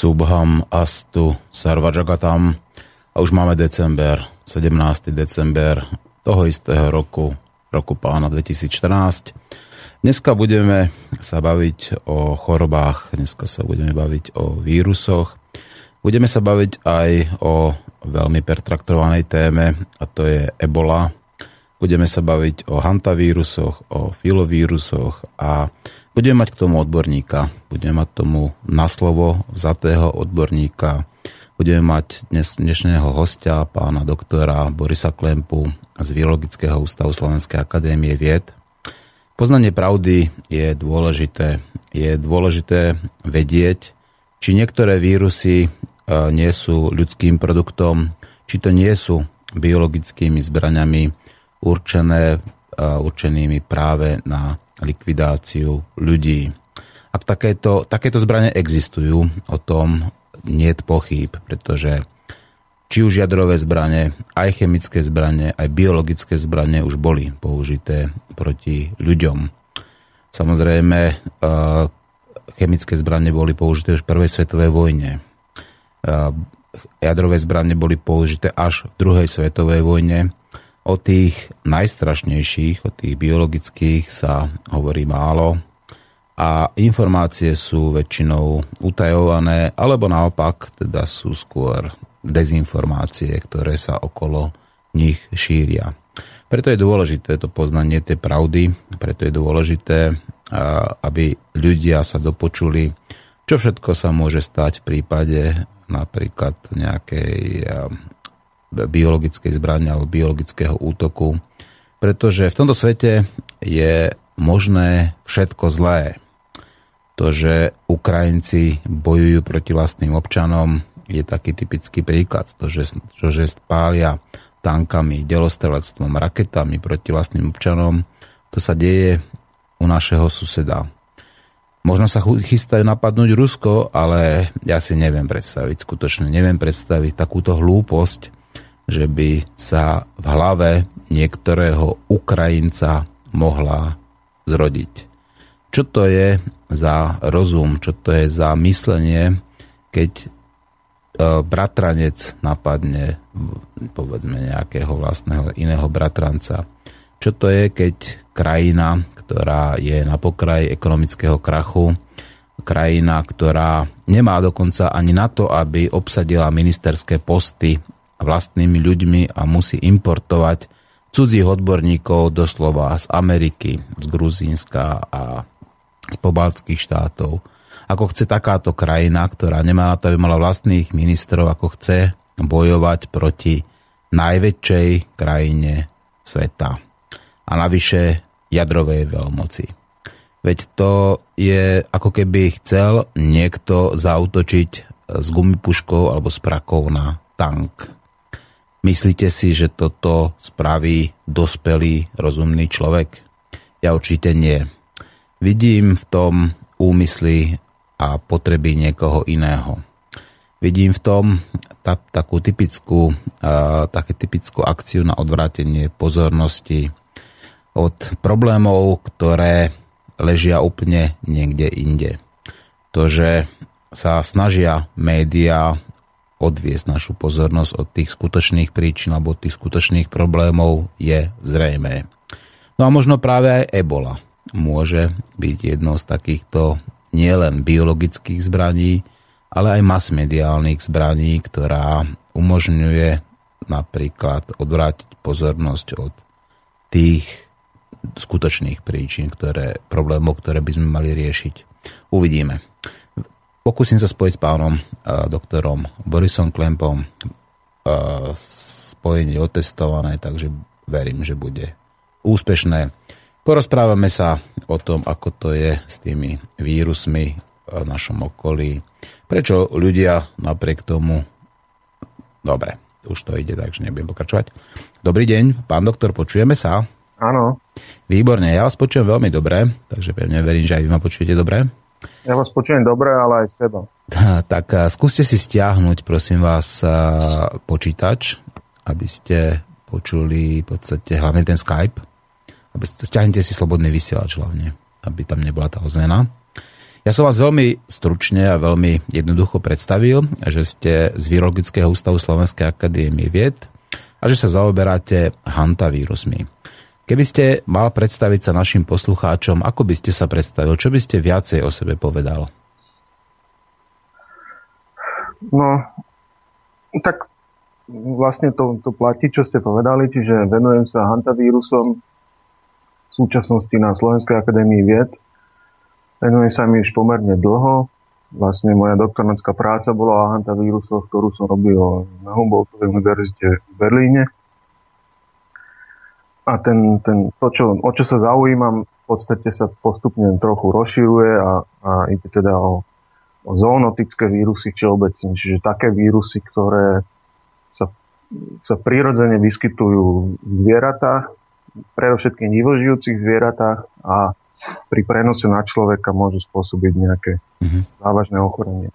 Subham Astu Sarvajagatam. A už máme december, 17. december toho istého roku, roku pána 2014. Dneska budeme sa baviť o chorobách, dneska sa budeme baviť o vírusoch. Budeme sa baviť aj o veľmi pertraktovanej téme a to je ebola. Budeme sa baviť o hantavírusoch, o filovírusoch a budeme mať k tomu odborníka. Budeme mať tomu na slovo vzatého odborníka. Budeme mať dnes, dnešného hostia, pána doktora Borisa Klempu z Biologického ústavu Slovenskej akadémie vied. Poznanie pravdy je dôležité. Je dôležité vedieť, či niektoré vírusy nie sú ľudským produktom, či to nie sú biologickými zbraňami určené, určenými práve na likvidáciu ľudí. Ak takéto, takéto zbranie existujú, o tom nie je pochyb, pretože či už jadrové zbranie, aj chemické zbranie, aj biologické zbranie už boli použité proti ľuďom. Samozrejme, chemické zbranie boli použité už v prvej svetovej vojne jadrové zbranie boli použité až v druhej svetovej vojne. O tých najstrašnejších, o tých biologických sa hovorí málo a informácie sú väčšinou utajované, alebo naopak teda sú skôr dezinformácie, ktoré sa okolo nich šíria. Preto je dôležité to poznanie tej pravdy, preto je dôležité, aby ľudia sa dopočuli, čo všetko sa môže stať v prípade napríklad nejakej biologickej zbrane alebo biologického útoku. Pretože v tomto svete je možné všetko zlé. To, že Ukrajinci bojujú proti vlastným občanom, je taký typický príklad. To, že, to, že spália tankami, delostrelectvom, raketami proti vlastným občanom, to sa deje u našeho suseda. Možno sa chystajú napadnúť Rusko, ale ja si neviem predstaviť, skutočne neviem predstaviť takúto hlúposť, že by sa v hlave niektorého Ukrajinca mohla zrodiť. Čo to je za rozum, čo to je za myslenie, keď e, bratranec napadne povedzme nejakého vlastného iného bratranca. Čo to je, keď krajina, ktorá je na pokraji ekonomického krachu, krajina, ktorá nemá dokonca ani na to, aby obsadila ministerské posty vlastnými ľuďmi a musí importovať cudzích odborníkov doslova z Ameriky, z Gruzínska a z pobaltských štátov. Ako chce takáto krajina, ktorá nemá na to, aby mala vlastných ministrov, ako chce bojovať proti najväčšej krajine sveta. A navyše jadrovej veľmoci. Veď to je ako keby chcel niekto zautočiť s gumipuškou alebo s prakou na tank. Myslíte si, že toto spraví dospelý, rozumný človek? Ja určite nie. Vidím v tom úmysly a potreby niekoho iného. Vidím v tom ta, takú typickú, uh, také typickú akciu na odvrátenie pozornosti od problémov, ktoré ležia úplne niekde inde. To, že sa snažia médiá odviesť našu pozornosť od tých skutočných príčin alebo od tých skutočných problémov je zrejmé. No a možno práve aj ebola môže byť jednou z takýchto nielen biologických zbraní, ale aj masmediálnych zbraní, ktorá umožňuje napríklad odvrátiť pozornosť od tých skutočných príčin, ktoré, problémov, ktoré by sme mali riešiť. Uvidíme. Pokúsim sa spojiť s pánom doktorom Borisom Klempom. Spojenie otestované, takže verím, že bude úspešné. Porozprávame sa o tom, ako to je s tými vírusmi, v našom okolí. Prečo ľudia napriek tomu... Dobre, už to ide, takže nebudem pokračovať. Dobrý deň, pán doktor, počujeme sa? Áno. Výborne, ja vás počujem veľmi dobre, takže pevne verím, že aj vy ma počujete dobre. Ja vás počujem dobre, ale aj seba. Tak skúste si stiahnuť, prosím vás, počítač, aby ste počuli v podstate hlavne ten Skype. Aby stiahnite si slobodný vysielač hlavne, aby tam nebola tá ozvena. Ja som vás veľmi stručne a veľmi jednoducho predstavil, že ste z Virologického ústavu Slovenskej akadémie vied a že sa zaoberáte hantavírusmi. Keby ste mal predstaviť sa našim poslucháčom, ako by ste sa predstavil? Čo by ste viacej o sebe povedal? No, tak vlastne to, to platí, čo ste povedali, čiže venujem sa hantavírusom v súčasnosti na Slovenskej akadémii vied Venujem sa mi už pomerne dlho. Vlastne moja doktorantská práca bola o hantavírusoch, ktorú som robil na Humboldtovej univerzite v Berlíne. A ten, ten, to, čo, o čo sa zaujímam, v podstate sa postupne trochu rozširuje a, a ide teda o, o zoonotické vírusy všeobecne, čiže také vírusy, ktoré sa, sa prirodzene vyskytujú v zvieratách, predovšetkým divožijúcich zvieratách a pri prenose na človeka môžu spôsobiť nejaké uh-huh. závažné ochorenie.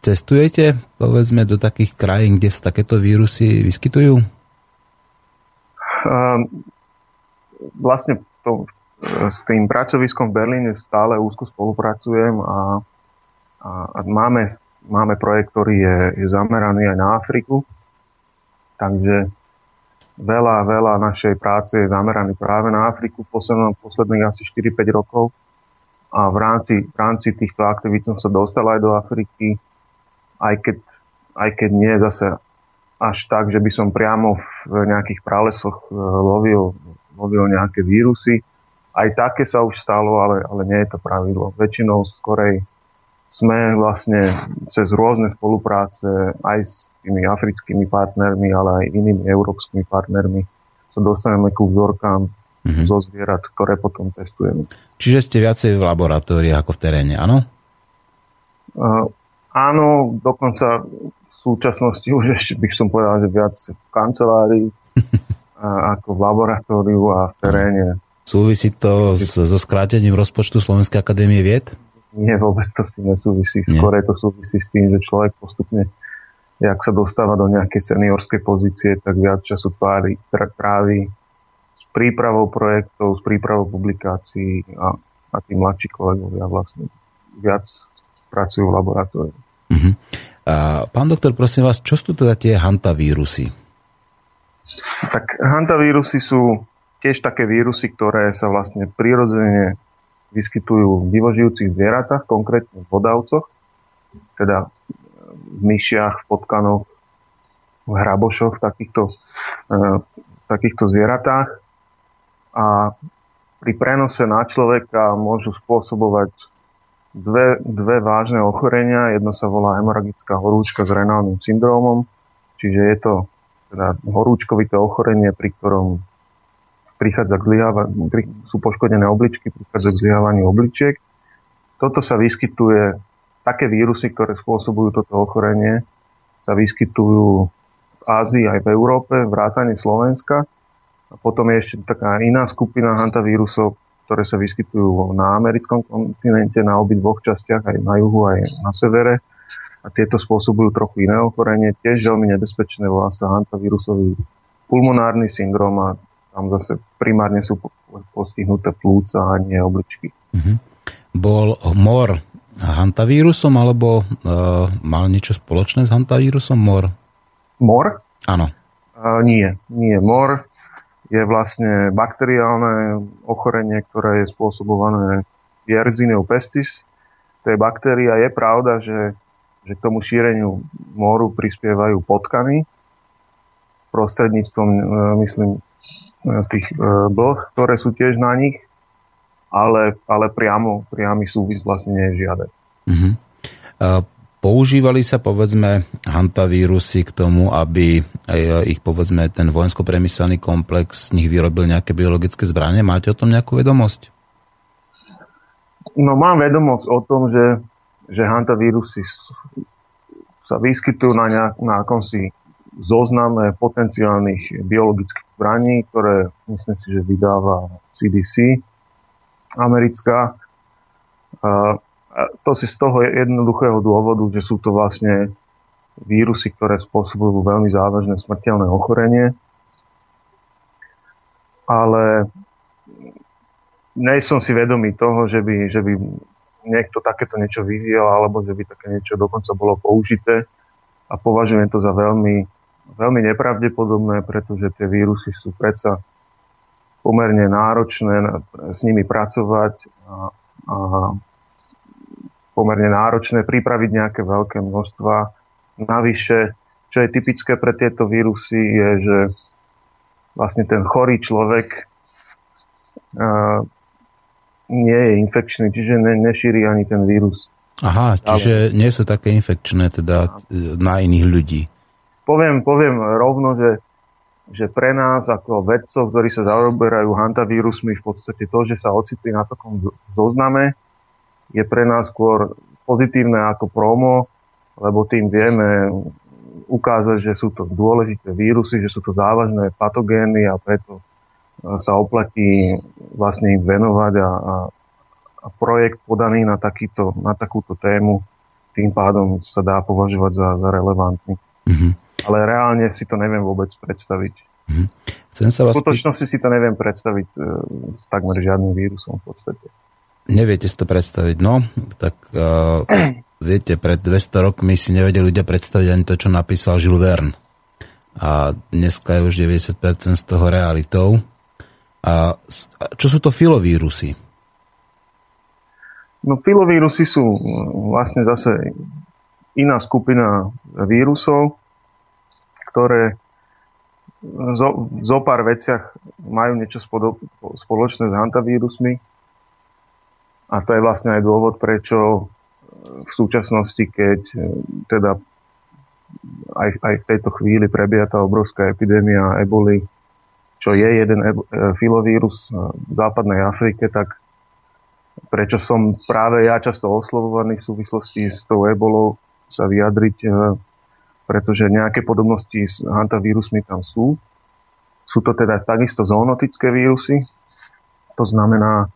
Cestujete, povedzme, do takých krajín, kde sa takéto vírusy vyskytujú? Um, vlastne to, s tým pracoviskom v Berlíne stále úzko spolupracujem a, a, a máme, máme projekt, ktorý je, je zameraný aj na Afriku. Takže veľa, veľa našej práce je zameraný práve na Afriku posledných, posledných asi 4-5 rokov. A v rámci, v rámci týchto aktivít som sa dostal aj do Afriky, aj keď, aj keď nie zase až tak, že by som priamo v nejakých pralesoch e, lovil, lovil nejaké vírusy. Aj také sa už stalo, ale, ale nie je to pravidlo. Väčšinou skorej sme vlastne cez rôzne spolupráce aj s tými africkými partnermi, ale aj inými európskymi partnermi sa dostaneme ku vzorkám mm-hmm. zo zvierat, ktoré potom testujeme. Čiže ste viacej v laboratórii ako v teréne, áno? Uh, áno, dokonca súčasnosti už ešte bych som povedal, že viac v kancelárii ako v laboratóriu a v teréne. Súvisí to so skrátením rozpočtu Slovenskej akadémie vied? Nie, vôbec to s tým nesúvisí. Skôr to súvisí s tým, že človek postupne, jak sa dostáva do nejakej seniorskej pozície, tak viac času trávi, trávi s prípravou projektov, s prípravou publikácií a, a tí mladší kolegovia vlastne viac pracujú v laboratóriu. Uh-huh. Pán doktor, prosím vás, čo sú teda tie hantavírusy? Tak hantavírusy sú tiež také vírusy, ktoré sa vlastne prirodzene vyskytujú v divožijúcich zvieratách, konkrétne v vodavcoch, teda v myšiach, v potkanoch, v hrabošoch, v takýchto, e, takýchto zvieratách. A pri prenose na človeka môžu spôsobovať dve, dve vážne ochorenia. Jedno sa volá hemoragická horúčka s renálnym syndrómom, čiže je to teda horúčkovité ochorenie, pri ktorom prichádza k zlyhávaniu, sú poškodené obličky, prichádza k zlyhávaniu obličiek. Toto sa vyskytuje, také vírusy, ktoré spôsobujú toto ochorenie, sa vyskytujú v Ázii aj v Európe, vrátane Slovenska. A potom je ešte taká iná skupina hantavírusov, ktoré sa vyskytujú na americkom kontinente, na obidvoch častiach, aj na juhu, aj na severe. A tieto spôsobujú trochu iné ochorenie, tiež veľmi nebezpečné, volá sa hantavírusový pulmonárny syndrom a tam zase primárne sú postihnuté plúca a nie obličky. Uh-huh. Bol mor hantavírusom alebo uh, mal niečo spoločné s hantavírusom mor? Mor? Áno. Uh, nie, nie. Mor je vlastne bakteriálne ochorenie, ktoré je spôsobované Yersinia pestis. To je baktéria. Je pravda, že, že k tomu šíreniu moru prispievajú potkany prostredníctvom, uh, myslím, E, tých e, blh, ktoré sú tiež na nich, ale, ale priamo, priamy súvis vlastne nie je žiaden. Uh-huh. Používali sa povedzme hantavírusy k tomu, aby ich povedzme ten vojensko-premyselný komplex z nich vyrobil nejaké biologické zbranie? Máte o tom nejakú vedomosť? No mám vedomosť o tom, že, že hantavírusy sa vyskytujú na, nejak, na akomsi zozname potenciálnych biologických zbraní, ktoré myslím si, že vydáva CDC americká. To si z toho jednoduchého dôvodu, že sú to vlastne vírusy, ktoré spôsobujú veľmi závažné smrteľné ochorenie. Ale nej som si vedomý toho, že by, že by niekto takéto niečo vyvíjal, alebo že by také niečo dokonca bolo použité. A považujem to za veľmi veľmi nepravdepodobné, pretože tie vírusy sú predsa pomerne náročné s nimi pracovať a, a pomerne náročné pripraviť nejaké veľké množstva. Navyše, čo je typické pre tieto vírusy, je, že vlastne ten chorý človek a, nie je infekčný, čiže ne, nešíri ani ten vírus. Aha, čiže nie sú také infekčné teda na iných ľudí poviem, poviem rovno, že, že pre nás ako vedcov, ktorí sa zaoberajú hantavírusmi, v podstate to, že sa ocitli na takom zozname, je pre nás skôr pozitívne ako promo, lebo tým vieme ukázať, že sú to dôležité vírusy, že sú to závažné patogény a preto sa oplatí vlastne im venovať a, a, a projekt podaný na, takýto, na takúto tému tým pádom sa dá považovať za, za relevantný. Mm-hmm ale reálne si to neviem vôbec predstaviť. Mhm. Chcem sa vás... V skutočnosti si to neviem predstaviť e, s takmer žiadnym vírusom v podstate. Neviete si to predstaviť, no, tak uh, viete, pred 200 rokmi si nevedeli ľudia predstaviť ani to, čo napísal Jules Verne. A dneska je už 90% z toho realitou. A čo sú to filovírusy? No filovírusy sú vlastne zase iná skupina vírusov, ktoré zo, zo pár veciach majú niečo spoločné s hantavírusmi. A to je vlastne aj dôvod, prečo v súčasnosti, keď e, teda aj, aj v tejto chvíli prebieha tá obrovská epidémia eboli, čo je jeden e, filovírus v západnej Afrike, tak prečo som práve ja často oslovovaný v súvislosti s tou ebolou sa vyjadriť pretože nejaké podobnosti s hantavírusmi tam sú. Sú to teda takisto zoonotické vírusy, to znamená,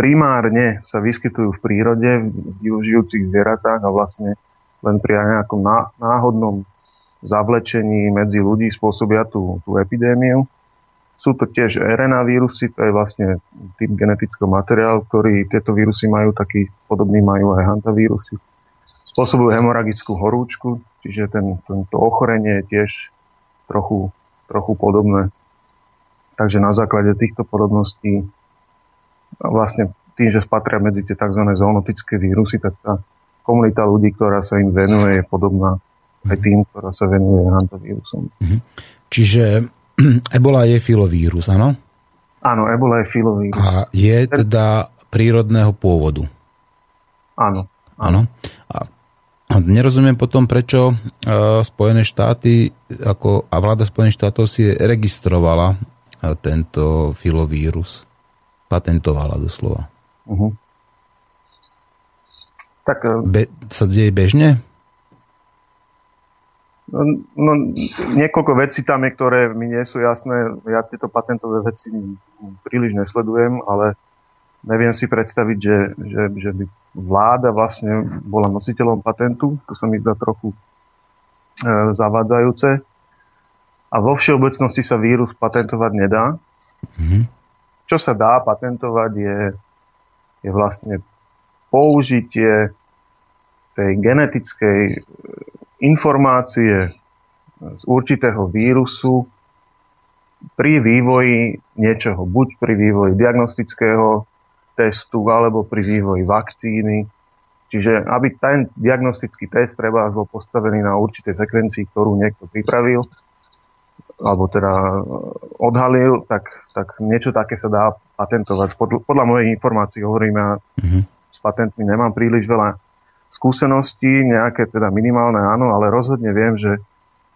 primárne sa vyskytujú v prírode, v žijúcich zvieratách a vlastne len pri nejakom náhodnom zavlečení medzi ľudí spôsobia tú, tú epidémiu. Sú to tiež RNA vírusy, to je vlastne typ genetického materiálu, ktorý tieto vírusy majú, taký podobný majú aj hantavírusy. Spôsobujú hemoragickú horúčku, Čiže ten, to ochorenie je tiež trochu, trochu podobné. Takže na základe týchto podobností vlastne tým, že spatria medzi tie tzv. zoonotické vírusy, tak tá komunita ľudí, ktorá sa im venuje, je podobná aj mhm. tým, ktorá sa venuje hantavírusom. Mhm. Čiže ebola je filovírus, áno? Áno, ebola je filovírus. A je teda prírodného pôvodu? Áno. Áno. A Nerozumiem potom, prečo e, Spojené štáty ako, a vláda Spojených štátov si registrovala e, tento filovírus. Patentovala doslova. Uh-huh. Tak, e, Be, sa deje bežne? No, no, niekoľko vecí tam je, ktoré mi nie sú jasné. Ja tieto patentové veci príliš nesledujem, ale neviem si predstaviť, že, že, že by vláda vlastne bola nositeľom patentu. To sa mi zdá trochu e, zavádzajúce. A vo všeobecnosti sa vírus patentovať nedá. Mm-hmm. Čo sa dá patentovať je, je vlastne použitie tej genetickej informácie z určitého vírusu pri vývoji niečoho, buď pri vývoji diagnostického testu alebo pri vývoji vakcíny. Čiže aby ten diagnostický test treba bol postavený na určitej sekvencii, ktorú niekto pripravil, alebo teda e, odhalil, tak, tak niečo také sa dá patentovať. Podľa, podľa mojej informácií hovorím, ja mm-hmm. s patentmi nemám príliš veľa skúseností, nejaké teda minimálne áno, ale rozhodne viem, že,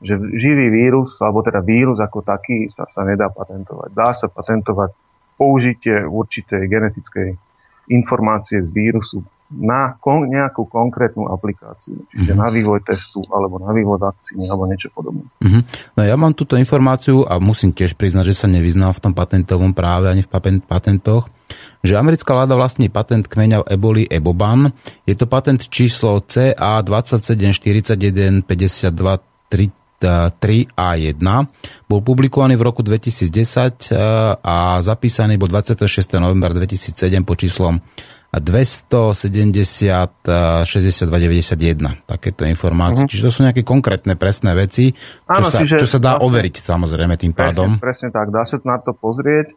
že živý vírus, alebo teda vírus ako taký sa, sa nedá patentovať. Dá sa patentovať použitie určitej genetickej informácie z vírusu na kon, nejakú konkrétnu aplikáciu, čiže mm-hmm. na vývoj testu, alebo na vývoj vakcíny, alebo niečo podobné. Mm-hmm. No ja mám túto informáciu a musím tiež priznať, že sa nevyznám v tom patentovom práve ani v patentoch, že americká vláda vlastní patent kmeňa eboli Eboban. Je to patent číslo CA 2741 52 3A1. Bol publikovaný v roku 2010 e, a zapísaný bol 26. novembra 2007 po číslom 270 62 91. Takéto informácie. Uh-huh. Čiže to sú nejaké konkrétne presné veci, čo, Áno, sa, čiže, čo sa dá vlastne, overiť samozrejme tým pádom. Presne, presne tak, dá sa na to pozrieť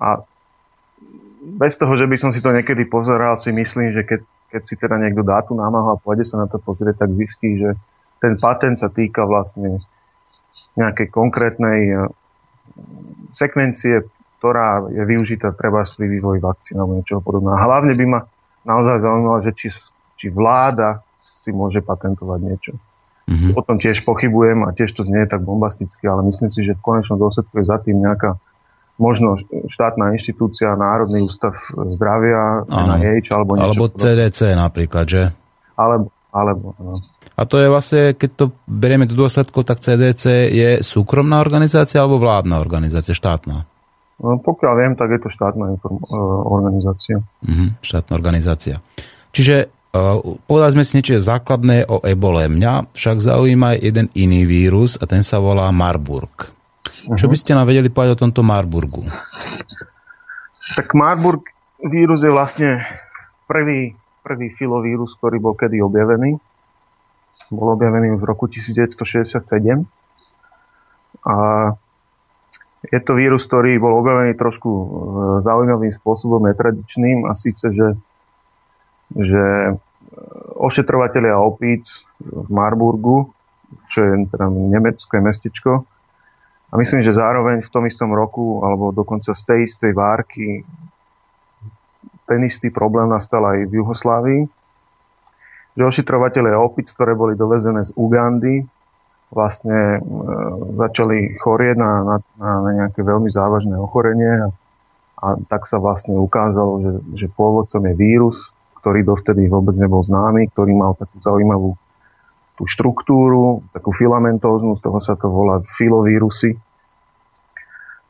a bez toho, že by som si to niekedy pozeral, si myslím, že keď, keď si teda niekto dá tú námahu a pôjde sa na to pozrieť, tak zistí, že ten patent sa týka vlastne nejakej konkrétnej eh, sekvencie, ktorá je využitá treba pri vývoji vakcín alebo niečoho podobného. Hlavne by ma naozaj zaujímalo, že či, či vláda si môže patentovať niečo. Mm-hmm. O tom tiež pochybujem a tiež to znie tak bombasticky, ale myslím si, že v konečnom dôsledku je za tým nejaká možno štátna inštitúcia, Národný ústav zdravia, NIH alebo niečo. Alebo CDC napríklad, že? Alebo, alebo no. A to je vlastne, keď to berieme do dôsledkov, tak CDC je súkromná organizácia alebo vládna organizácia, štátna? No, pokiaľ viem, tak je to štátna inform- e, organizácia. Mhm, štátna organizácia. Čiže uh, povedali sme si niečo základné o ebole. Mňa však zaujíma jeden iný vírus a ten sa volá Marburg. Uh-huh. Čo by ste nám vedeli povedať o tomto Marburgu? Tak Marburg vírus je vlastne prvý, prvý filovírus, ktorý bol kedy objavený. Bol objavený v roku 1967. A je to vírus, ktorý bol objavený trošku e, zaujímavým spôsobom, netradičným a síce, že, že e, ošetrovateľia opíc v Marburgu, čo je teda nemecké mestečko, a myslím, že zároveň v tom istom roku, alebo dokonca z tej istej várky, ten istý problém nastal aj v Juhoslávii, že ošetrovateľe opic, ktoré boli dovezené z Ugandy, vlastne e, začali chorieť na, na, na nejaké veľmi závažné ochorenie a, a tak sa vlastne ukázalo, že, že pôvodcom je vírus, ktorý dovtedy vôbec nebol známy, ktorý mal takú zaujímavú tú štruktúru, takú filamentóznu, z toho sa to volá filovírusy.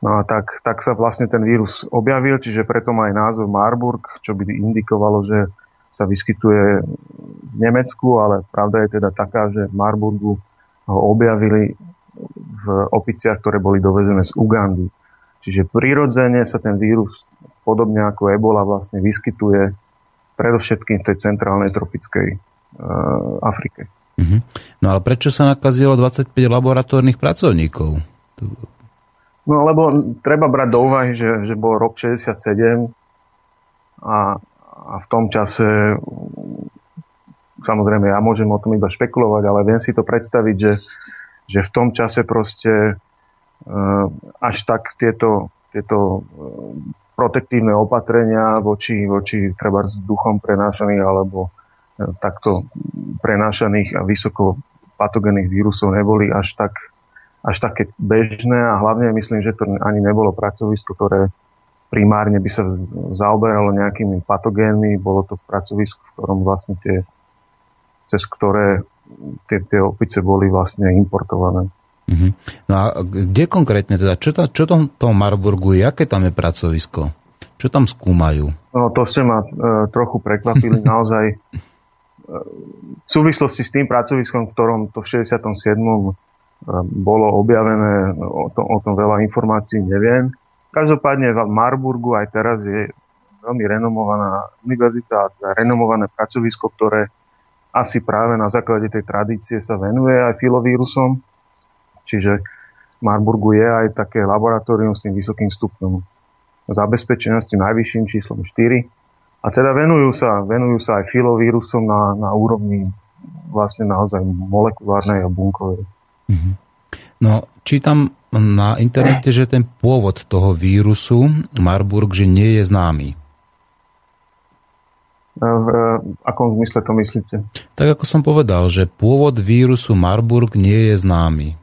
No a tak, tak sa vlastne ten vírus objavil, čiže preto má aj názov Marburg, čo by indikovalo, že sa vyskytuje v Nemecku, ale pravda je teda taká, že v Marburgu ho objavili v opiciach, ktoré boli dovezené z Ugandy. Čiže prirodzene sa ten vírus, podobne ako ebola, vlastne vyskytuje predovšetkým v tej centrálnej tropickej uh, Afrike. Mm-hmm. No ale prečo sa nakazilo 25 laboratórnych pracovníkov? No lebo treba brať do úvahy, že, že bol rok 67 a, a v tom čase samozrejme ja môžem o tom iba špekulovať, ale viem si to predstaviť, že, že v tom čase proste uh, až tak tieto, tieto uh, protektívne opatrenia voči, voči treba s duchom prenášaných alebo takto prenášaných a vysoko patogénnych vírusov neboli až tak až také bežné a hlavne myslím, že to ani nebolo pracovisko, ktoré primárne by sa zaoberalo nejakými patogénmi, bolo to pracovisko, v ktorom vlastne tie, cez ktoré tie, tie opice boli vlastne importované. Mm-hmm. No a kde konkrétne teda, čo, to, čo to, to Marburgu je, aké tam je pracovisko? Čo tam skúmajú? No to ste ma e, trochu prekvapili, naozaj v súvislosti s tým pracoviskom, v ktorom to v 67. Eh, bolo objavené, o tom, o tom veľa informácií neviem. Každopádne v Marburgu aj teraz je veľmi renomovaná univerzita, renomované pracovisko, ktoré asi práve na základe tej tradície sa venuje aj filovírusom. Čiže v Marburgu je aj také laboratórium s tým vysokým stupňom zabezpečenia, s tým najvyšším číslom 4 a teda venujú sa, venujú sa aj filovírusom na, na úrovni vlastne naozaj molekulárnej a bunkovej. Mm-hmm. No, čítam na internete, že ten pôvod toho vírusu Marburg, že nie je známy. V akom zmysle to myslíte? Tak ako som povedal, že pôvod vírusu Marburg nie je známy.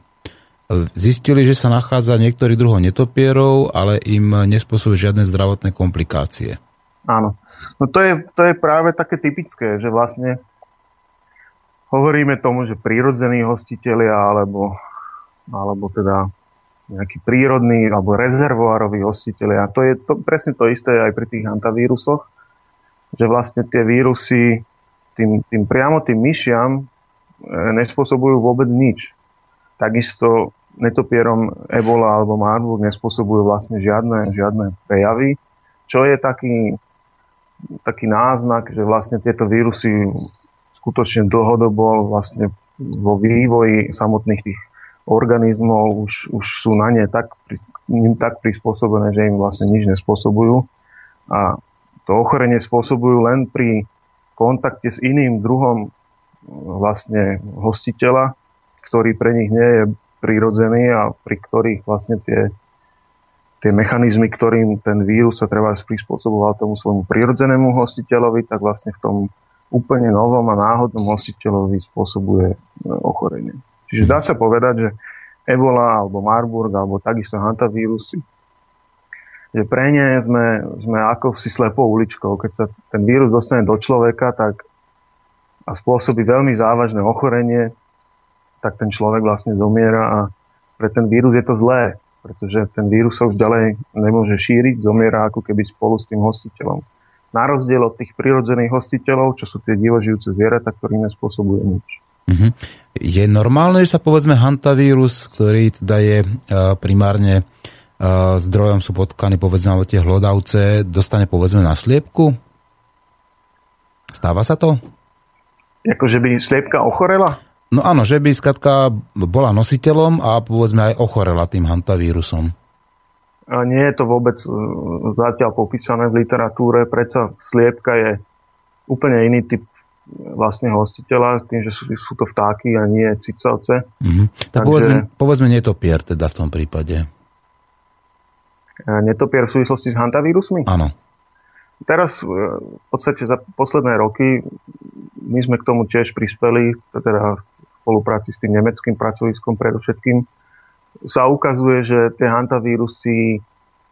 Zistili, že sa nachádza niektorých druhov netopierov, ale im nespôsobuje žiadne zdravotné komplikácie. Áno. No to je, to je práve také typické, že vlastne hovoríme tomu, že prírodzení hostitelia alebo, alebo teda nejaký prírodný alebo rezervoárový hostitelia. To je to, presne to isté aj pri tých antavírusoch, že vlastne tie vírusy tým, tým priamo tým myšiam e, nespôsobujú vôbec nič. Takisto netopierom Ebola alebo Marburg nespôsobujú vlastne žiadne, žiadne prejavy, čo je taký, taký náznak, že vlastne tieto vírusy skutočne dlhodobo vlastne vo vývoji samotných tých organizmov už, už sú na ne tak, tak prispôsobené, že im vlastne nič nespôsobujú. A to ochorenie spôsobujú len pri kontakte s iným druhom vlastne hostiteľa, ktorý pre nich nie je prirodzený a pri ktorých vlastne tie tie mechanizmy, ktorým ten vírus sa treba prispôsoboval tomu svojmu prirodzenému hostiteľovi, tak vlastne v tom úplne novom a náhodnom hostiteľovi spôsobuje e, ochorenie. Čiže dá sa povedať, že Ebola alebo Marburg alebo takisto hantavírusy, že pre ne sme, sme ako si slepou uličkou. Keď sa ten vírus dostane do človeka tak a spôsobí veľmi závažné ochorenie, tak ten človek vlastne zomiera a pre ten vírus je to zlé pretože ten vírus sa už ďalej nemôže šíriť, zomiera ako keby spolu s tým hostiteľom. Na rozdiel od tých prirodzených hostiteľov, čo sú tie divožijúce zvieratá, ktorí nespôsobujú nič. Uh-huh. Je normálne, že sa povedzme hantavírus, ktorý teda je uh, primárne uh, zdrojom sú potkany povedzme tie hlodavce, dostane povedzme na sliepku? Stáva sa to? Akože by sliepka ochorela? No áno, že by skratka bola nositeľom a povedzme aj ochorela tým hantavírusom. A nie je to vôbec e, zatiaľ popísané v literatúre, predsa sliepka je úplne iný typ vlastne hostiteľa, tým, že sú, sú to vtáky a nie cicavce. Mm-hmm. Tak Takže, povedzme, povedzme netopier teda v tom prípade. Netopier v súvislosti s hantavírusmi? Áno. Teraz e, v podstate za posledné roky my sme k tomu tiež prispeli, teda spolupráci s tým nemeckým pracoviskom predovšetkým, sa ukazuje, že tie hantavírusy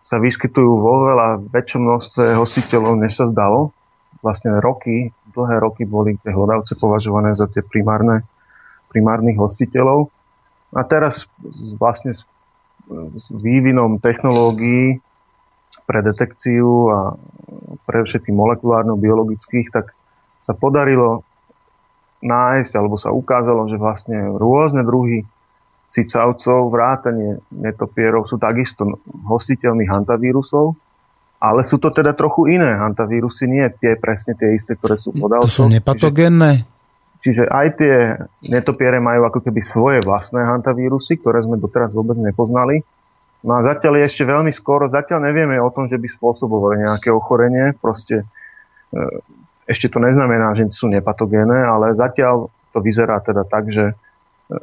sa vyskytujú vo veľa väčšom množstve hostiteľov, než sa zdalo. Vlastne roky, dlhé roky boli tie hlodavce považované za tie primárne, primárnych hostiteľov. A teraz vlastne s, vývinom technológií pre detekciu a pre všetkých molekulárno-biologických, tak sa podarilo nájsť, alebo sa ukázalo, že vlastne rôzne druhy cicavcov, vrátanie netopierov sú takisto hostiteľmi hantavírusov, ale sú to teda trochu iné hantavírusy, nie tie presne tie isté, ktoré sú podávcov. To sú nepatogénne? Čiže, aj tie netopiere majú ako keby svoje vlastné hantavírusy, ktoré sme doteraz vôbec nepoznali. No a zatiaľ je ešte veľmi skoro, zatiaľ nevieme o tom, že by spôsobovali nejaké ochorenie. Proste e, ešte to neznamená, že sú nepatogénne, ale zatiaľ to vyzerá teda tak, že, e,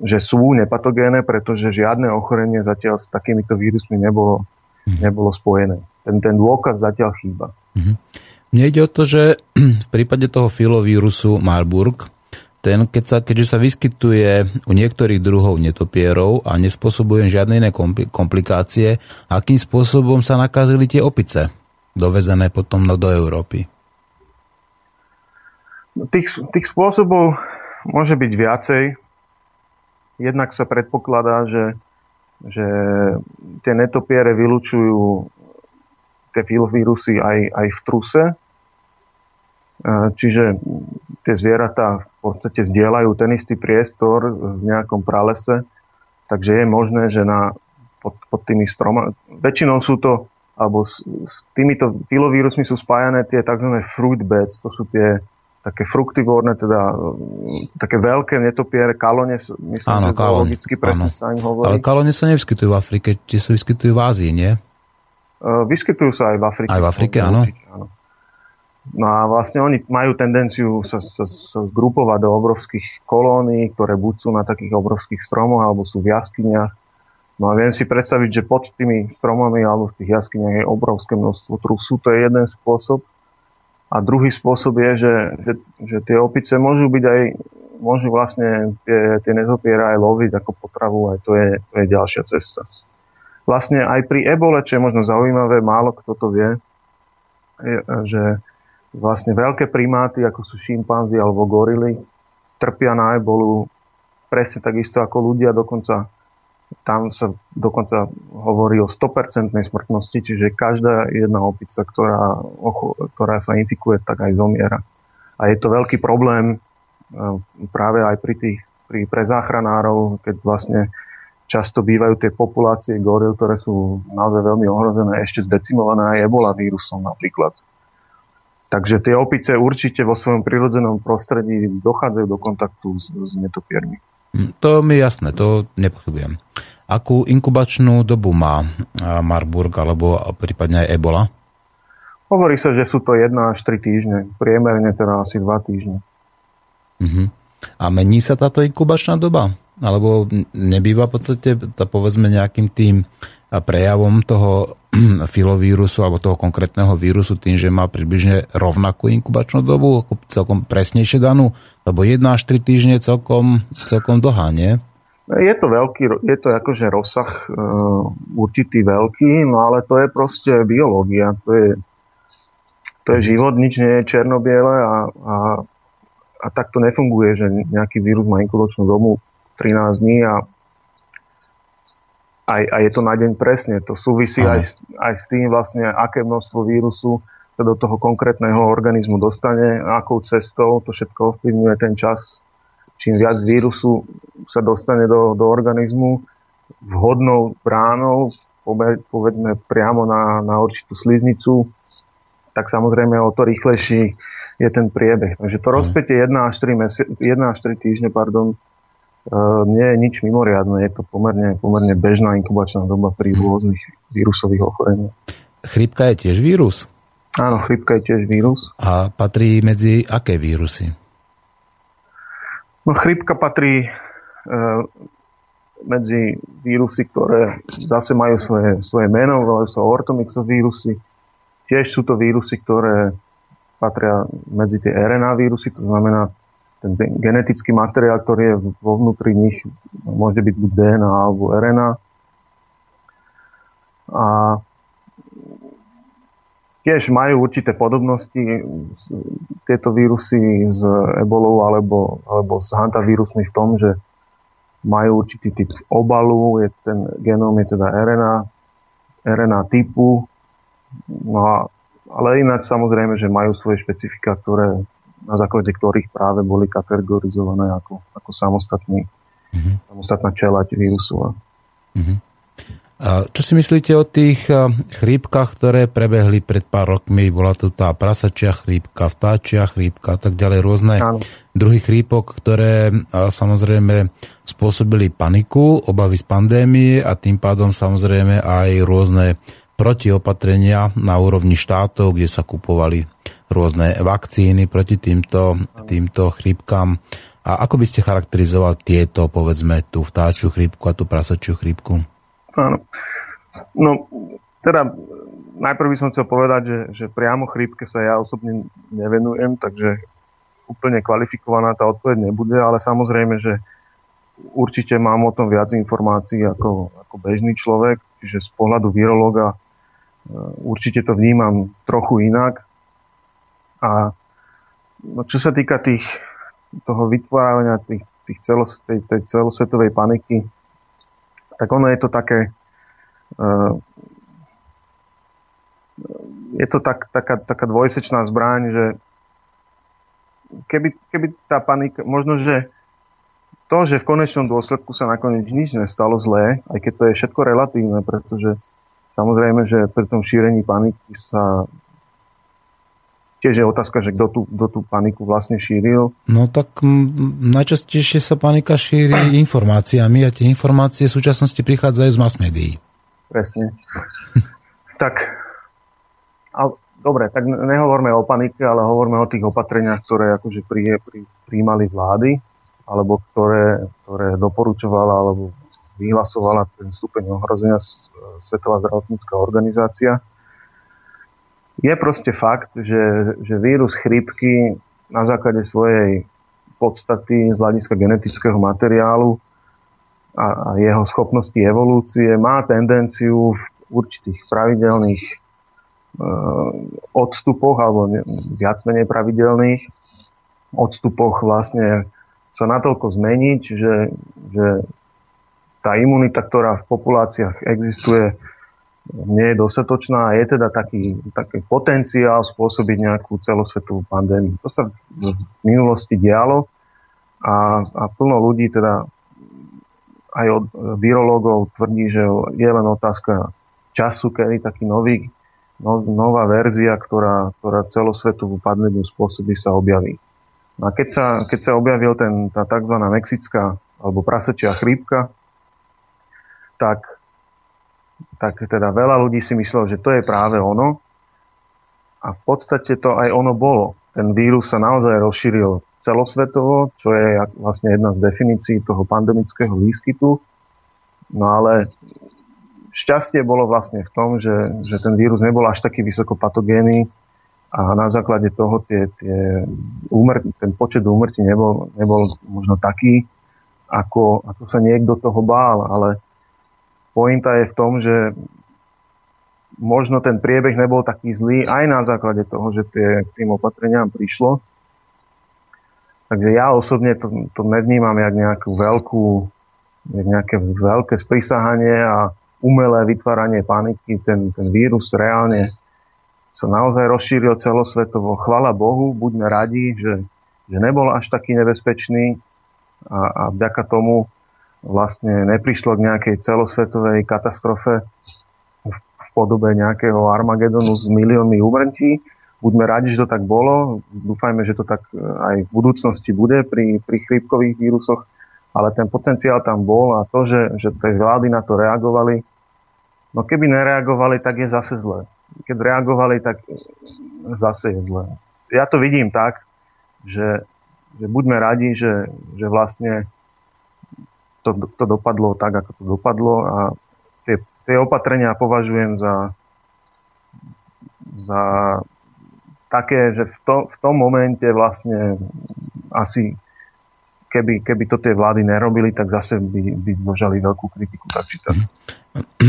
že sú nepatogénne, pretože žiadne ochorenie zatiaľ s takýmito vírusmi nebolo, mm. nebolo spojené. Ten, ten dôkaz zatiaľ chýba. Mm. Mne ide o to, že v prípade toho filovírusu Marburg, ten, keď sa, keďže sa vyskytuje u niektorých druhov netopierov a nespôsobuje žiadne iné komplikácie, akým spôsobom sa nakazili tie opice, dovezené potom do Európy? Tých, tých spôsobov môže byť viacej. Jednak sa predpokladá, že, že tie netopiere vylučujú tie filovírusy aj, aj v truse. E, čiže tie zvieratá v podstate zdieľajú ten istý priestor v nejakom pralese, takže je možné, že na, pod, pod tými stromami, väčšinou sú to, alebo s, s týmito filovírusmi sú spájané tie tzv. fruit beds, to sú tie také fruktivórne, teda mm, také veľké netopiere, kalone, myslím, áno, že kalone, logicky presne áno. sa im hovorí. Ale kalone sa nevyskytujú v Afrike, či sa vyskytujú v Ázii, nie? Vyskytujú sa aj v Afrike. Aj v Afrike, áno. Určite, áno. No a vlastne oni majú tendenciu sa, sa, sa zgrupovať do obrovských kolónií, ktoré buď sú na takých obrovských stromoch, alebo sú v jaskyniach. No a viem si predstaviť, že pod tými stromami alebo v tých jaskyniach je obrovské množstvo trusu. To je jeden spôsob. A druhý spôsob je, že, že, že tie opice môžu byť aj, môžu vlastne tie, tie nezopiera aj loviť ako potravu, aj to je, to je ďalšia cesta. Vlastne aj pri ebole, čo je možno zaujímavé, málo kto to vie, je, že vlastne veľké primáty, ako sú šimpanzi alebo gorily, trpia na ebolu presne takisto ako ľudia, dokonca tam sa dokonca hovorí o 100% smrtnosti, čiže každá jedna opica, ktorá, ktorá sa infikuje, tak aj zomiera. A je to veľký problém e, práve aj pri tých, pri, pre záchranárov, keď vlastne často bývajú tie populácie goril, ktoré sú naozaj veľmi ohrozené, ešte zdecimované aj ebola vírusom napríklad. Takže tie opice určite vo svojom prirodzenom prostredí dochádzajú do kontaktu s, s netopiermi. Hm, to mi je jasné, to nepochybujem. Akú inkubačnú dobu má Marburg alebo prípadne aj Ebola? Hovorí sa, že sú to 1 až 3 týždne. Priemerne teda asi 2 týždne. Uh-huh. A mení sa táto inkubačná doba? Alebo nebýva v podstate, tá povedzme nejakým tým prejavom toho filovírusu alebo toho konkrétneho vírusu tým, že má približne rovnakú inkubačnú dobu, celkom presnejšie danú, lebo 1 až 3 týždne celkom, celkom dlhá, nie? Je to veľký, je to akože rozsah e, určitý veľký, no ale to je proste biológia, to je, to je život, nič nie je černobiele a, a, a tak to nefunguje, že nejaký vírus má inkubačnú dobu 13 dní a aj, a je to na deň presne. To súvisí aj, aj s tým vlastne, aké množstvo vírusu sa do toho konkrétneho organizmu dostane, akou cestou, to všetko ovplyvňuje ten čas. Čím viac vírusu sa dostane do, do organizmu vhodnou bránou, povedzme priamo na, na určitú sliznicu, tak samozrejme o to rýchlejší je ten priebeh. Takže to mhm. rozpätie 1 až 3, mesi- 1 až 3 týždne pardon, nie je nič mimoriadne, je to pomerne, pomerne bežná inkubačná doba pri mhm. rôznych vírusových ochoreniach. Chrypka je tiež vírus? Áno, chrypka je tiež vírus. A patrí medzi aké vírusy? No chrypka patrí e, medzi vírusy, ktoré zase majú svoje, svoje meno, volajú sa ortomyxovírusy. Tiež sú to vírusy, ktoré patria medzi tie RNA vírusy, to znamená ten genetický materiál, ktorý je vo vnútri nich, môže byť buď DNA alebo RNA. A tiež majú určité podobnosti tieto vírusy s ebolou alebo, alebo s hantavírusmi v tom, že majú určitý typ obalu, je ten genóm je teda RNA, RNA typu, no a, ale ináč samozrejme, že majú svoje špecifika, ktoré na základe ktorých práve boli kategorizované ako, ako samostatný, uh-huh. samostatná čelať vírusu. Uh-huh. A čo si myslíte o tých chrípkach, ktoré prebehli pred pár rokmi? Bola tu tá prasačia chrípka, vtáčia chrípka a tak ďalej, rôzne Áno. druhy chrípok, ktoré samozrejme spôsobili paniku, obavy z pandémie a tým pádom samozrejme aj rôzne protiopatrenia na úrovni štátov, kde sa kupovali rôzne vakcíny proti týmto, týmto chrípkam. A ako by ste charakterizoval tieto, povedzme, tú vtáčiu chrípku a tú prasačiu chrípku? Áno. No, teda najprv by som chcel povedať, že, že priamo chrípke sa ja osobne nevenujem, takže úplne kvalifikovaná tá odpoveď nebude, ale samozrejme, že určite mám o tom viac informácií ako, ako bežný človek, čiže z pohľadu virológa e, určite to vnímam trochu inak. A no, čo sa týka tých, toho vytvárania tých, tých celos, tej, tej celosvetovej paniky, tak ono je to také uh, je to tak, taká, taká dvojsečná zbraň, že keby, keby tá panika, možno, že to, že v konečnom dôsledku sa nakoniec nič nestalo zlé, aj keď to je všetko relatívne, pretože samozrejme, že pri tom šírení paniky sa tiež je otázka, že kto tú, kto tú paniku vlastne šíril. No tak m, najčastejšie sa panika šíri informáciami a tie informácie v súčasnosti prichádzajú z mass médií. Presne. tak, ale, dobre, tak nehovorme o panike, ale hovorme o tých opatreniach, ktoré akože pri, pri, príjmali vlády, alebo ktoré, ktoré doporučovala, alebo vyhlasovala ten stupeň ohrozenia Svetová zdravotnícká organizácia je proste fakt, že, že vírus chrípky na základe svojej podstaty z hľadiska genetického materiálu a, a jeho schopnosti evolúcie má tendenciu v určitých pravidelných odstupoch alebo viac menej pravidelných odstupoch vlastne sa natoľko zmeniť, že, že tá imunita, ktorá v populáciách existuje, nie je dostatočná a je teda taký, taký potenciál spôsobiť nejakú celosvetovú pandémiu. To sa v minulosti dialo a, a plno ľudí teda aj od virológov tvrdí, že je len otázka času, kedy taký nový, no, nová verzia, ktorá, ktorá celosvetovú pandémiu spôsobí, sa objaví. A keď sa, keď sa objavil ten, tá tzv. mexická alebo prasečia chrípka, tak, tak teda veľa ľudí si myslelo, že to je práve ono. A v podstate to aj ono bolo. Ten vírus sa naozaj rozšíril celosvetovo, čo je vlastne jedna z definícií toho pandemického výskytu. No ale šťastie bolo vlastne v tom, že, že ten vírus nebol až taký vysoko patogénny, a na základe toho tie, tie úmr, ten počet úmrtí nebol, nebol možno taký, ako, ako sa niekto toho bál, ale pointa je v tom, že možno ten priebeh nebol taký zlý aj na základe toho, že tie, tým opatreniam prišlo. Takže ja osobne to, to nevnímam jak nejakú veľkú, jak nejaké veľké sprisahanie a umelé vytváranie paniky. Ten, ten vírus reálne sa naozaj rozšíril celosvetovo. Chvala Bohu, buďme radi, že, že nebol až taký nebezpečný a, a vďaka tomu vlastne neprišlo k nejakej celosvetovej katastrofe v, podobe nejakého Armagedonu s miliónmi úmrtí. Buďme radi, že to tak bolo. Dúfajme, že to tak e, aj v budúcnosti bude pri, pri chrípkových vírusoch. Ale ten potenciál tam bol a to, že, že tie vlády na to reagovali, no keby nereagovali, tak je zase zle keď reagovali, tak zase je zle. Ja to vidím tak, že, že buďme radi, že, že vlastne to, to dopadlo tak, ako to dopadlo a tie, tie opatrenia považujem za, za také, že v, to, v tom momente vlastne asi keby, keby to tie vlády nerobili, tak zase by, by dožali veľkú kritiku. Tak či tak.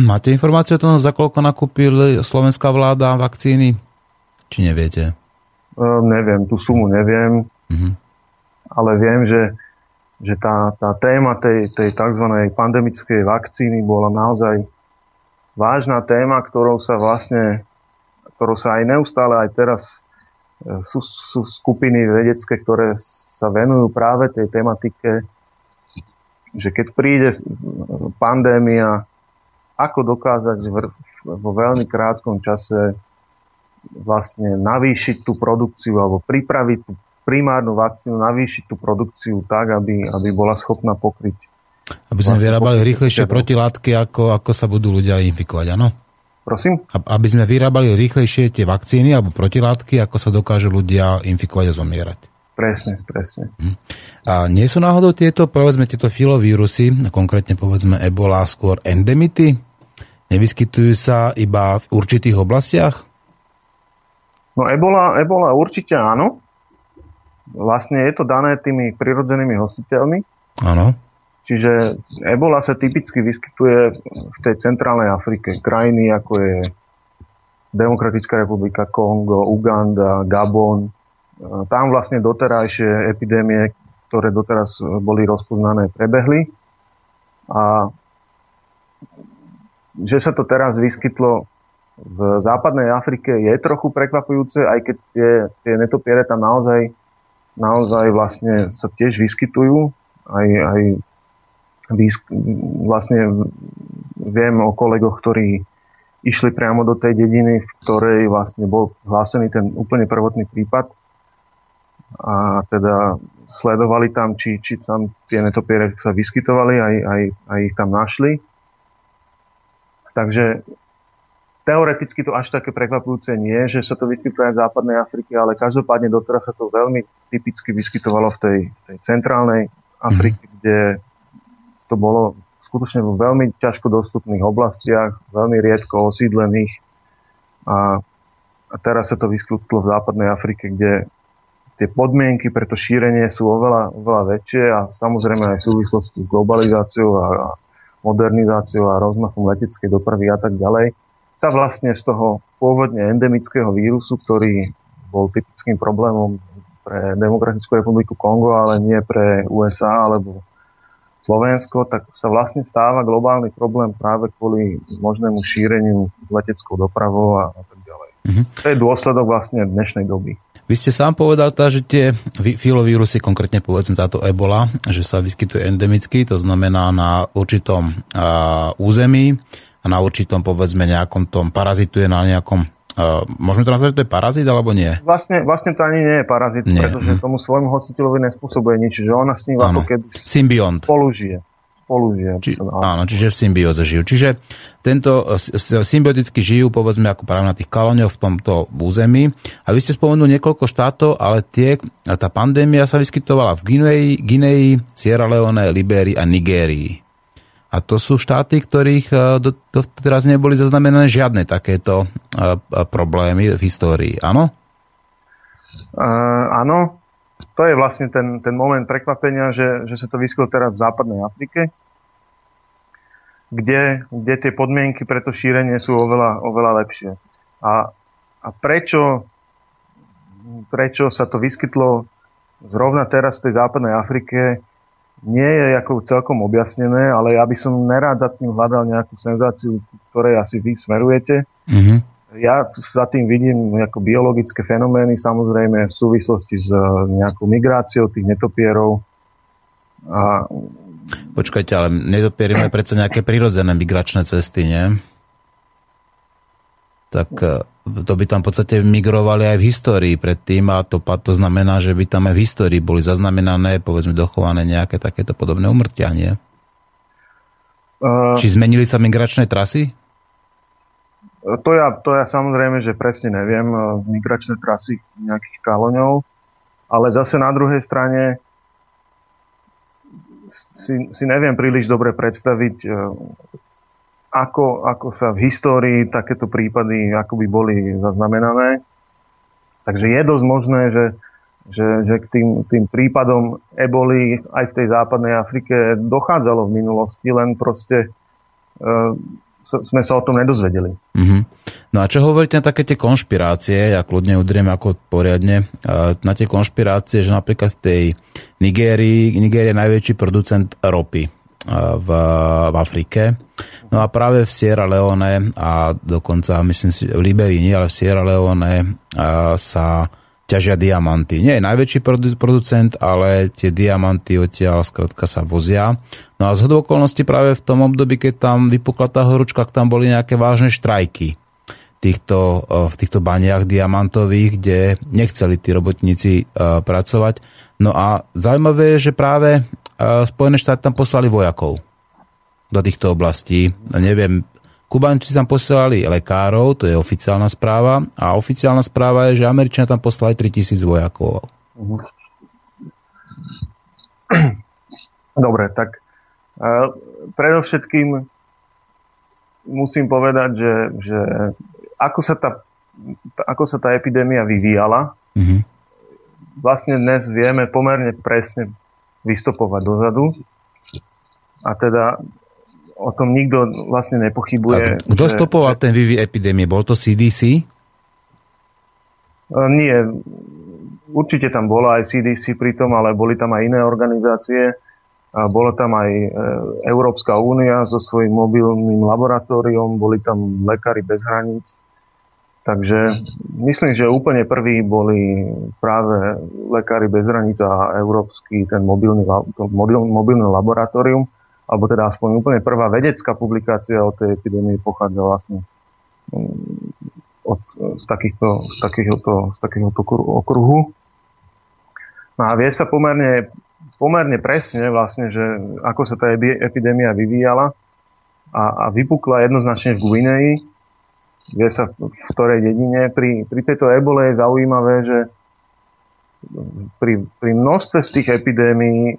Máte informáciu o tom, za koľko nakúpil slovenská vláda vakcíny? Či neviete? Uh, neviem, tú sumu neviem, uh-huh. ale viem, že, že tá, tá téma tej, tej tzv. pandemickej vakcíny bola naozaj vážna téma, ktorou sa vlastne, ktorou sa aj neustále aj teraz e, sú, sú skupiny vedecké, ktoré sa venujú práve tej tematike, že keď príde pandémia, ako dokázať vo veľmi krátkom čase vlastne navýšiť tú produkciu alebo pripraviť tú primárnu vakcínu, navýšiť tú produkciu tak, aby, aby bola schopná pokryť. Aby sme vlastne vyrábali rýchlejšie protilátky, ako, ako sa budú ľudia infikovať, áno? Prosím? Aby sme vyrábali rýchlejšie tie vakcíny alebo protilátky, ako sa dokážu ľudia infikovať a zomierať. Presne, presne. Hm. A nie sú náhodou tieto, povedzme, tieto filovírusy, konkrétne povedzme ebola, skôr endemity? Nevyskytujú sa iba v určitých oblastiach? No ebola, ebola určite áno. Vlastne je to dané tými prirodzenými hostiteľmi. Áno. Čiže ebola sa typicky vyskytuje v tej centrálnej Afrike. Krajiny ako je Demokratická republika Kongo, Uganda, Gabon, tam vlastne doterajšie epidémie, ktoré doteraz boli rozpoznané, prebehli. A že sa to teraz vyskytlo v západnej Afrike je trochu prekvapujúce, aj keď tie, tie netopiere tam naozaj, naozaj vlastne sa tiež vyskytujú. Aj, aj výsk, vlastne viem o kolegoch, ktorí išli priamo do tej dediny, v ktorej vlastne bol hlásený ten úplne prvotný prípad a teda sledovali tam, či, či tam tie netopiere sa vyskytovali, aj, aj, aj ich tam našli. Takže teoreticky to až také prekvapujúce nie, že sa to vyskytuje aj v západnej Afrike, ale každopádne doteraz sa to veľmi typicky vyskytovalo v tej, tej centrálnej Afrike, mm. kde to bolo skutočne vo veľmi ťažko dostupných oblastiach, veľmi riedko osídlených a, a teraz sa to vyskytlo v západnej Afrike, kde tie podmienky pre to šírenie sú oveľa, oveľa väčšie a samozrejme aj v súvislosti s globalizáciou a, a modernizáciou a rozmachom leteckej dopravy a tak ďalej. Sa vlastne z toho pôvodne endemického vírusu, ktorý bol typickým problémom pre Demokratickú republiku Kongo, ale nie pre USA alebo Slovensko, tak sa vlastne stáva globálny problém práve kvôli možnému šíreniu leteckou dopravou a, a tak ďalej. Mm-hmm. To je dôsledok vlastne dnešnej doby. Vy ste sám povedal, tá, že tie filovírusy, konkrétne povedzme táto ebola, že sa vyskytuje endemicky, to znamená na určitom uh, území a na určitom povedzme nejakom tom parazituje na nejakom Uh, môžeme to nazvať, že to je parazit, alebo nie? Vlastne, vlastne to ani nie je parazit, nie. pretože hm. tomu svojmu hostiteľovi nespôsobuje nič, že ona s ním ako keby Symbiont. spolu žije. Spolu žije. Či, áno, čiže v symbióze žijú. Čiže tento symbioticky žijú, povedzme, ako práve na tých kalóňoch v tomto území. A vy ste spomenuli niekoľko štátov, ale tie, tá pandémia sa vyskytovala v Gineji, Gineji Sierra Leone, Liberii a Nigérii. A to sú štáty, ktorých e, teraz neboli zaznamenané žiadne takéto uh, problémy v histórii, áno? Uh, áno, to je vlastne ten, ten moment prekvapenia, že, že sa to vyskytlo teraz v západnej Afrike, kde, kde tie podmienky pre to šírenie sú oveľa, oveľa lepšie. A, a prečo, prečo sa to vyskytlo zrovna teraz v tej západnej Afrike, nie je ako celkom objasnené, ale ja by som nerád za tým hľadal nejakú senzáciu, ktorej asi vy smerujete. Mm-hmm. Ja za tým vidím ako biologické fenomény, samozrejme v súvislosti s eh, nejakou migráciou tých netopierov. A... Počkajte, ale netopiery majú predsa nejaké prirodzené migračné cesty, nie? Tak eh, to by tam v podstate migrovali aj v histórii predtým a to, to znamená, že by tam aj v histórii boli zaznamenané, povedzme, dochované nejaké takéto podobné umrtia, nie? Uh, Či zmenili sa migračné trasy? To ja, to ja samozrejme, že presne neviem, migračné trasy nejakých kaloňov, ale zase na druhej strane si, si neviem príliš dobre predstaviť ako, ako sa v histórii takéto prípady ako by boli zaznamenané. Takže je dosť možné, že, že, že k tým, tým prípadom eboli aj v tej západnej Afrike dochádzalo v minulosti, len proste uh, sme sa o tom nedozvedeli. Mm-hmm. No a čo hovoríte na také tie konšpirácie, ja kľudne udriem ako poriadne, na tie konšpirácie, že napríklad v tej Nigérii, Nigéria je najväčší producent ropy v, v Afrike. No a práve v Sierra Leone a dokonca, myslím si, v Liberii nie, ale v Sierra Leone sa ťažia diamanty. Nie je najväčší producent, ale tie diamanty odtiaľ skrátka sa vozia. No a z okolností práve v tom období, keď tam vypukla tá horúčka, tam boli nejaké vážne štrajky týchto, v týchto baniach diamantových, kde nechceli tí robotníci pracovať. No a zaujímavé je, že práve Spojené štáty tam poslali vojakov do týchto oblastí. Neviem, Kubanči tam posielali lekárov, to je oficiálna správa, a oficiálna správa je, že Američania tam poslali 3000 vojakov. Mhm. Dobre, tak uh, predovšetkým musím povedať, že, že ako, sa tá, ako sa tá epidémia vyvíjala, mm-hmm. vlastne dnes vieme pomerne presne vystopovať dozadu. A teda o tom nikto vlastne nepochybuje. Kto že, stopoval ten vývoj epidémie? Bol to CDC? E, nie. Určite tam bola aj CDC pritom, ale boli tam aj iné organizácie. A bola tam aj e, Európska únia so svojím mobilným laboratóriom, boli tam lekári bez hraníc. Takže myslím, že úplne prví boli práve lekári bez hraníc a európsky ten mobilný, to mobil, mobilné laboratórium, alebo teda aspoň úplne prvá vedecká publikácia o tej epidémii pochádza vlastne mm, od, z, takýchto, z, takéhoto, z takéhoto okruhu. No a vie sa pomerne, pomerne presne vlastne, že ako sa tá epidémia vyvíjala a, a vypukla jednoznačne v Guineji, vie sa v ktorej dedine. Pri, pri tejto ebole je zaujímavé, že pri, pri množstve z tých epidémií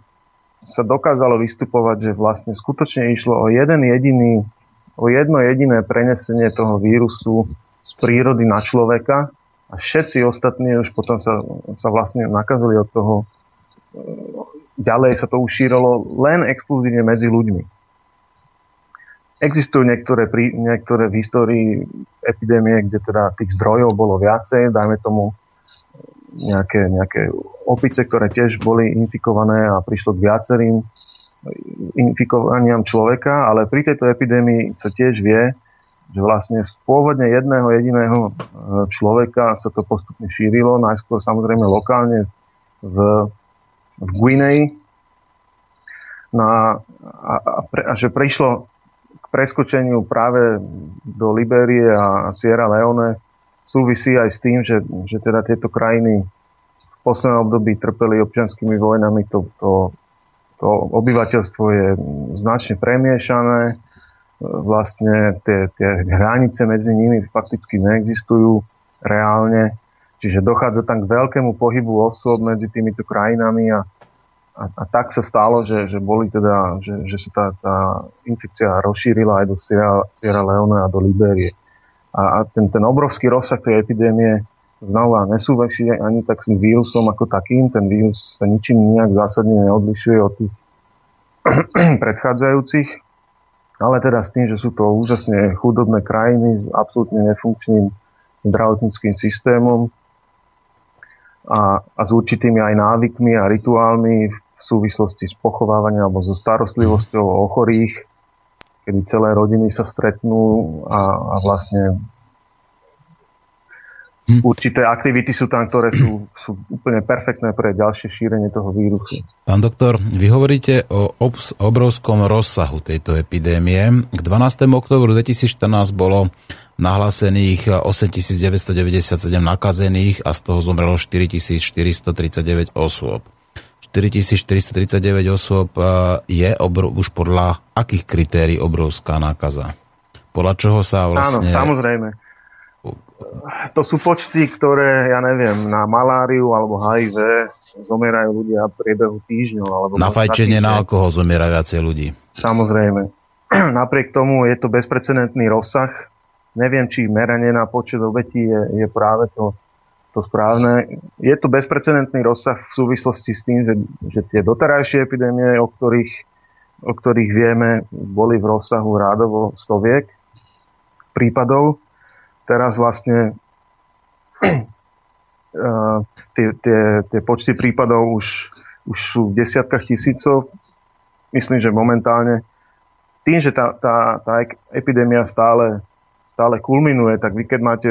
sa dokázalo vystupovať, že vlastne skutočne išlo o jeden jediný, o jedno jediné prenesenie toho vírusu z prírody na človeka a všetci ostatní už potom sa, sa vlastne nakazili od toho ďalej sa to ušíralo len exkluzívne medzi ľuďmi. Existujú niektoré, niektoré v histórii epidémie, kde teda tých zdrojov bolo viacej, dajme tomu nejaké, nejaké opice, ktoré tiež boli infikované a prišlo k viacerým infikovaniam človeka, ale pri tejto epidémii sa tiež vie, že vlastne z pôvodne jedného jediného e, človeka sa to postupne šírilo, najskôr samozrejme lokálne v, v Guinei, no a, a, pre, a že prišlo preskočeniu práve do Liberie a Sierra Leone súvisí aj s tým, že, že teda tieto krajiny v poslednom období trpeli občianskými vojnami. To, to, to obyvateľstvo je značne premiešané. Vlastne tie, tie hranice medzi nimi fakticky neexistujú reálne. Čiže dochádza tam k veľkému pohybu osôb medzi týmito krajinami a a, a tak sa stalo, že, že boli teda, že, že sa tá, tá infekcia rozšírila aj do Sierra, Sierra Leone a do Liberie. A, a ten, ten obrovský rozsah tej epidémie znova nesúvisí ani tak s vírusom ako takým. Ten vírus sa ničím nejak zásadne neodlišuje od tých predchádzajúcich, ale teda s tým, že sú to úžasne chudobné krajiny s absolútne nefunkčným zdravotníckým systémom a, a s určitými aj návykmi a rituálmi, v súvislosti s pochovávaním alebo so starostlivosťou o chorých, kedy celé rodiny sa stretnú a, a vlastne hm. určité aktivity sú tam, ktoré sú, sú úplne perfektné pre ďalšie šírenie toho vírusu. Pán doktor, vy hovoríte o obs- obrovskom rozsahu tejto epidémie. K 12. oktobru 2014 bolo nahlásených 8997 nakazených a z toho zomrelo 4439 osôb. 4439 osôb e, je obrov, už podľa akých kritérií obrovská nákaza? Podľa čoho sa vlastne... Áno, samozrejme. To sú počty, ktoré, ja neviem, na maláriu alebo HIV zomierajú ľudia v priebehu týždňov. Alebo na fajčenie, na alkohol zomiera viacej ľudí. Samozrejme. Napriek tomu je to bezprecedentný rozsah. Neviem, či meranie na počet obetí je, je práve to to správne. Je to bezprecedentný rozsah v súvislosti s tým, že, že tie doterajšie epidémie, o ktorých, o ktorých vieme, boli v rozsahu rádovo stoviek prípadov. Teraz vlastne tie, tie, tie počty prípadov už, už sú v desiatkách tisícov. Myslím, že momentálne tým, že tá, tá, tá epidémia stále, stále kulminuje, tak vy keď máte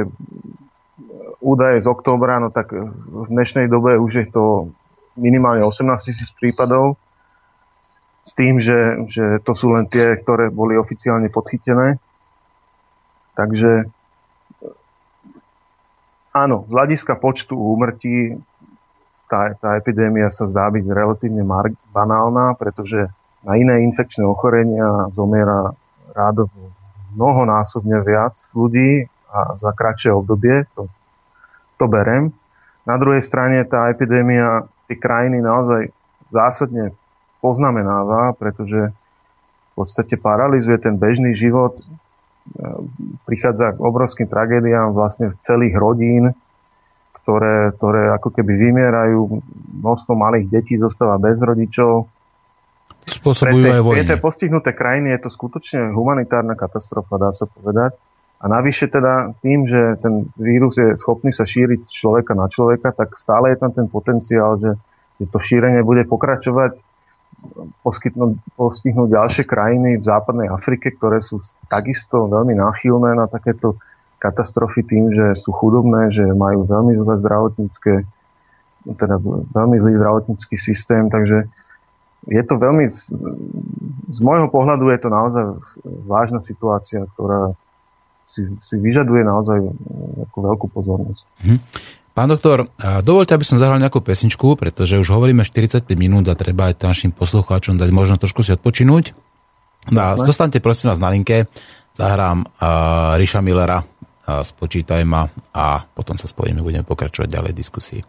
údaje z októbra, no tak v dnešnej dobe už je to minimálne 18 tisíc prípadov s tým, že, že to sú len tie, ktoré boli oficiálne podchytené. Takže áno, z hľadiska počtu úmrtí tá, tá epidémia sa zdá byť relatívne mar- banálna, pretože na iné infekčné ochorenia zomiera rádovo mnohonásobne viac ľudí a za kratšie obdobie. To to berem. Na druhej strane tá epidémia tie krajiny naozaj zásadne poznamenáva, pretože v podstate paralizuje ten bežný život, e, prichádza k obrovským tragédiám vlastne celých rodín, ktoré, ktoré ako keby vymierajú, množstvo malých detí zostáva bez rodičov. Spôsobujú aj vojny. Pre tie postihnuté krajiny je to skutočne humanitárna katastrofa, dá sa povedať. A navyše teda tým, že ten vírus je schopný sa šíriť z človeka na človeka, tak stále je tam ten potenciál, že, že to šírenie bude pokračovať, postihnúť ďalšie krajiny v západnej Afrike, ktoré sú takisto veľmi náchylné na takéto katastrofy tým, že sú chudobné, že majú veľmi zlé zdravotnícke, teda veľmi zlý zdravotnícky systém, takže je to veľmi, z môjho pohľadu je to naozaj vážna situácia, ktorá si, si vyžaduje naozaj ako veľkú pozornosť. Hm. Pán doktor, dovolte, aby som zahral nejakú pesničku, pretože už hovoríme 45 minút a treba aj našim poslucháčom dať možno trošku si odpočinúť. No a zostaňte prosím vás na linke, zahrám uh, Ríša Millera, uh, spočítaj ma a potom sa spojíme, budeme pokračovať ďalej v diskusii.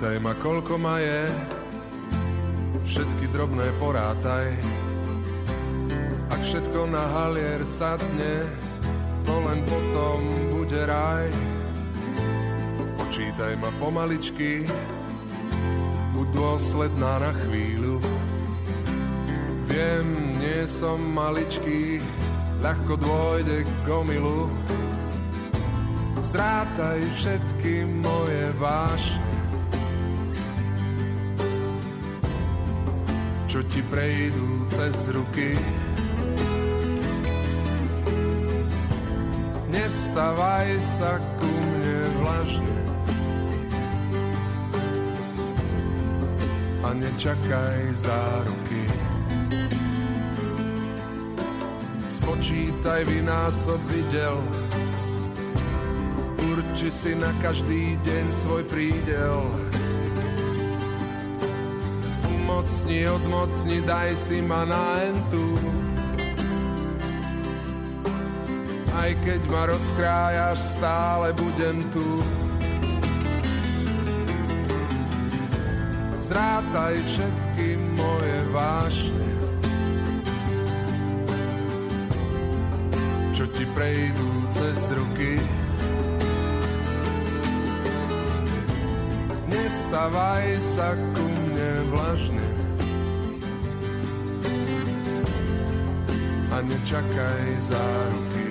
Spočítaj ma, koľko ma je, všetky drobné porátaj. Ak všetko na halier sadne, to len potom bude raj. Počítaj ma pomaličky, buď dôsledná na chvíľu. Viem, nie som maličký, ľahko dôjde k gomilu. Zrátaj všetky moje vášne, čo ti prejdú cez ruky. Nestavaj sa ku mne vlažne a nečakaj záruky. Spočítaj vynásob videl, urči si na každý deň svoj prídel. Umocni, odmocni, daj si ma na entu. Aj keď ma rozkrájaš, stále budem tu. Zrátaj všetky moje vášne, čo ti prejdú cez ruky. Nestavaj sa ku mne vlažne a nečakaj záruky.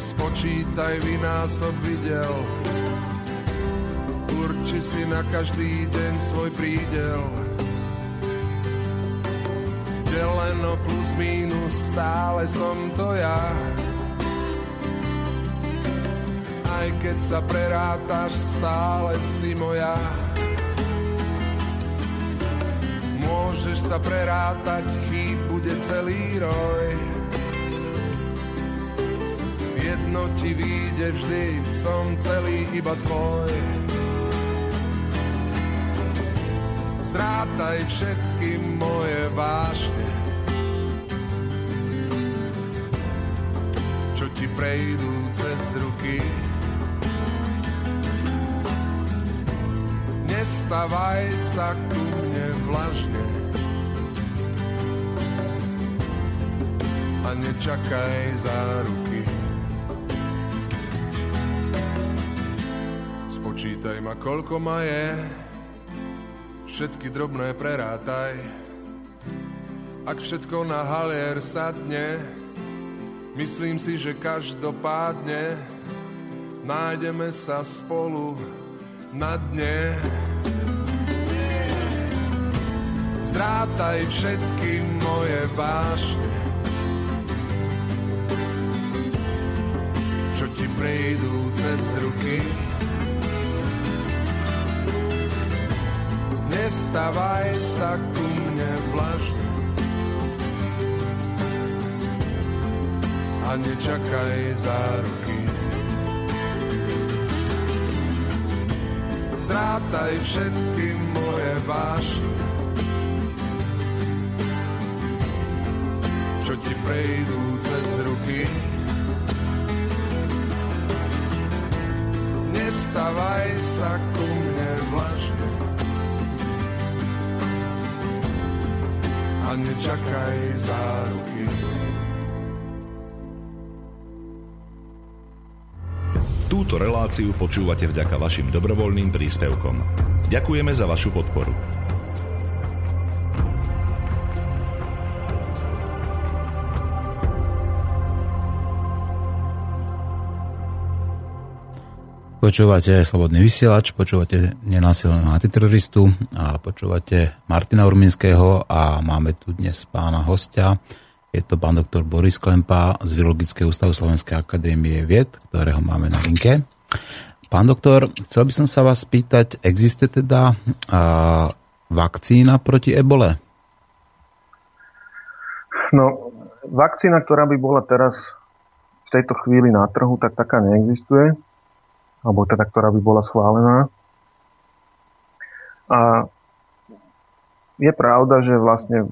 Spočítaj vynásob videl, urči si na každý deň svoj prídel. Deleno plus mínus, stále som to ja. Aj keď sa prerátaš, stále si moja. Môžeš sa prerátať, chýb bude celý roj. Jedno ti vyjde vždy, som celý iba tvoj. Zrátaj všetky moje vášne, čo ti prejdú cez ruky. Nestavaj sa ku mne vlažne a nečakaj záruky. Spočítaj ma, koľko ma je, všetky drobné prerátaj. Ak všetko na halier sadne, myslím si, že každopádne nájdeme sa spolu na dne. Zrátaj všetky moje vášne, prejdú cez ruky. Nestavaj sa ku mne vlažne a nečakaj záruky. Zrátaj všetky moje vášne, čo ti prejdú cez ruky. Nestavaj sa ku mne vlažne a nečakaj záruky. Túto reláciu počúvate vďaka vašim dobrovoľným príspevkom. Ďakujeme za vašu podporu. Počúvate Slobodný vysielač, počúvate nenásilného antiteroristu a počúvate Martina Urminského a máme tu dnes pána hostia. Je to pán doktor Boris Klempa z Virologického ústavu Slovenskej akadémie vied, ktorého máme na linke. Pán doktor, chcel by som sa vás spýtať, existuje teda a, vakcína proti ebole? No, vakcína, ktorá by bola teraz v tejto chvíli na trhu, tak taká neexistuje alebo teda ktorá by bola schválená. A je pravda, že vlastne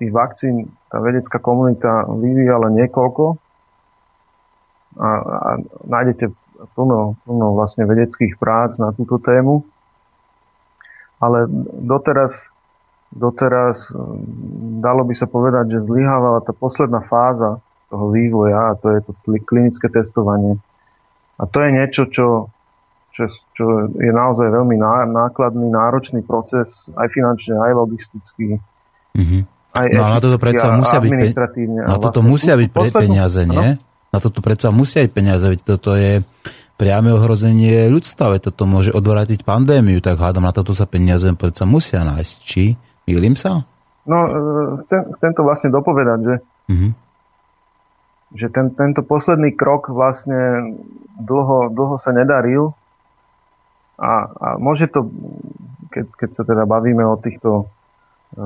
tých vakcín tá vedecká komunita vyvíja len niekoľko a, a nájdete plno, plno vlastne vedeckých prác na túto tému. Ale doteraz, doteraz dalo by sa povedať, že zlyhávala tá posledná fáza toho vývoja a to je to klinické testovanie. A to je niečo, čo, čo, čo je naozaj veľmi nákladný, náročný proces, aj finančne, aj logistický. Mm-hmm. Aj no a na toto predsa musia byť, pe- na toto vlastne musia byť pre peniaze, nie? No? Na toto predsa musia byť peniaze, veď toto je priame ohrozenie ľudstva, veď toto môže odvrátiť pandémiu, tak hádam, na toto sa peniaze predsa musia nájsť. Či? Mýlim sa? No, e, chcem, chcem to vlastne dopovedať, že mm-hmm že ten, tento posledný krok vlastne dlho, dlho sa nedaril a, a môže to, keď, keď sa teda bavíme o týchto e,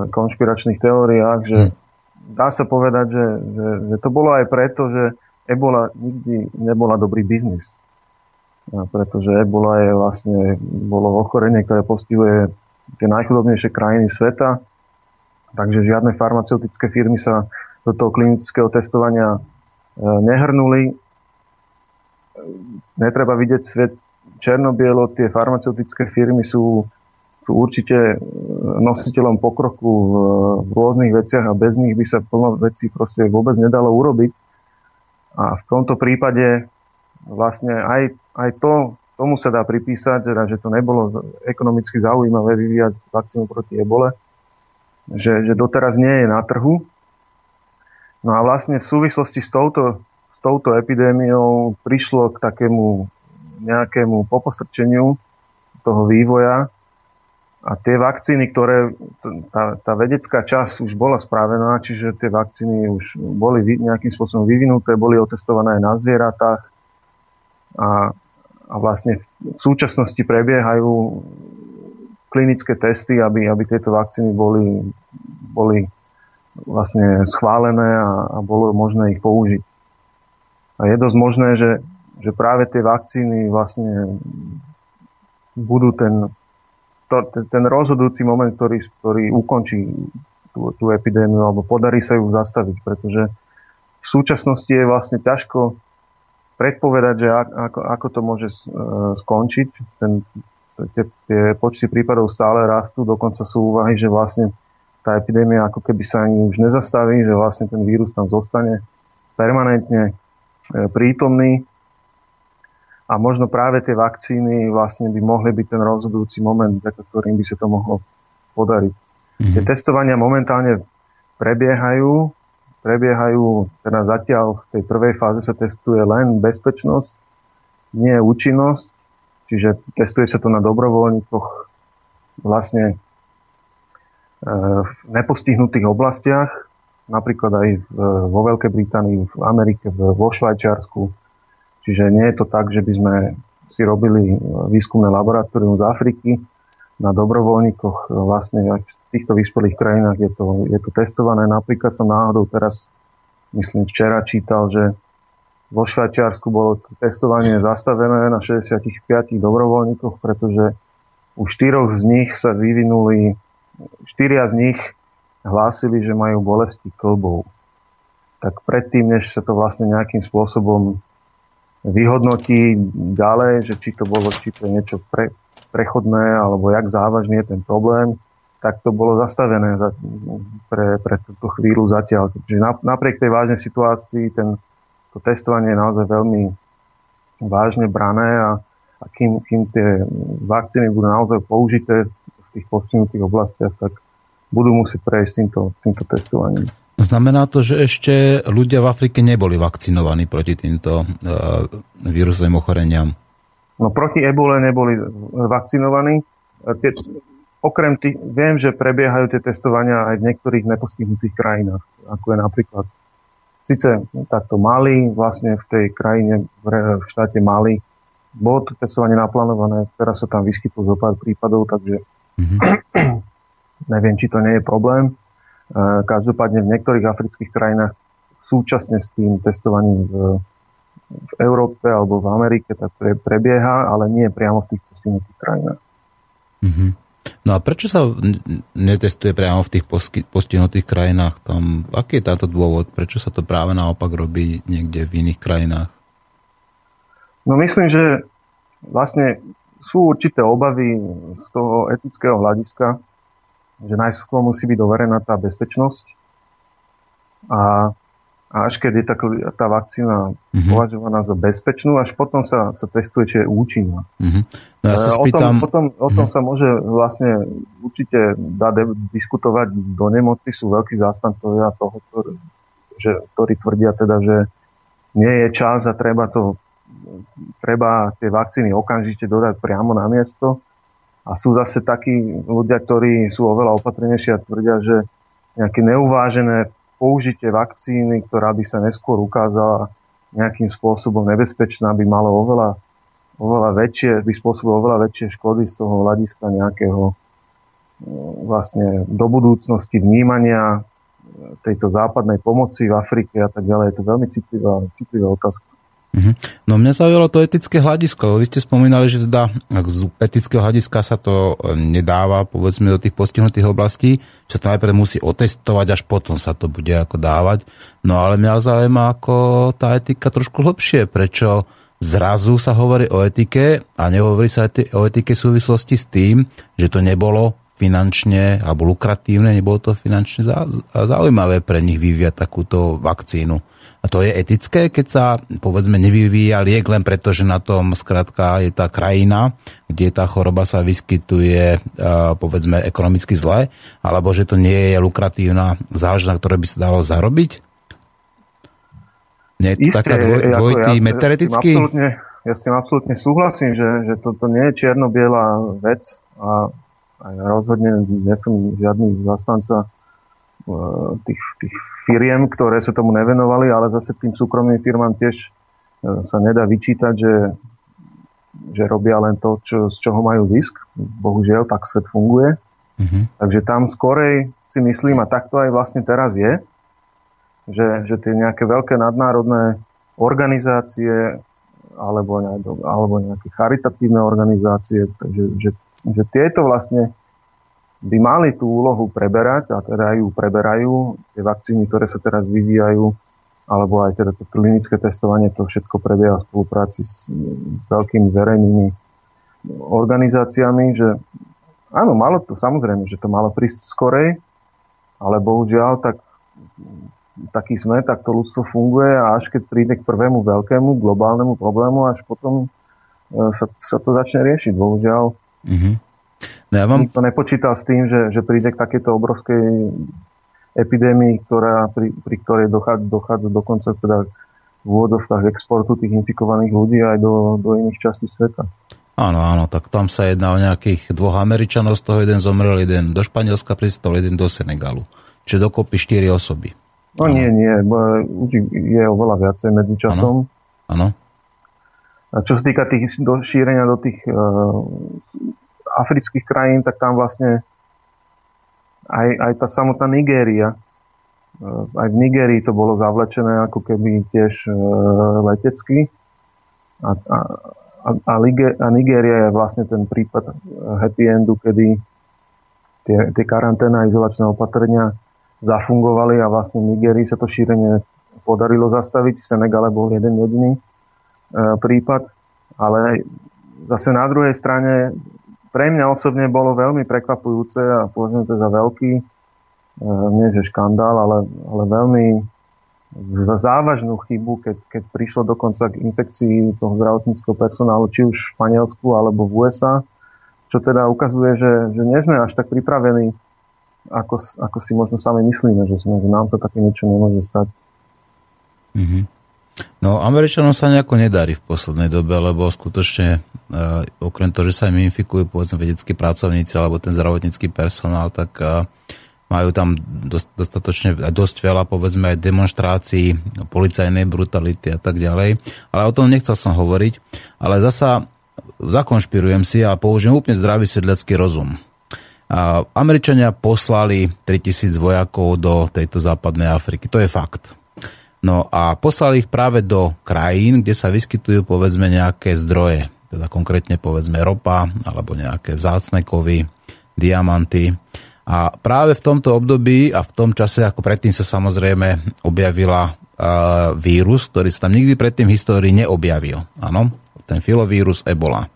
konšpiračných teóriách, že hm. dá sa povedať, že, že, že to bolo aj preto, že ebola nikdy nebola dobrý biznis. Pretože ebola je vlastne, bolo ochorenie, ktoré postihuje tie najchudobnejšie krajiny sveta, takže žiadne farmaceutické firmy sa do toho klinického testovania nehrnuli. Netreba vidieť svet černobielo, tie farmaceutické firmy sú, sú určite e, nositeľom pokroku v, v rôznych veciach a bez nich by sa plno vecí proste vôbec nedalo urobiť. A v tomto prípade vlastne aj, aj to, tomu sa dá pripísať, teda, že to nebolo ekonomicky zaujímavé vyvíjať vakcínu proti ebole, že, že doteraz nie je na trhu No a vlastne v súvislosti s touto, s touto epidémiou prišlo k takému nejakému popostrčeniu toho vývoja a tie vakcíny, ktoré, tá, tá vedecká časť už bola spravená, čiže tie vakcíny už boli nejakým spôsobom vyvinuté, boli otestované aj na zvieratách a, a vlastne v súčasnosti prebiehajú klinické testy, aby, aby tieto vakcíny boli, boli vlastne schválené a, a bolo možné ich použiť. A je dosť možné, že, že práve tie vakcíny vlastne budú ten, to, ten rozhodujúci moment, ktorý, ktorý ukončí tú, tú epidémiu alebo podarí sa ju zastaviť, pretože v súčasnosti je vlastne ťažko predpovedať, že ako, ako to môže e, skončiť. Ten, tie, tie počty prípadov stále rastú, dokonca sú úvahy, že vlastne tá epidémia ako keby sa ani už nezastaví, že vlastne ten vírus tam zostane permanentne e, prítomný a možno práve tie vakcíny vlastne by mohli byť ten rozhodujúci moment, za ktorým by sa to mohlo podariť. Mm-hmm. Tie testovania momentálne prebiehajú, prebiehajú, teda zatiaľ v tej prvej fáze sa testuje len bezpečnosť, nie účinnosť, čiže testuje sa to na dobrovoľníkoch vlastne v nepostihnutých oblastiach, napríklad aj vo Veľkej Británii, v Amerike, vo Švajčiarsku. Čiže nie je to tak, že by sme si robili výskumné laboratórium z Afriky na dobrovoľníkoch. Vlastne v týchto vyspelých krajinách je to, je to testované. Napríklad som náhodou teraz, myslím, včera čítal, že vo Švajčiarsku bolo testovanie zastavené na 65 dobrovoľníkoch, pretože u štyroch z nich sa vyvinuli štyria z nich hlásili, že majú bolesti klbov. Tak predtým, než sa to vlastne nejakým spôsobom vyhodnotí ďalej, že či to bolo, či to je niečo pre, prechodné, alebo jak závažný je ten problém, tak to bolo zastavené za, pre, pre túto chvíľu zatiaľ. Čiže napriek tej vážnej situácii ten, to testovanie je naozaj veľmi vážne brané a, a kým, kým tie vakcíny budú naozaj použité tých postihnutých oblastiach, tak budú musieť prejsť týmto, týmto testovaním. Znamená to, že ešte ľudia v Afrike neboli vakcinovaní proti týmto uh, vírusovým ochoreniam? No proti ebole neboli vakcinovaní. Tie, okrem tých, viem, že prebiehajú tie testovania aj v niektorých nepostihnutých krajinách, ako je napríklad Sice takto Mali, vlastne v tej krajine, v štáte Mali, bolo to testovanie naplánované, teraz sa tam vyskytlo zo pár prípadov, takže Mm-hmm. Neviem, či to nie je problém. Každopádne v niektorých afrických krajinách súčasne s tým testovaním v, v Európe alebo v Amerike tak pre, prebieha, ale nie priamo v tých postihnutých krajinách. Mm-hmm. No a prečo sa netestuje priamo v tých postihnutých krajinách? Tam, aký je táto dôvod? Prečo sa to práve naopak robí niekde v iných krajinách? No myslím, že vlastne sú určité obavy z toho etického hľadiska, že najskôr musí byť overená tá bezpečnosť a a až keď je tá, tá vakcína uh-huh. považovaná za bezpečnú, až potom sa, sa testuje, či je účinná. Uh-huh. No ja sa spýtam... o, tom, potom, o tom uh-huh. sa môže vlastne určite dá de- diskutovať do nemoty, sú veľkí zástancovia toho, ktorý, že, ktorí tvrdia teda, že nie je čas a treba to treba tie vakcíny okamžite dodať priamo na miesto. A sú zase takí ľudia, ktorí sú oveľa opatrnejší a tvrdia, že nejaké neuvážené použitie vakcíny, ktorá by sa neskôr ukázala nejakým spôsobom nebezpečná, by malo oveľa, oveľa väčšie, by spôsobilo oveľa väčšie škody z toho hľadiska nejakého e, vlastne do budúcnosti vnímania e, tejto západnej pomoci v Afrike a tak ďalej. Je to veľmi citlivá, citlivá otázka. Uh-huh. No mňa zaujalo to etické hľadisko. Vy ste spomínali, že teda z etického hľadiska sa to e, nedáva povedzme do tých postihnutých oblastí, že to najprv musí otestovať, až potom sa to bude ako dávať. No ale mňa zaujíma ako tá etika trošku hlbšie, prečo zrazu sa hovorí o etike a nehovorí sa o etike v súvislosti s tým, že to nebolo finančne alebo lukratívne, nebolo to finančne zaujímavé pre nich vyvíjať takúto vakcínu. A to je etické, keď sa povedzme nevyvíja liek len preto, že na tom skrátka je tá krajina, kde tá choroba sa vyskytuje povedzme ekonomicky zle, alebo že to nie je lukratívna záležitosť, na ktoré by sa dalo zarobiť? Nie je to Isté, taká dvoj, dvojitý ja, meteoretický? Ja, ja s tým absolútne súhlasím, že, že toto nie je čierno-biela vec a, a ja rozhodne nie som žiadny zastanca E, tých, tých firiem, ktoré sa tomu nevenovali, ale zase tým súkromným firmám tiež e, sa nedá vyčítať, že, že robia len to, čo, z čoho majú zisk. Bohužiaľ, tak svet funguje. Uh-huh. Takže tam skorej si myslím, a tak to aj vlastne teraz je, že, že tie nejaké veľké nadnárodné organizácie alebo, alebo nejaké charitatívne organizácie, že, že, že tieto vlastne by mali tú úlohu preberať, a teda ju preberajú, tie vakcíny, ktoré sa teraz vyvíjajú, alebo aj teda to klinické testovanie, to všetko prebieha v spolupráci s, s veľkými verejnými organizáciami, že áno, malo to, samozrejme, že to malo prísť skorej, ale bohužiaľ, tak taký sme, tak to ľudstvo funguje a až keď príde k prvému veľkému globálnemu problému, až potom e, sa, sa to začne riešiť. Bohužiaľ, mm-hmm. No ja vám... Nikto nepočítal s tým, že, že príde k takéto obrovskej epidémii, ktorá, pri, pri ktorej dochádza, dochádza dokonca teda v úvodovkách exportu tých infikovaných ľudí aj do, do iných častí sveta. Áno, áno, tak tam sa jedná o nejakých dvoch Američanov, z toho jeden zomrel, jeden do Španielska pristol, jeden do Senegalu. Čiže dokopy štyri osoby. No áno. nie, nie, je oveľa viacej medzi časom. Áno. Čo sa týka tých do, šírenia do tých uh, afrických krajín, tak tam vlastne aj, aj tá samotná Nigéria, eh, aj v Nigérii to bolo zavlečené ako keby tiež eh, letecky. A, a, a, a Nigéria je vlastne ten prípad eh, happy endu, kedy tie, tie karanténa a izolačné opatrenia zafungovali a vlastne v Nigérii sa to šírenie podarilo zastaviť. V Senegale bol jeden jediný e, prípad, ale zase na druhej strane pre mňa osobne bolo veľmi prekvapujúce a považujem to za veľký, e, nie že škandál, ale, ale veľmi závažnú chybu, keď, keď prišlo dokonca k infekcii toho zdravotníckého personálu, či už v Španielsku alebo v USA, čo teda ukazuje, že, že nie sme až tak pripravení, ako, ako si možno sami myslíme, že, sme, že nám to také niečo nemôže stať. Mm-hmm. No, Američanom sa nejako nedarí v poslednej dobe, lebo skutočne, uh, okrem toho, že sa im infikujú povedzme vedeckí pracovníci alebo ten zdravotnícky personál, tak uh, majú tam dosť, dostatočne, dosť veľa povedzme aj demonstrácií policajnej brutality a tak ďalej. Ale o tom nechcel som hovoriť. Ale zasa zakonšpirujem si a použijem úplne zdravý sedlecký rozum. A Američania poslali 3000 vojakov do tejto západnej Afriky. To je fakt. No a poslali ich práve do krajín, kde sa vyskytujú povedzme nejaké zdroje, teda konkrétne povedzme ropa alebo nejaké vzácne kovy, diamanty. A práve v tomto období a v tom čase, ako predtým sa samozrejme objavila uh, vírus, ktorý sa tam nikdy predtým v histórii neobjavil. Áno, ten filovírus ebola.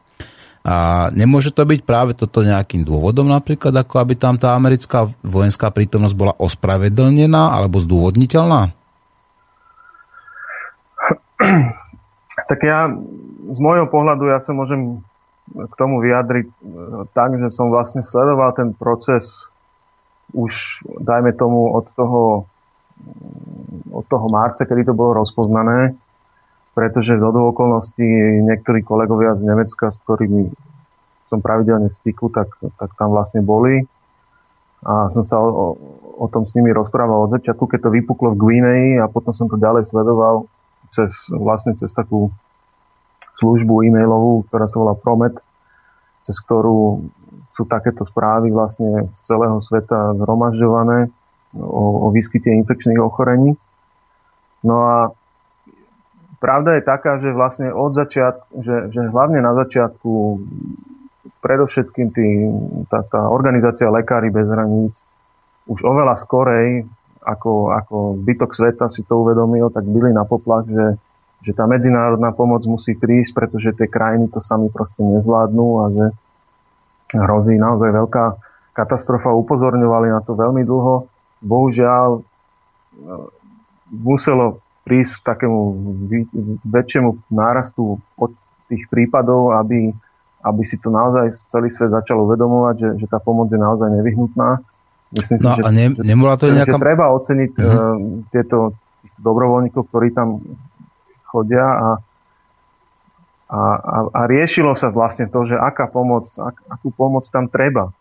A nemôže to byť práve toto nejakým dôvodom napríklad, ako aby tam tá americká vojenská prítomnosť bola ospravedlnená alebo zdôvodniteľná? Tak ja z môjho pohľadu ja sa môžem k tomu vyjadriť e, tak, že som vlastne sledoval ten proces už, dajme tomu, od toho, od toho marca, kedy to bolo rozpoznané, pretože z okolností niektorí kolegovia z Nemecka, s ktorými som pravidelne v styku, tak, tak tam vlastne boli. A som sa o, o, o tom s nimi rozprával od začiatku, keď to vypuklo v Guinei a potom som to ďalej sledoval cez, vlastne cez takú službu e-mailovú, ktorá sa volá Promet, cez ktorú sú takéto správy vlastne z celého sveta zhromažďované o, o výskyte infekčných ochorení. No a pravda je taká, že vlastne od začiatku, že, že hlavne na začiatku predovšetkým tý, tá, tá organizácia Lekári bez hraníc už oveľa skorej, ako, ako zbytok sveta si to uvedomil, tak byli na poplach, že, že tá medzinárodná pomoc musí prísť, pretože tie krajiny to sami proste nezvládnu a že hrozí naozaj veľká katastrofa. Upozorňovali na to veľmi dlho. Bohužiaľ muselo prísť k takému väčšiemu nárastu tých prípadov, aby, aby si to naozaj celý svet začal uvedomovať, že, že tá pomoc je naozaj nevyhnutná. Myslím no si, a ne, že, nebola to nejaká... že treba oceniť uh-huh. uh, tieto dobrovoľníkov, ktorí tam chodia a, a, a, a riešilo sa vlastne to, že aká pomoc, ak, akú pomoc tam treba.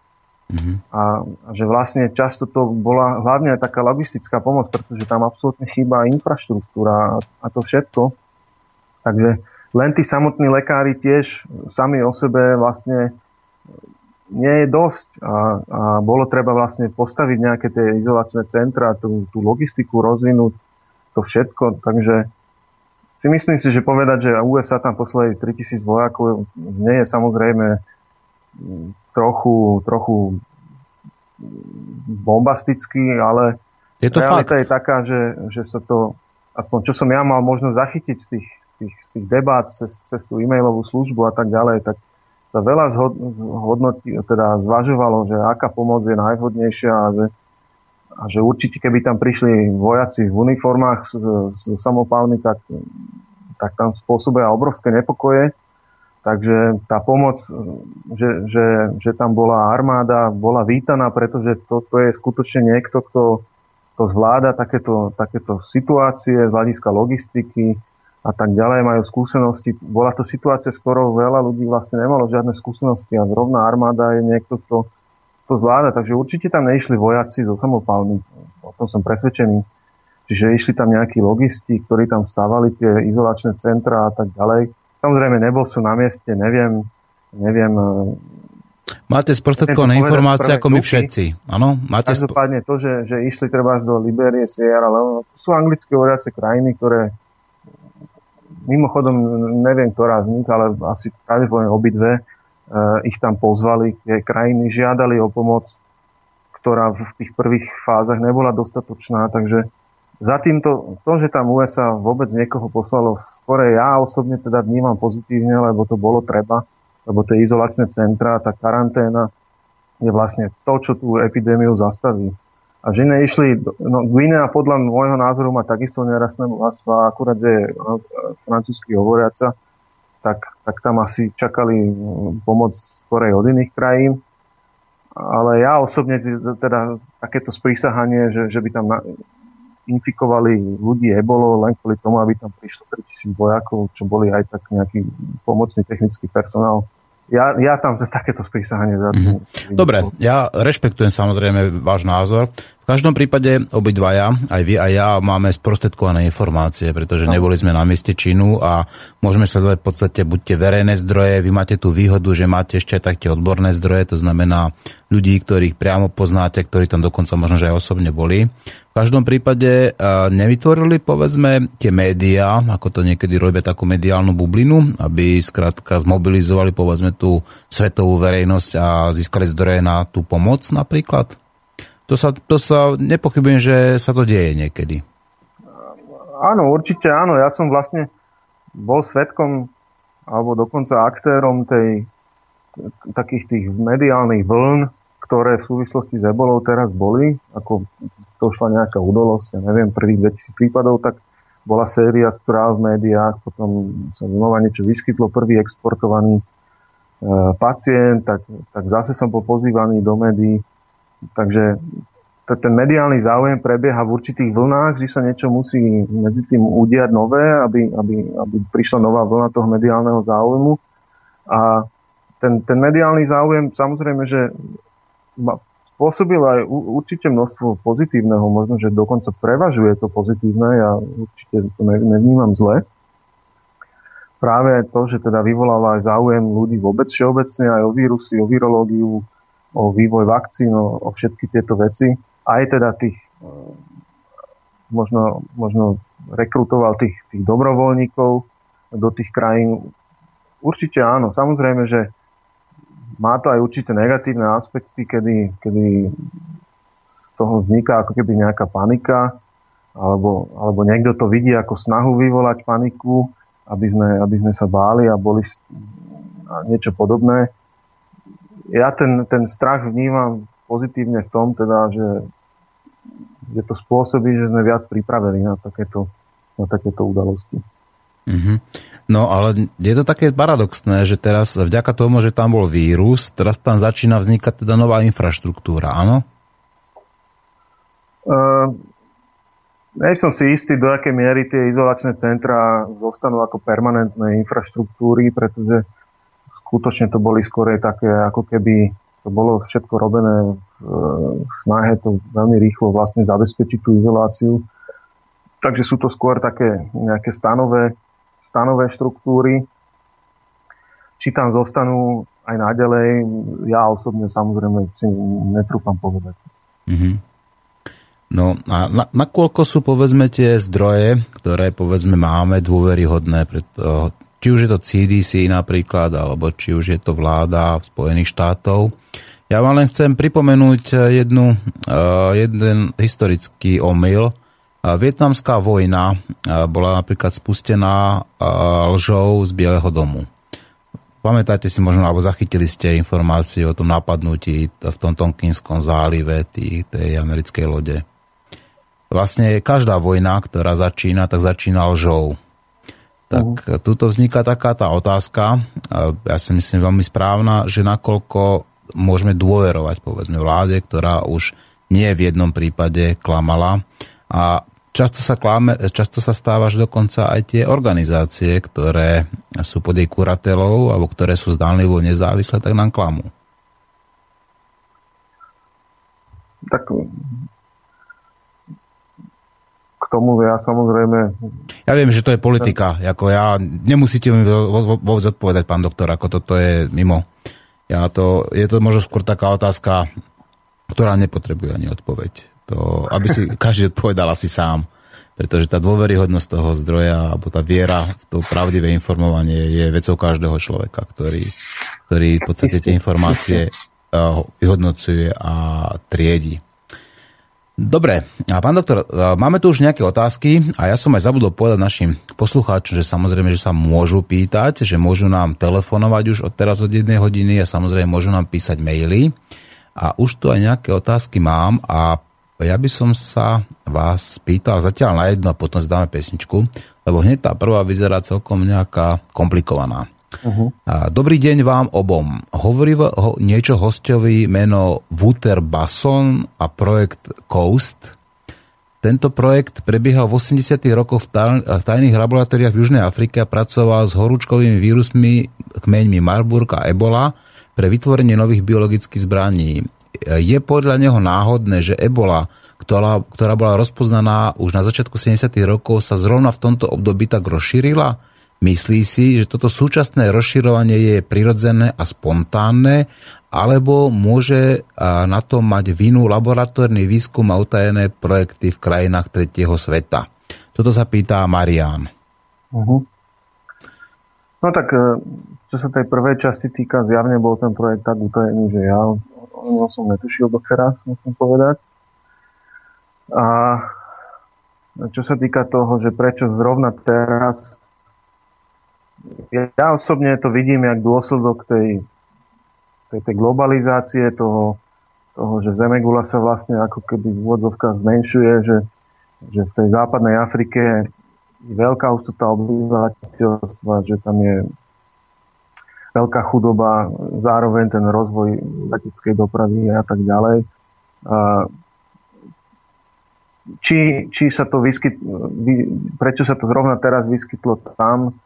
Mm-hmm. A, a že vlastne často to bola hlavne taká logistická pomoc, pretože tam absolútne chýba infraštruktúra a, a to všetko. Takže len tí samotní lekári tiež sami o sebe vlastne nie je dosť a, a bolo treba vlastne postaviť nejaké tie izolačné centra, tú, tú logistiku rozvinúť, to všetko. Takže si myslím si, že povedať, že USA tam poslali 3000 vojakov, nie je samozrejme trochu, trochu bombastický, ale je to realita fakt. je taká, že, že sa to, aspoň čo som ja mal možnosť zachytiť z tých, z tých, z tých debát cez, cez tú e-mailovú službu a tak ďalej, tak sa veľa zhodnotí, teda zvažovalo, že aká pomoc je najvhodnejšia a že, a že určite keby tam prišli vojaci v uniformách s, s samopálmi, tak, tak tam spôsobia obrovské nepokoje. Takže tá pomoc, že, že, že tam bola armáda, bola vítaná, pretože to, to je skutočne niekto, kto to zvláda takéto, takéto situácie z hľadiska logistiky a tak ďalej, majú skúsenosti. Bola to situácia, s ktorou veľa ľudí vlastne nemalo žiadne skúsenosti a zrovna armáda je niekto, kto to zvláda. Takže určite tam neišli vojaci zo samopalmi. O tom som presvedčený. Čiže išli tam nejakí logisti, ktorí tam stávali tie izolačné centra a tak ďalej Samozrejme, nebol sú na mieste, neviem, neviem e, Máte sprostredkované informácie ako my všetci. Áno? Máte Každopádne to, že, že išli treba do Liberie, Sierra Leone, sú anglické hovoriace krajiny, ktoré mimochodom neviem, ktorá z nich, ale asi pravdepodobne obidve uh, ich tam pozvali, tie krajiny žiadali o pomoc, ktorá v tých prvých fázach nebola dostatočná, takže za týmto, to, že tam USA vôbec niekoho poslalo, skore ja osobne teda vnímam pozitívne, lebo to bolo treba, lebo tie izolačné centra, tá karanténa je vlastne to, čo tú epidémiu zastaví. A že neišli, no Guinea podľa môjho názoru má takisto nerastné vlastva, akurát, je no, francúzsky hovoriaca, tak, tak tam asi čakali pomoc skorej od iných krajín. Ale ja osobne teda takéto sprísahanie, že, že by tam na, infikovali ľudí ebolo len kvôli tomu, aby tam prišlo 3000 vojakov, čo boli aj tak nejaký pomocný technický personál. Ja, ja tam za takéto sprísahanie. Mm-hmm. Dobre, ja rešpektujem samozrejme váš názor. V každom prípade obidvaja, aj vy a ja, máme sprostredkované informácie, pretože no. neboli sme na mieste činu a môžeme sledovať v podstate buďte verejné zdroje, vy máte tú výhodu, že máte ešte aj také odborné zdroje, to znamená ľudí, ktorých priamo poznáte, ktorí tam dokonca možno že aj osobne boli. Každom prípade nevytvorili, povedzme, tie médiá, ako to niekedy robia takú mediálnu bublinu, aby skrátka zmobilizovali, povedzme, tú svetovú verejnosť a získali zdroje na tú pomoc napríklad? To sa, to sa nepochybujem, že sa to deje niekedy. Áno, určite áno. Ja som vlastne bol svetkom alebo dokonca aktérom tej, takých tých mediálnych vln, ktoré v súvislosti s ebolou teraz boli, ako došla nejaká udalosť, ja neviem, prvých 2000 prípadov, tak bola séria správ v médiách, potom sa znova niečo vyskytlo, prvý exportovaný e, pacient, tak, tak zase som bol pozývaný do médií. Takže ten mediálny záujem prebieha v určitých vlnách, že sa niečo musí medzi tým udiať nové, aby, aby, aby prišla nová vlna toho mediálneho záujmu. A ten, ten mediálny záujem samozrejme, že spôsobil aj určite množstvo pozitívneho, možno, že dokonca prevažuje to pozitívne, ja určite to nevnímam zle. Práve to, že teda vyvoláva aj záujem ľudí vôbec všeobecne, aj o vírusy, o virológiu, o vývoj vakcín, o, o všetky tieto veci, aj teda tých e, možno, možno rekrutoval tých, tých dobrovoľníkov do tých krajín. Určite áno. Samozrejme, že má to aj určité negatívne aspekty, kedy, kedy z toho vzniká ako keby nejaká panika, alebo, alebo niekto to vidí ako snahu vyvolať paniku, aby sme, aby sme sa báli a boli a niečo podobné. Ja ten, ten strach vnímam pozitívne v tom, teda, že, že to spôsobí, že sme viac pripravení na takéto, na takéto udalosti. Mm-hmm. No ale je to také paradoxné, že teraz vďaka tomu, že tam bol vírus, teraz tam začína vznikať teda nová infraštruktúra, áno? Uh, nie som si istý, do akej miery tie izolačné centra zostanú ako permanentné infraštruktúry, pretože skutočne to boli skôr také, ako keby to bolo všetko robené v snahe to veľmi rýchlo vlastne zabezpečiť tú izoláciu. Takže sú to skôr také nejaké stanové, stanové štruktúry. Či tam zostanú aj naďalej, ja osobne samozrejme si netrúfam povedať. Mm-hmm. No a na, nakoľko sú povedzme tie zdroje, ktoré povedzme máme dôveryhodné, preto, či už je to CDC napríklad, alebo či už je to vláda Spojených štátov, ja vám len chcem pripomenúť eh, jednu, uh, jeden historický omyl. Vietnamská vojna bola napríklad spustená lžou z Bieleho domu. Pamätáte si možno, alebo zachytili ste informácie o tom napadnutí v tom Tonkinskom zálive tý, tej americkej lode. Vlastne každá vojna, ktorá začína, tak začína lžou. Tak uh-huh. tuto vzniká taká tá otázka, ja si myslím veľmi správna, že nakoľko môžeme dôverovať povedzme vláde, ktorá už nie v jednom prípade klamala a často sa, klame, často sa stáva, že dokonca aj tie organizácie, ktoré sú pod jej kuratelou alebo ktoré sú zdánlivo nezávislé, tak nám klamú. Tak k tomu ja samozrejme... Ja viem, že to je politika. Ako ja, nemusíte mi vôbec odpovedať, pán doktor, ako toto je mimo ja to, je to možno skôr taká otázka, ktorá nepotrebuje ani odpoveď. To, aby si každý odpovedal asi sám. Pretože tá dôveryhodnosť toho zdroja, alebo tá viera v to pravdivé informovanie je vecou každého človeka, ktorý, ktorý v podstate tie informácie vyhodnocuje a triedi. Dobre, a pán doktor, máme tu už nejaké otázky a ja som aj zabudol povedať našim poslucháčom, že samozrejme, že sa môžu pýtať, že môžu nám telefonovať už od teraz od jednej hodiny a samozrejme môžu nám písať maily. A už tu aj nejaké otázky mám a ja by som sa vás pýtal zatiaľ na jednu a potom zdáme pesničku, lebo hneď tá prvá vyzerá celkom nejaká komplikovaná. Uh-huh. Dobrý deň vám obom. Hovorí ho niečo hostovi meno Wouter Basson a projekt Coast. Tento projekt prebiehal v 80. rokoch v, tajných laboratóriách v Južnej Afrike a pracoval s horúčkovými vírusmi kmeňmi Marburg a Ebola pre vytvorenie nových biologických zbraní. Je podľa neho náhodné, že Ebola, ktorá, ktorá bola rozpoznaná už na začiatku 70. rokov, sa zrovna v tomto období tak rozšírila? Myslí si, že toto súčasné rozširovanie je prirodzené a spontánne, alebo môže na to mať vinu laboratórny výskum a utajené projekty v krajinách tretieho sveta? Toto sa pýta Marian. Uh-huh. No tak, e, čo sa tej prvej časti týka, zjavne bol ten projekt tak utajený, že ja o som netušil doteraz, musím povedať. A čo sa týka toho, že prečo zrovna teraz ja, osobne to vidím jak dôsledok tej, tej, tej globalizácie, toho, toho, že Zemegula sa vlastne ako keby v úvodzovkách zmenšuje, že, že v tej západnej Afrike je veľká ústota obyvateľstva, že tam je veľká chudoba, zároveň ten rozvoj leteckej dopravy a tak ďalej. Či, či sa to vyskyt, prečo sa to zrovna teraz vyskytlo tam,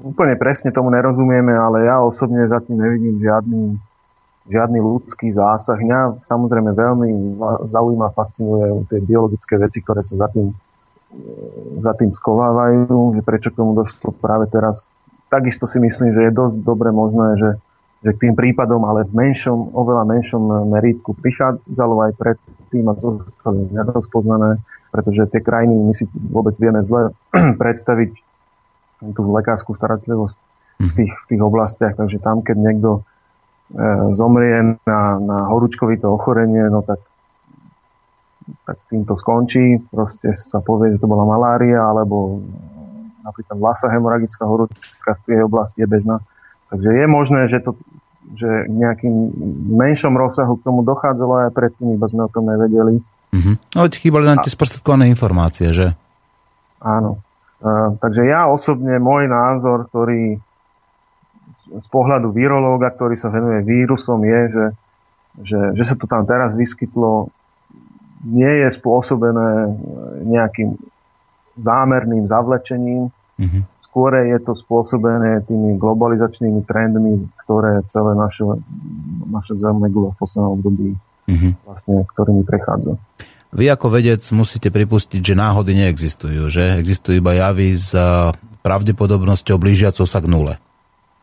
úplne presne tomu nerozumieme, ale ja osobne za tým nevidím žiadny, žiadny ľudský zásah. Mňa samozrejme veľmi zaujíma, fascinuje tie biologické veci, ktoré sa za tým, za tým skovávajú, že prečo k tomu došlo práve teraz. Takisto si myslím, že je dosť dobre možné, že že k tým prípadom, ale v menšom, oveľa menšom merítku prichádzalo aj predtým a zostali nerozpoznané, pretože tie krajiny my si vôbec vieme zle predstaviť tú lekárskú starostlivosť v mhm. tých, v tých oblastiach, takže tam, keď niekto e, zomrie na, na horúčkovité ochorenie, no tak, tak týmto skončí. Proste sa povie, že to bola malária, alebo napríklad vlasa hemoragická horúčka v tej oblasti je bežná Takže je možné, že to že nejakým menšom rozsahu k tomu dochádzalo aj predtým, iba sme o tom nevedeli. Uh-huh. No, chýbali nám tie sprostredkované informácie, že? Áno. Uh, takže ja osobne, môj názor, ktorý z, z pohľadu virológa, ktorý sa venuje vírusom, je, že, že, že sa to tam teraz vyskytlo, nie je spôsobené nejakým zámerným zavlečením, uh-huh. Skôr je to spôsobené tými globalizačnými trendmi, ktoré celé naše, naše zemegule v poslednom období mm-hmm. vlastne, ktorými prechádza. Vy ako vedec musíte pripustiť, že náhody neexistujú, že existujú iba javy s pravdepodobnosťou blížiacou sa k nule.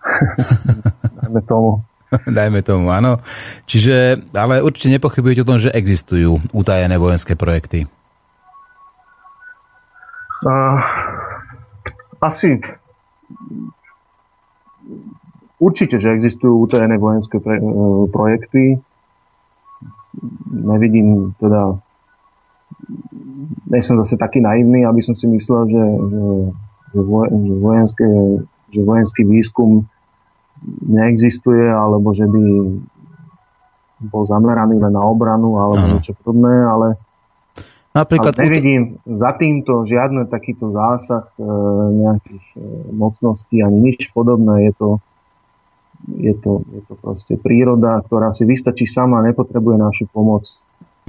Dajme tomu. Dajme tomu, áno. Čiže, ale určite nepochybujete o tom, že existujú utajené vojenské projekty. Uh, asi určite, že existujú utajené vojenské pre, e, projekty. Nevidím teda nie som zase taký naivný, aby som si myslel, že, že, že, vojenské, že vojenský výskum neexistuje, alebo že by bol zameraný len na obranu alebo ano. niečo podobné, ale Napríklad... Ale nevidím za týmto žiadny takýto zásah e, nejakých e, mocností ani nič podobné. Je to, je, to, je to proste príroda, ktorá si vystačí sama, nepotrebuje našu pomoc,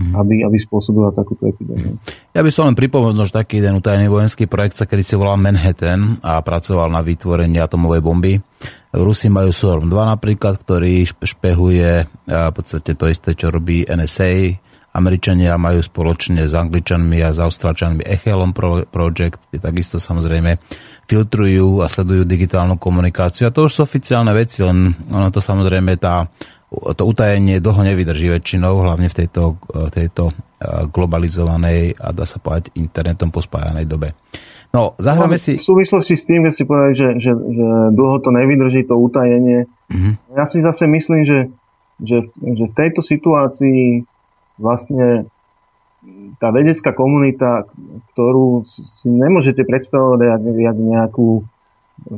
mm. aby, aby spôsobila takúto epidémiu. Ja by som len pripomenul, že taký jeden utajený vojenský projekt sa kedy si volal Manhattan a pracoval na vytvorení atomovej bomby. Rusi majú SORM 2 napríklad, ktorý špehuje v podstate to isté, čo robí NSA, Američania majú spoločne s Angličanmi a s Austrálčanmi Echelon Project, kde takisto samozrejme filtrujú a sledujú digitálnu komunikáciu. A to už sú oficiálne veci, len ono to samozrejme tá, to utajenie dlho nevydrží väčšinou, hlavne v tejto, tejto globalizovanej a dá sa povedať internetom pospájanej dobe. No, zahráme no, si... V súvislosti s tým, keď ste povedali, že, že, že dlho to nevydrží, to utajenie, mm-hmm. ja si zase myslím, že, že, že v tejto situácii vlastne tá vedecká komunita, ktorú si nemôžete predstavovať jak, jak nejakú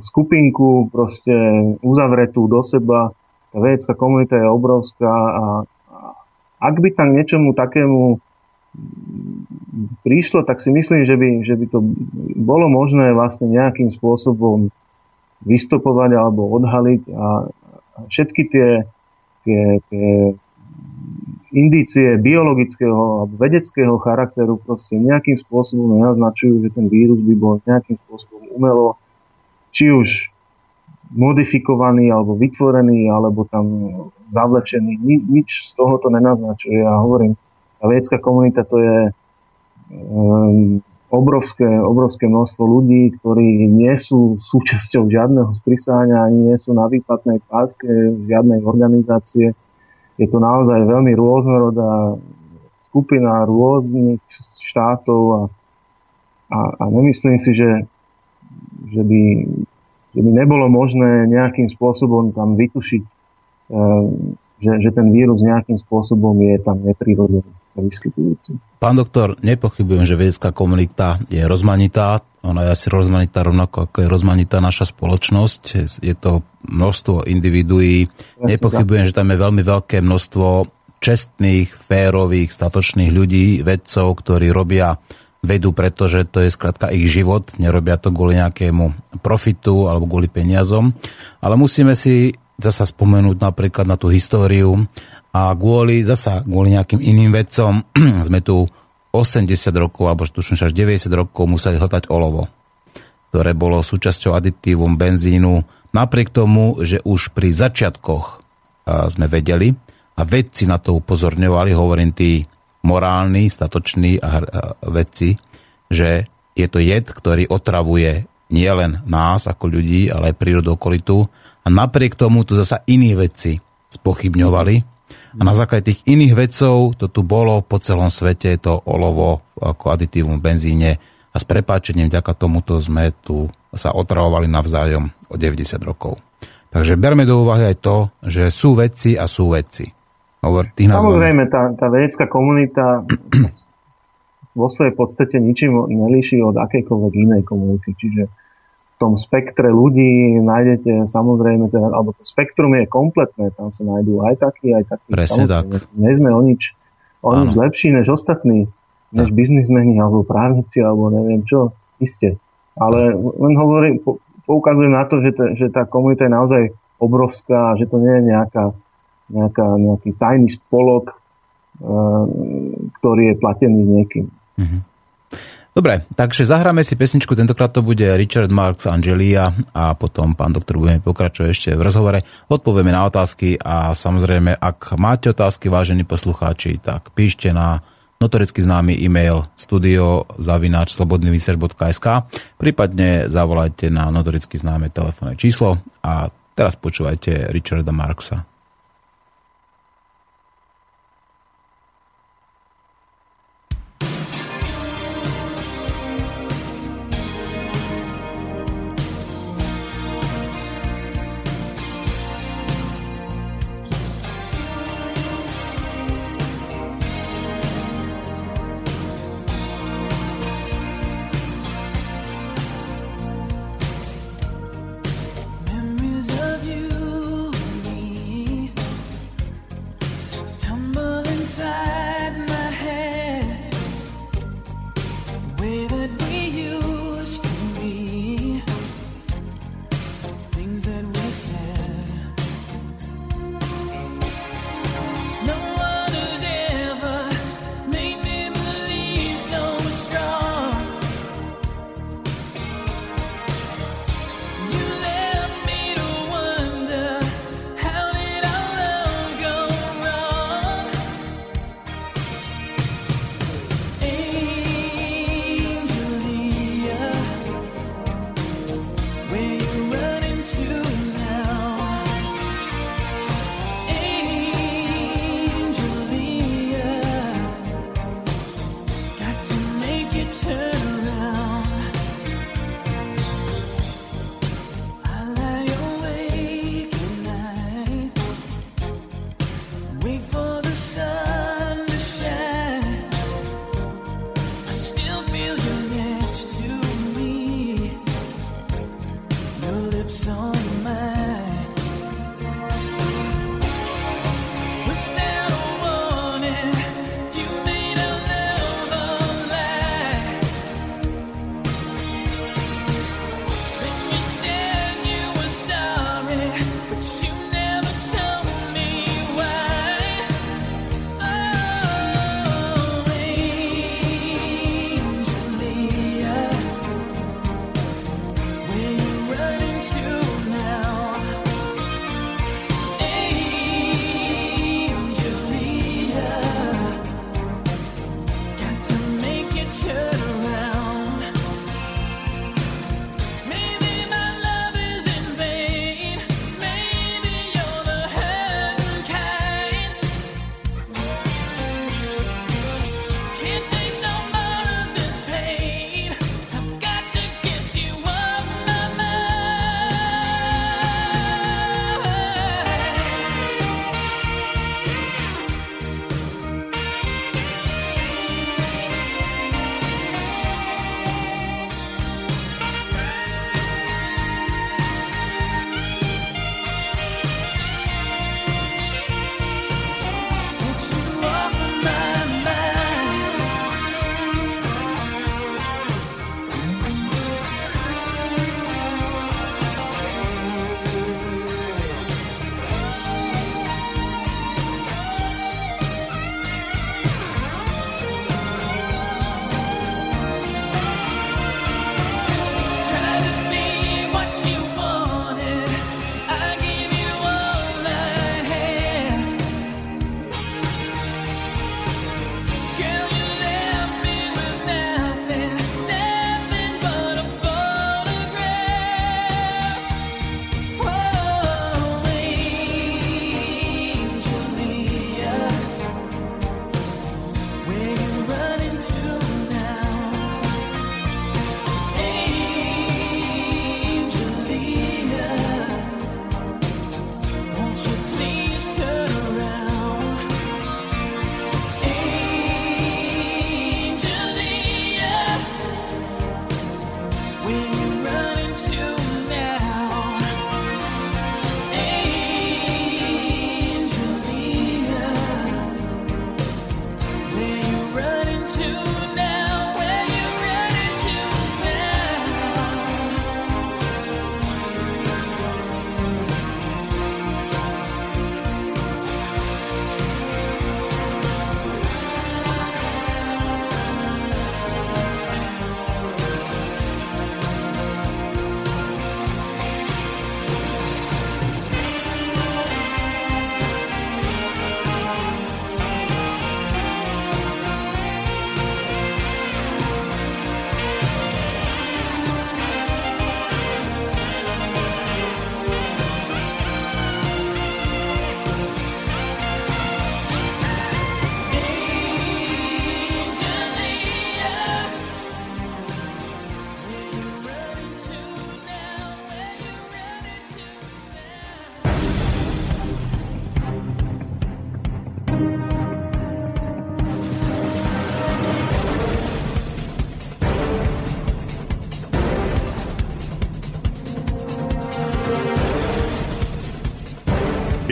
skupinku proste uzavretú do seba. Tá vedecká komunita je obrovská a, a ak by tam niečomu takému prišlo, tak si myslím, že by, že by to bolo možné vlastne nejakým spôsobom vystopovať alebo odhaliť a všetky tie, tie, tie indície biologického alebo vedeckého charakteru proste nejakým spôsobom naznačujú, že ten vírus by bol nejakým spôsobom umelo, či už modifikovaný alebo vytvorený, alebo tam zavlečený. Ni, nič z toho to nenaznačuje. Ja hovorím, tá vedecká komunita to je um, obrovské, obrovské množstvo ľudí, ktorí nie sú súčasťou žiadneho sprísania, ani nie sú na výplatnej páske žiadnej organizácie je to naozaj veľmi rôznorodá skupina rôznych štátov a, a, a nemyslím si, že, že, by, že by nebolo možné nejakým spôsobom tam vytušiť e, že, že ten vírus nejakým spôsobom je tam neprirodzený sa vyskytujúci. Pán doktor, nepochybujem, že vedecká komunita je rozmanitá. Ona je asi rozmanitá rovnako ako je rozmanitá naša spoločnosť. Je to množstvo individuí. Nepochybujem, že tam je veľmi veľké množstvo čestných, férových, statočných ľudí, vedcov, ktorí robia vedu, pretože to je skrátka ich život, nerobia to kvôli nejakému profitu alebo kvôli peniazom. Ale musíme si zasa spomenúť napríklad na tú históriu a kvôli, zasa kvôli nejakým iným vedcom sme tu 80 rokov alebo tuším až 90 rokov museli hľadať olovo, ktoré bolo súčasťou aditívom benzínu, napriek tomu, že už pri začiatkoch sme vedeli a vedci na to upozorňovali, hovorím tí morálni, statoční a vedci, že je to jed, ktorý otravuje nielen nás ako ľudí, ale aj prírodu okolitu. A napriek tomu tu zasa iní vedci spochybňovali. A na základe tých iných vedcov to tu bolo po celom svete, to olovo ako aditívum v benzíne. A s prepáčením vďaka tomuto sme tu sa otravovali navzájom o 90 rokov. Takže berme do úvahy aj to, že sú vedci a sú vedci. Hovor, Samozrejme, tá, tá vedecká komunita vo svojej podstate ničím nelíši od akejkoľvek inej komunity. Čiže tom spektre ľudí nájdete samozrejme, teda, alebo to spektrum je kompletné, tam sa nájdú aj takí, aj takí. Presne tak. Nie sme o nič, o nič lepší než ostatní, než tak. biznismeni alebo právnici, alebo neviem čo, iste. Ale len hovorím, poukazujem na to, že, ta, že tá komunita je naozaj obrovská, že to nie je nejaká, nejaká, nejaký tajný spolok, uh, ktorý je platený niekým. Mm-hmm. Dobre, takže zahráme si pesničku, tentokrát to bude Richard Marks Angelia a potom pán doktor budeme pokračovať ešte v rozhovore. Odpovieme na otázky a samozrejme, ak máte otázky, vážení poslucháči, tak píšte na notoricky známy e-mail studio zavináč slobodnyvysiač.sk prípadne zavolajte na notoricky známe telefónne číslo a teraz počúvajte Richarda Marksa.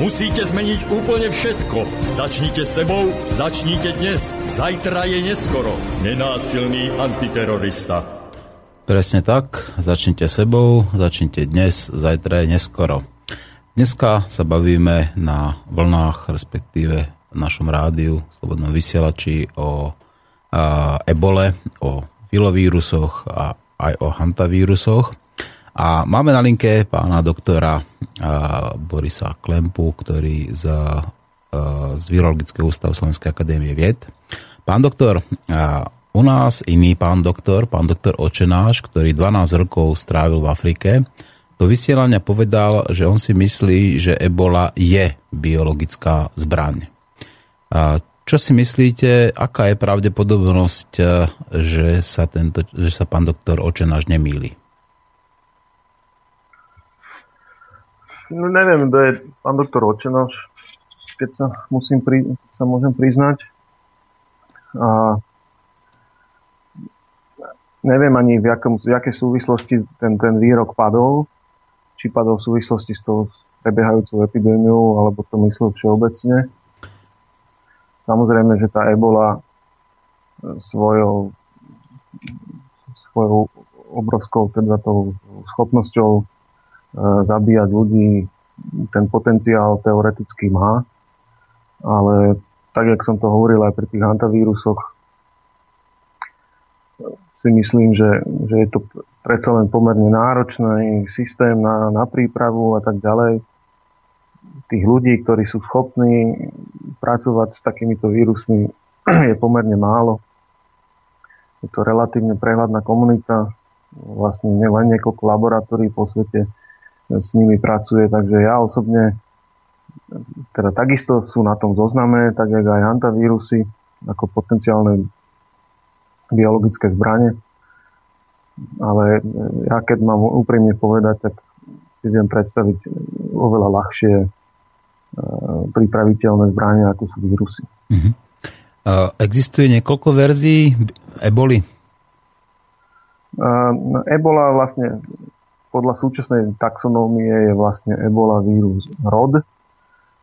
Musíte zmeniť úplne všetko. Začnite sebou, začnite dnes. Zajtra je neskoro. Nenásilný antiterorista. Presne tak, začnite sebou, začnite dnes, zajtra je neskoro. Dneska sa bavíme na vlnách, respektíve v našom rádiu, slobodnom vysielači o a, ebole, o filovírusoch a aj o hantavírusoch. A máme na linke pána doktora Borisa Klempu, ktorý z, z Virologického ústavu Slovenskej akadémie vied. Pán doktor, u nás iný pán doktor, pán doktor Očenáš, ktorý 12 rokov strávil v Afrike, do vysielania povedal, že on si myslí, že ebola je biologická zbraň. Čo si myslíte, aká je pravdepodobnosť, že sa, tento, že sa pán doktor Očenáš nemýli? No neviem, kto je pán doktor Očenáš, keď sa, musím pri, sa môžem priznať. A neviem ani v, jakom, v jakej súvislosti ten, ten výrok padol, či padol v súvislosti s tou prebiehajúcou epidémiou, alebo to myslel všeobecne. Samozrejme, že tá ebola e, svojou, svojou obrovskou teda tou schopnosťou zabíjať ľudí ten potenciál teoreticky má, ale tak, jak som to hovoril aj pri tých hantavírusoch, si myslím, že, že je to predsa len pomerne náročný systém na, na prípravu a tak ďalej. Tých ľudí, ktorí sú schopní pracovať s takýmito vírusmi, je pomerne málo. Je to relatívne prehľadná komunita, vlastne len niekoľko laboratórií po svete s nimi pracuje, takže ja osobne teda takisto sú na tom zozname, tak jak aj antavírusy ako potenciálne biologické zbranie ale ja keď mám úprimne povedať, tak si viem predstaviť oveľa ľahšie e, pripraviteľné zbrania, ako sú vírusy. Uh-huh. Existuje niekoľko verzií eboli? Ebola vlastne podľa súčasnej taxonómie je vlastne ebola vírus rod.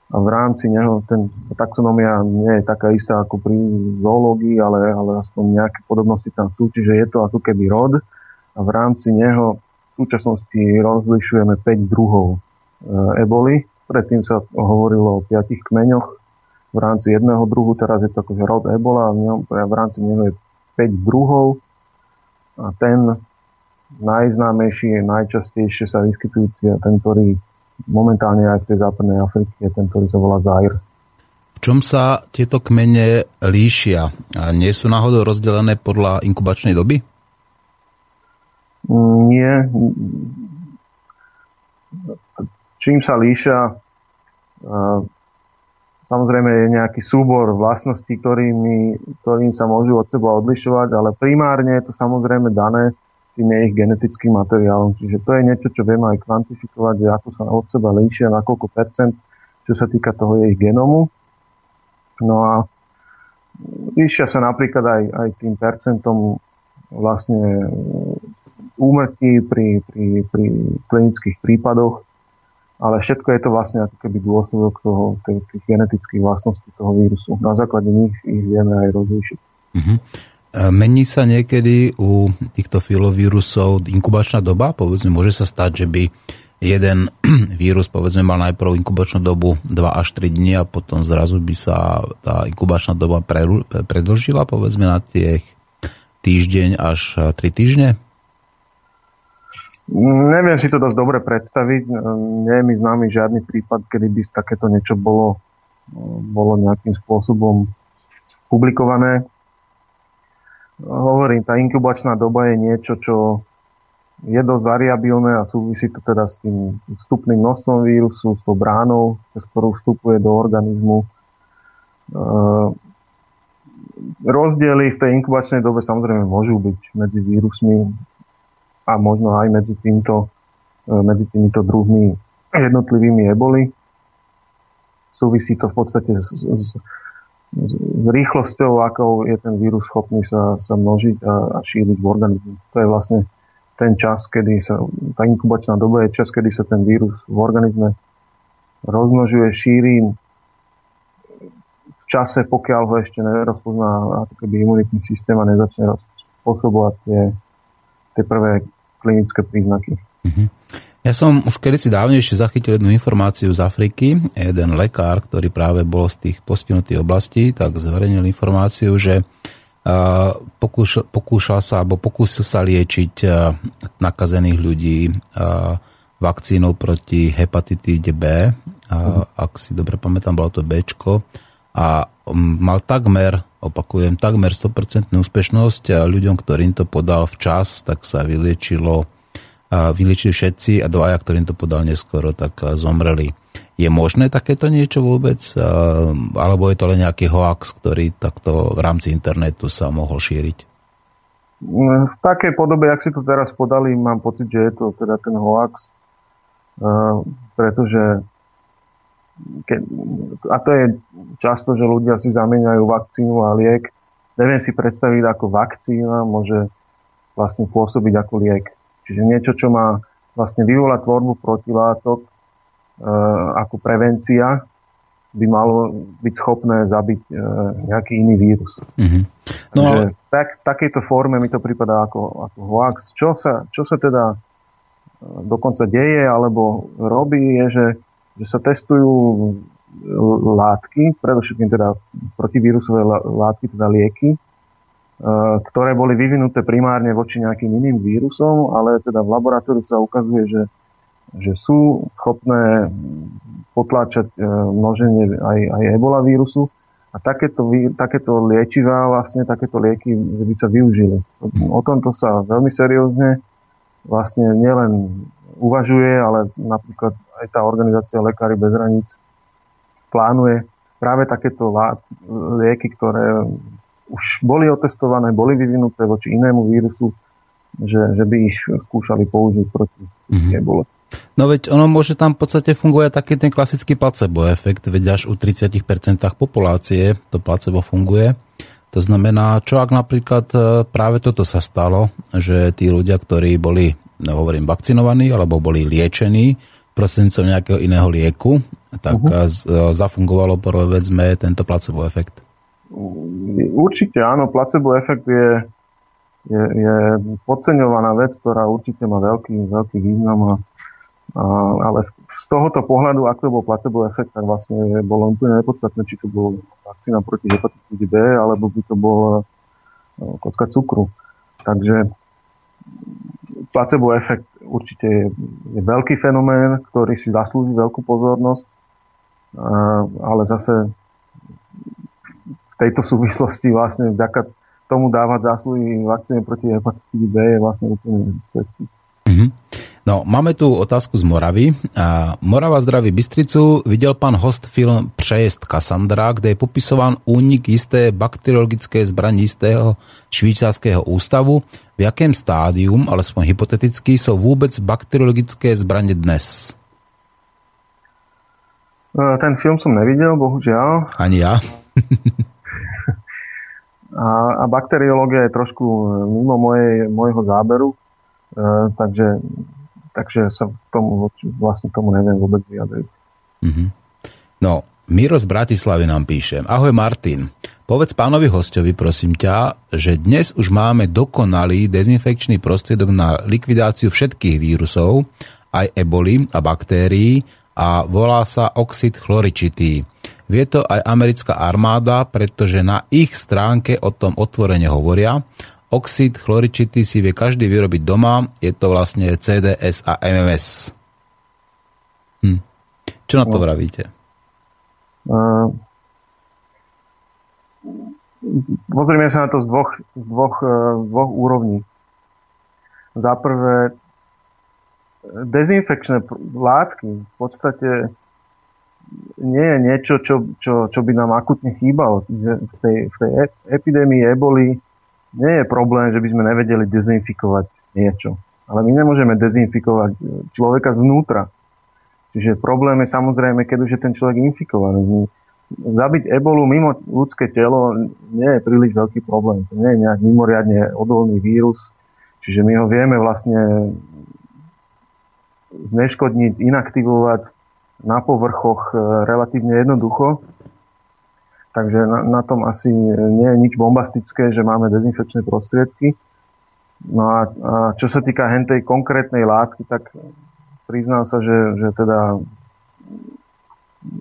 A v rámci neho ten, taxonómia nie je taká istá ako pri zoológii, ale, ale aspoň nejaké podobnosti tam sú, čiže je to ako keby rod. A v rámci neho v súčasnosti rozlišujeme 5 druhov e, eboli. Predtým sa hovorilo o 5 kmeňoch. V rámci jedného druhu, teraz je to akože rod ebola a v rámci neho je 5 druhov. A ten najznámejší, najčastejšie sa vyskytujúci a ten, ktorý momentálne aj v tej západnej Afrike je ten, ktorý sa volá Zaire. V čom sa tieto kmene líšia? A nie sú náhodou rozdelené podľa inkubačnej doby? Nie. Čím sa líšia? Samozrejme je nejaký súbor vlastností, ktorými, ktorým sa môžu od seba odlišovať, ale primárne je to samozrejme dané tým ich genetickým materiálom. Čiže to je niečo, čo vieme aj kvantifikovať, že ako sa od seba líšia, na koľko percent, čo sa týka toho ich genomu. No a líšia sa napríklad aj, aj tým percentom vlastne úmrtí pri, pri, pri klinických prípadoch, ale všetko je to vlastne ako keby dôsledok toho, tých, genetických vlastností toho vírusu. Na základe nich ich vieme aj rozlíšiť. Uh-huh. Mení sa niekedy u týchto filovírusov inkubačná doba? Povedzme, môže sa stať, že by jeden vírus povedzme mal najprv inkubačnú dobu 2 až 3 dní a potom zrazu by sa tá inkubačná doba predlžila povedzme na tie týždeň až 3 týždne? Neviem si to dosť dobre predstaviť. Nie je mi známy žiadny prípad, kedy by takéto niečo bolo, bolo nejakým spôsobom publikované. Hovorím, tá inkubačná doba je niečo, čo je dosť variabilné a súvisí to teda s tým vstupným množstvom vírusu, s tou bránou, cez ktorú vstupuje do organizmu. rozdiely v tej inkubačnej dobe samozrejme môžu byť medzi vírusmi a možno aj medzi, týmto, e, medzi týmito druhmi jednotlivými eboli. Súvisí to v podstate s, s, s rýchlosťou, akou je ten vírus schopný sa, sa množiť a, a šíriť v organizmu. To je vlastne ten čas, kedy sa, tá inkubačná doba je čas, kedy sa ten vírus v organizme rozmnožuje, šíri v čase, pokiaľ ho ešte nerozpozná keby imunitný systém a nezačne spôsobovať tie, tie prvé klinické príznaky. Mm-hmm. Ja som už kedysi dávnejšie zachytil jednu informáciu z Afriky. Jeden lekár, ktorý práve bol z tých postihnutých oblastí, tak zverejnil informáciu, že pokúšal, pokúšal sa alebo pokúsil sa liečiť nakazených ľudí vakcínou proti hepatitíde B. Ak si dobre pamätám, bolo to B. A mal takmer, opakujem, takmer 100% úspešnosť ľuďom, ktorým to podal včas, tak sa vyliečilo vyliečili všetci a dvaja, ktorým to podal neskoro, tak zomreli. Je možné takéto niečo vôbec? Alebo je to len nejaký hoax, ktorý takto v rámci internetu sa mohol šíriť? V takej podobe, jak si to teraz podali, mám pocit, že je to teda ten hoax, pretože a to je často, že ľudia si zamieňajú vakcínu a liek. Neviem si predstaviť, ako vakcína môže vlastne pôsobiť ako liek. Čiže niečo, čo má vlastne vyvolať tvorbu protilátok e, ako prevencia, by malo byť schopné zabiť e, nejaký iný vírus. Mm-hmm. No, Takže tak, v takejto forme mi to prípada ako, ako hoax. Čo sa, čo sa teda e, dokonca deje alebo robí, je, že, že sa testujú látky, predovšetkým teda protivírusové látky, teda lieky, Eh, ktoré boli vyvinuté primárne voči nejakým iným vírusom, ale teda v laboratóriu sa ukazuje, že, že sú schopné potláčať eh, množenie aj, aj ebola vírusu a takéto, takéto liečivá, vlastne takéto lieky by sa využili. O tomto sa veľmi seriózne vlastne nielen uvažuje, ale napríklad aj tá organizácia Lekári bez hraníc plánuje práve takéto lieky, ktoré už boli otestované, boli vyvinuté voči inému vírusu, že, že by ich skúšali použiť proti mm-hmm. ebole. No veď ono môže tam v podstate fungovať taký ten klasický placebo efekt, veď až u 30% populácie to placebo funguje. To znamená, čo ak napríklad e, práve toto sa stalo, že tí ľudia, ktorí boli, nehovorím, vakcinovaní alebo boli liečení prostredníctvom nejakého iného lieku, tak uh-huh. zafungovalo povedzme tento placebo efekt. Určite áno, placebo efekt je, je, je podceňovaná vec, ktorá určite má veľký, veľký význam. A, a, ale z tohoto pohľadu, ak to bol placebo efekt, tak vlastne bolo úplne nepodstatné, či to bol vakcína proti hepatitíde B, alebo by to bol e, kocka cukru. Takže placebo efekt určite je, je veľký fenomén, ktorý si zaslúži veľkú pozornosť, ale zase tejto súvislosti vlastne vďaka tomu dávať zásluhy vakcíny proti hepatitíde B je vlastne úplne z cesty. Mm-hmm. No, máme tu otázku z Moravy. Morava zdraví Bystricu. Videl pán host film Přejezd Kassandra, kde je popisován únik isté bakteriologické zbraní istého švýcarského ústavu. V jakém stádium, alespoň hypoteticky, sú vôbec bakteriologické zbranie dnes? E, ten film som nevidel, bohužiaľ. Ani ja. A, a bakteriológia je trošku e, mimo mojej, môjho záberu, e, takže, takže sa tomu, vlastne tomu neviem vôbec vyjadriť. Mm-hmm. No, Miro z Bratislavy nám píše. Ahoj Martin, povedz pánovi hostovi, prosím ťa, že dnes už máme dokonalý dezinfekčný prostriedok na likvidáciu všetkých vírusov, aj eboli a baktérií a volá sa oxid chloričitý. Vie to aj americká armáda, pretože na ich stránke o tom otvorene hovoria. Oxid chloričitý si vie každý vyrobiť doma, je to vlastne CDS a MMS. Hm. Čo na to no. vravíte? Uh, pozrieme sa na to z dvoch, z dvoch, uh, dvoch úrovní. Za prvé, dezinfekčné látky v podstate nie je niečo, čo, čo, čo by nám akutne chýbalo. V tej, v tej epidémii eboli nie je problém, že by sme nevedeli dezinfikovať niečo. Ale my nemôžeme dezinfikovať človeka zvnútra. Čiže problém je samozrejme, keď už je ten človek infikovaný. Zabiť ebolu mimo ľudské telo nie je príliš veľký problém. To nie je nejak mimoriadne odolný vírus. Čiže my ho vieme vlastne zneškodniť, inaktivovať na povrchoch e, relatívne jednoducho. Takže na, na tom asi nie je nič bombastické, že máme dezinfekčné prostriedky. No a, a čo sa týka hentej konkrétnej látky, tak priznám sa, že, že teda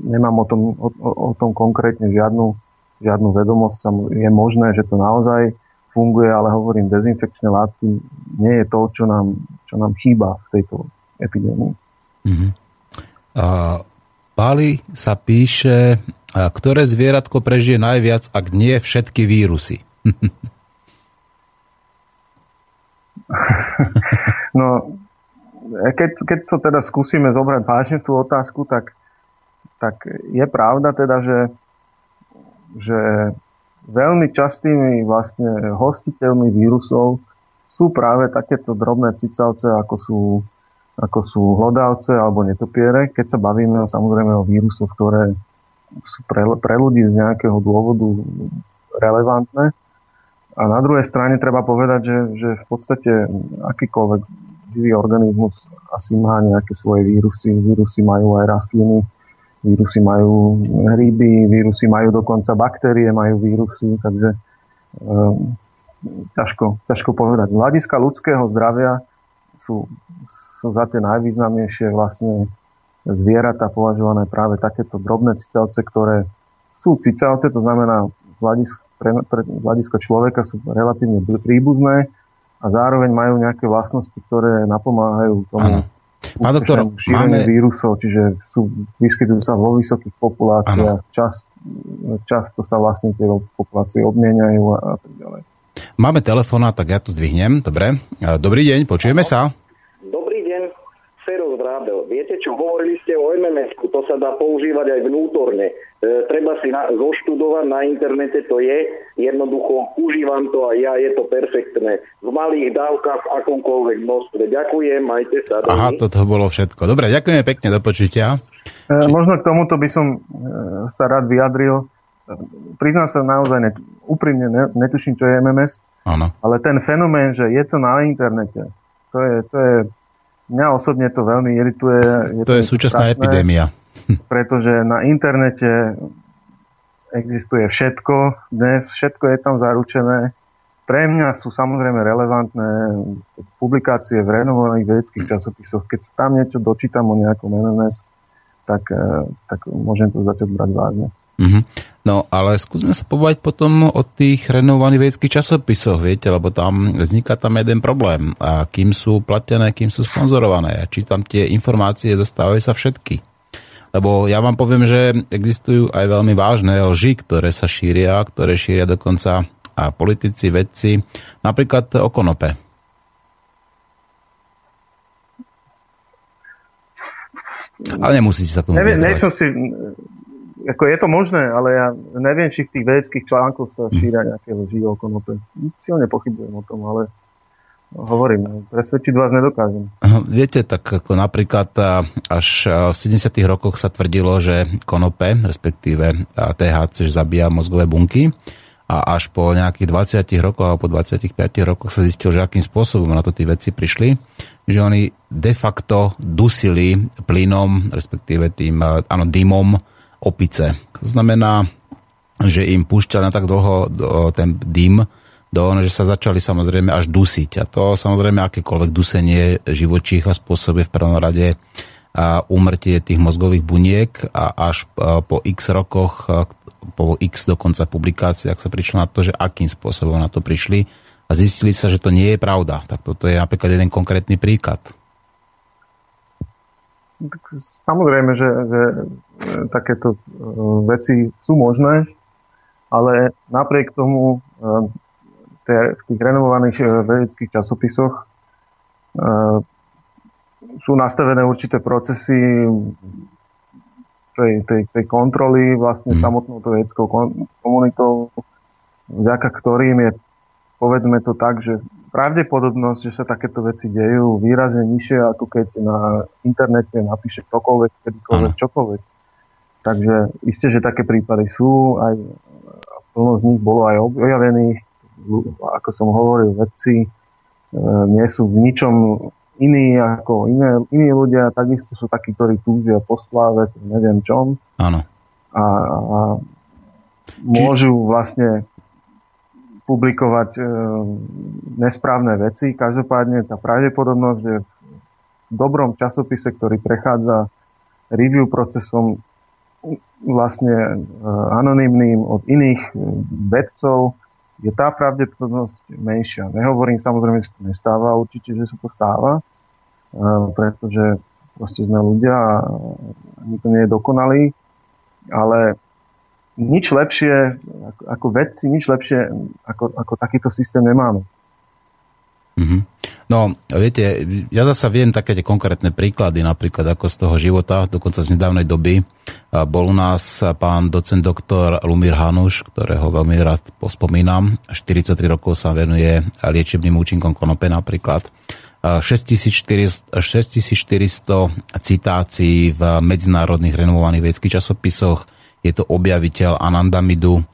nemám o tom, o, o tom konkrétne žiadnu, žiadnu vedomosť. Je možné, že to naozaj funguje, ale hovorím, dezinfekčné látky nie je to, čo nám, čo nám chýba v tejto epidémii. Mm-hmm. Pali sa píše, ktoré zvieratko prežije najviac, ak nie všetky vírusy. no, keď, keď sa teda skúsime zobrať vážne tú otázku, tak, tak je pravda teda, že, že veľmi častými vlastne hostiteľmi vírusov sú práve takéto drobné cicavce, ako sú ako sú hlodavce alebo netopiere, keď sa bavíme samozrejme o vírusoch, ktoré sú pre, pre ľudí z nejakého dôvodu relevantné. A na druhej strane treba povedať, že, že v podstate akýkoľvek živý organizmus asi má nejaké svoje vírusy. Vírusy majú aj rastliny, vírusy majú hryby, vírusy majú dokonca baktérie, majú vírusy, takže um, ťažko, ťažko povedať. Z hľadiska ľudského zdravia sú, sú za tie najvýznamnejšie vlastne zvieratá považované práve takéto drobné cicavce, ktoré sú cicavce, to znamená z hľadiska, pre, pre, z hľadiska človeka sú relatívne príbuzné a zároveň majú nejaké vlastnosti, ktoré napomáhajú tomu Pán doktor, máme... vírusov, čiže sú, vyskytujú sa vo vysokých populáciách, čas, často sa vlastne tie populácie obmieniajú a, a tak ďalej. Máme telefóna, tak ja to zdvihnem. Dobre. Dobrý deň, počujeme sa. Dobrý deň, Fero Vrábel. Viete čo, hovorili ste o mms to sa dá používať aj vnútorne. E, treba si na, zoštudovať na internete, to je jednoducho, užívam to a ja, je to perfektné. V malých dávkach, v akomkoľvek množstve. Ďakujem, majte sa. Aha, toto bolo všetko. Dobre, ďakujeme pekne, do počutia. E, Či... Možno k tomuto by som e, sa rád vyjadril priznám sa naozaj, net, úprimne netuším, čo je MMS, ano. ale ten fenomén, že je to na internete, to je, to je mňa osobne to veľmi irituje. Je to, to je súčasná strašné, epidémia. Pretože na internete existuje všetko, dnes všetko je tam zaručené. Pre mňa sú samozrejme relevantné publikácie v renovovaných vedeckých časopisoch. Keď sa tam niečo dočítam o nejakom MMS, tak, eh, tak môžem to začať brať vážne. Mm-hmm. No, ale skúsme sa povedať potom o tých renovovaných vedeckých časopisoch, viete, lebo tam vzniká tam jeden problém. A kým sú platené, kým sú sponzorované. A či tam tie informácie dostávajú sa všetky. Lebo ja vám poviem, že existujú aj veľmi vážne lži, ktoré sa šíria, ktoré šíria dokonca a politici, vedci, napríklad o konope. Ale nemusíte sa tomu Neviem, som si, ako je to možné, ale ja neviem, či v tých vedeckých článkoch sa šíria nejaké lži o konope. Silne pochybujem o tom, ale hovorím, presvedčiť vás nedokážem. Viete, tak ako napríklad až v 70. rokoch sa tvrdilo, že konope, respektíve THC, zabíja mozgové bunky a až po nejakých 20 rokoch alebo po 25 rokoch sa zistilo, že akým spôsobom na to tí veci prišli, že oni de facto dusili plynom, respektíve tým, áno, dymom, opice. To znamená, že im púšťali na tak dlho ten dym, do, že sa začali samozrejme až dusiť. A to samozrejme akékoľvek dusenie živočícha spôsobuje v prvom rade úmrtie tých mozgových buniek a až po x rokoch, po x dokonca publikáciách sa prišlo na to, že akým spôsobom na to prišli a zistili sa, že to nie je pravda. Tak toto je napríklad jeden konkrétny príklad. Samozrejme, že, že takéto e, veci sú možné, ale napriek tomu e, v tých renovovaných e, vedeckých časopisoch sú nastavené určité procesy, tej, tej, tej kontroly vlastne mm. samotnou to vedeckou komunitou, vďaka ktorým je, povedzme to tak, že pravdepodobnosť, že sa takéto veci dejú, výrazne nižšie, ako keď na internete napíše ktokoľvek, kedykoľvek, čokoľvek. Takže isté, že také prípady sú, aj plno z nich bolo aj objavených, ako som hovoril, vedci e, nie sú v ničom iní ako iné, iní ľudia, takisto sú takí, ktorí túžia po sláve, neviem čom. Áno. A, a môžu vlastne publikovať e, nesprávne veci. Každopádne tá pravdepodobnosť, že v dobrom časopise, ktorý prechádza review procesom vlastne e, anonymným od iných e, vedcov, je tá pravdepodobnosť menšia. Nehovorím samozrejme, že to nestáva, určite, že sa to stáva, e, pretože proste sme ľudia a nikto nie je dokonalý, ale nič lepšie, ako, ako vedci, nič lepšie ako, ako takýto systém nemáme. Mm-hmm. No, viete, ja zasa viem také tie konkrétne príklady, napríklad ako z toho života, dokonca z nedávnej doby. Bol u nás pán docent doktor Lumír Hanuš, ktorého veľmi rád pospomínam. 43 rokov sa venuje liečebným účinkom konope napríklad. 6400, 6400 citácií v medzinárodných renovovaných vedeckých časopisoch, je to objaviteľ Anandamidu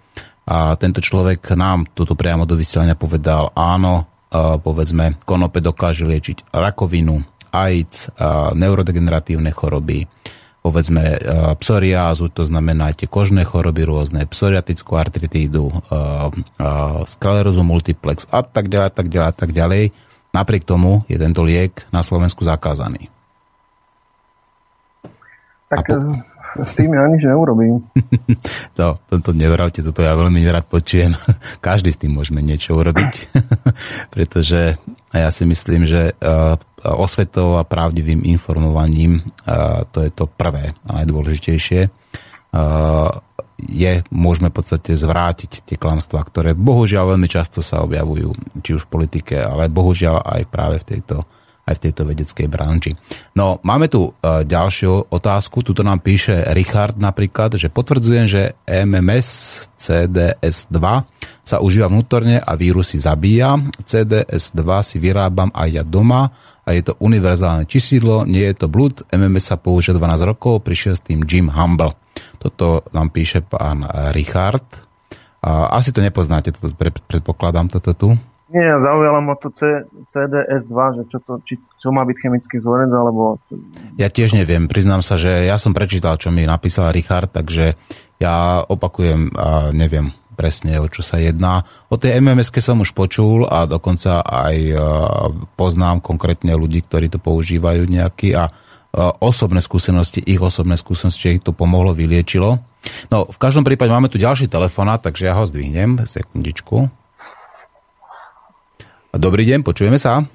a tento človek nám toto priamo do vysielania povedal, áno, povedzme, konope dokáže liečiť rakovinu, AIDS, neurodegeneratívne choroby, povedzme psoriázu, to znamená tie kožné choroby rôzne, psoriatickú artritídu, sklerózu multiplex a tak ďalej, tak ďalej, tak ďalej. Napriek tomu je tento liek na Slovensku zakázaný. Tak po... S tým ja nič neurobím. to, toto nevravte, toto ja veľmi rád počujem. Každý s tým môžeme niečo urobiť. Pretože ja si myslím, že uh, osvetou a pravdivým informovaním uh, to je to prvé a najdôležitejšie. Uh, je, môžeme v podstate zvrátiť tie klamstvá, ktoré bohužiaľ veľmi často sa objavujú, či už v politike, ale bohužiaľ aj práve v tejto aj v tejto vedeckej branži. No, máme tu uh, ďalšiu otázku. Tuto nám píše Richard napríklad, že potvrdzujem, že MMS CDS2 sa užíva vnútorne a vírusy zabíja. CDS2 si vyrábam aj ja doma a je to univerzálne číslo, nie je to blud. MMS sa používa 12 rokov, prišiel s tým Jim Humble. Toto nám píše pán Richard. Asi to nepoznáte, toto predpokladám toto tu. Nie, zaujala ma to C, CDS2, že čo, to, či, čo má byť chemický vzorec, alebo... Ja tiež neviem, priznám sa, že ja som prečítal, čo mi napísal Richard, takže ja opakujem a neviem presne, o čo sa jedná. O tej mms som už počul a dokonca aj poznám konkrétne ľudí, ktorí to používajú nejaký a osobné skúsenosti, ich osobné skúsenosti, ich to pomohlo, vyliečilo. No, v každom prípade máme tu ďalší telefonát, takže ja ho zdvihnem, sekundičku. Dobrý deň, počujeme sa?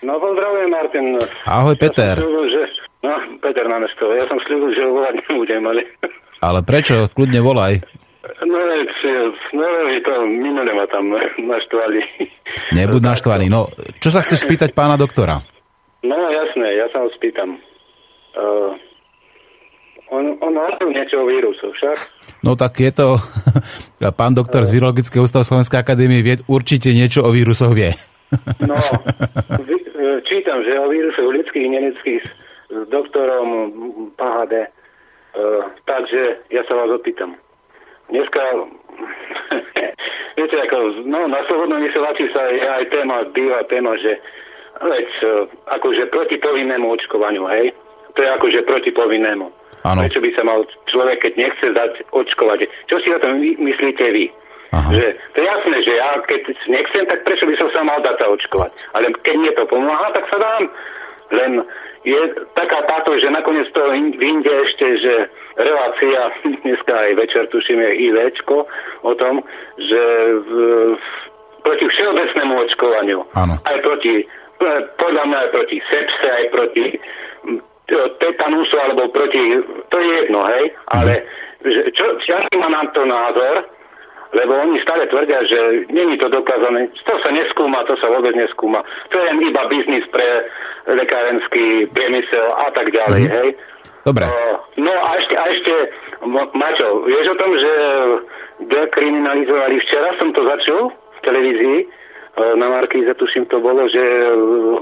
No pozdravujem, Martin. Ahoj, Peter. Ja slúbil, že... No, Peter na mesto. Ja som slúbil, že ho volať nebudem, ale... Ale prečo? Kľudne volaj. No, no, to minule ma tam naštvali. Nebud naštvaný. No, čo sa chceš spýtať pána doktora? No, jasné, ja sa ho spýtam. Uh, on, on hovoril niečo o vírusu, však? No tak je to, pán doktor z Virologického ústavu Slovenskej akadémie vied určite niečo o vírusoch vie. No, čítam, že o vírusoch ľudských, neludských s doktorom PHD. Uh, takže ja sa vás opýtam. Dneska, viete, ako, no, na slobodnom vysielači sa je aj téma, býva téma, že veď, uh, akože proti povinnému očkovaniu, hej? To je akože proti povinnému. Ano. Prečo by sa mal človek, keď nechce dať očkovať? Čo si o tom myslíte vy? Aha. Že, to je jasné, že ja keď nechcem, tak prečo by som sa mal dať očkovať? Ale keď mne to pomáha, tak sa dám. Len je taká táto, že nakoniec to vyjde ešte, že relácia, dneska aj večer tuším je IVčko o tom, že v, v, proti všeobecnému očkovaniu, ano. aj proti, podľa mňa aj proti sepse, aj proti tetanusu alebo proti, to je jedno, hej, ale že, čo, aký má nám to názor, lebo oni stále tvrdia, že není to dokázané. To sa neskúma, to sa vôbec neskúma. To je iba biznis pre lekárenský priemysel a tak ďalej, mm. hej. Dobre. No a ešte, a ešte Maťo, vieš o tom, že dekriminalizovali, včera som to začul v televízii, na Markíze tuším to bolo, že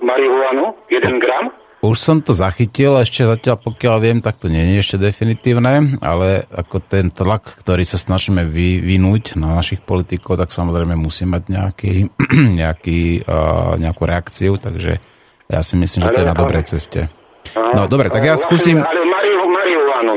marihuanu, 1 gram, už som to zachytil, ešte zatiaľ pokiaľ viem, tak to nie je ešte definitívne, ale ako ten tlak, ktorý sa snažíme vyvinúť na našich politikov, tak samozrejme musí mať nejaký, nejaký, uh, nejakú reakciu, takže ja si myslím, že to je na dobrej ceste. No dobre, tak ja skúsim... Ale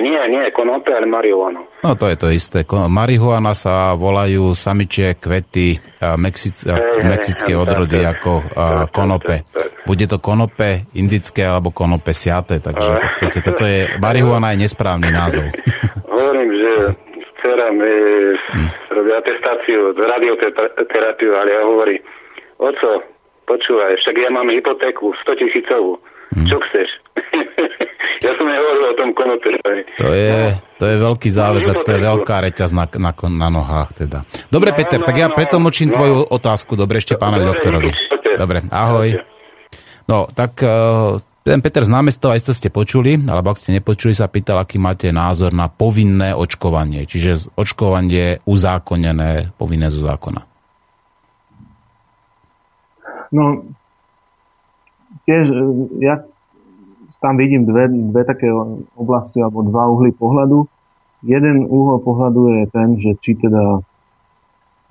nie, nie konope, ale marihuanu. No to je to isté. Marihuana sa volajú samičie kvety mexic, mexické odrody ako konope. Bude to konope indické alebo konope siate, takže v podstate toto je, marihuana je nesprávny názov. Hovorím, že dcera mi hm. robí atestáciu, radioterapiu, ale ja hovorí, oco, počúvaj, však ja mám hypotéku 100 tisícovú Hmm. Čo chceš? Ja som nehovoril o tom konope. To je, to je veľký záväzok, to je veľká reťaz na, na, na nohách teda. Dobre, no, Peter, no, tak ja no, pretlmočím no. tvoju otázku. Dobre, ešte pánovi doktorovi. Dobre, ahoj. No, tak uh, ten Peter z námestov, aj ste počuli, alebo ak ste nepočuli, sa pýtal, aký máte názor na povinné očkovanie. Čiže očkovanie uzákonené, povinné zo zákona. No, tiež e, ja tam vidím dve, dve také oblasti alebo dva uhly pohľadu. Jeden uhol pohľadu je ten, že či teda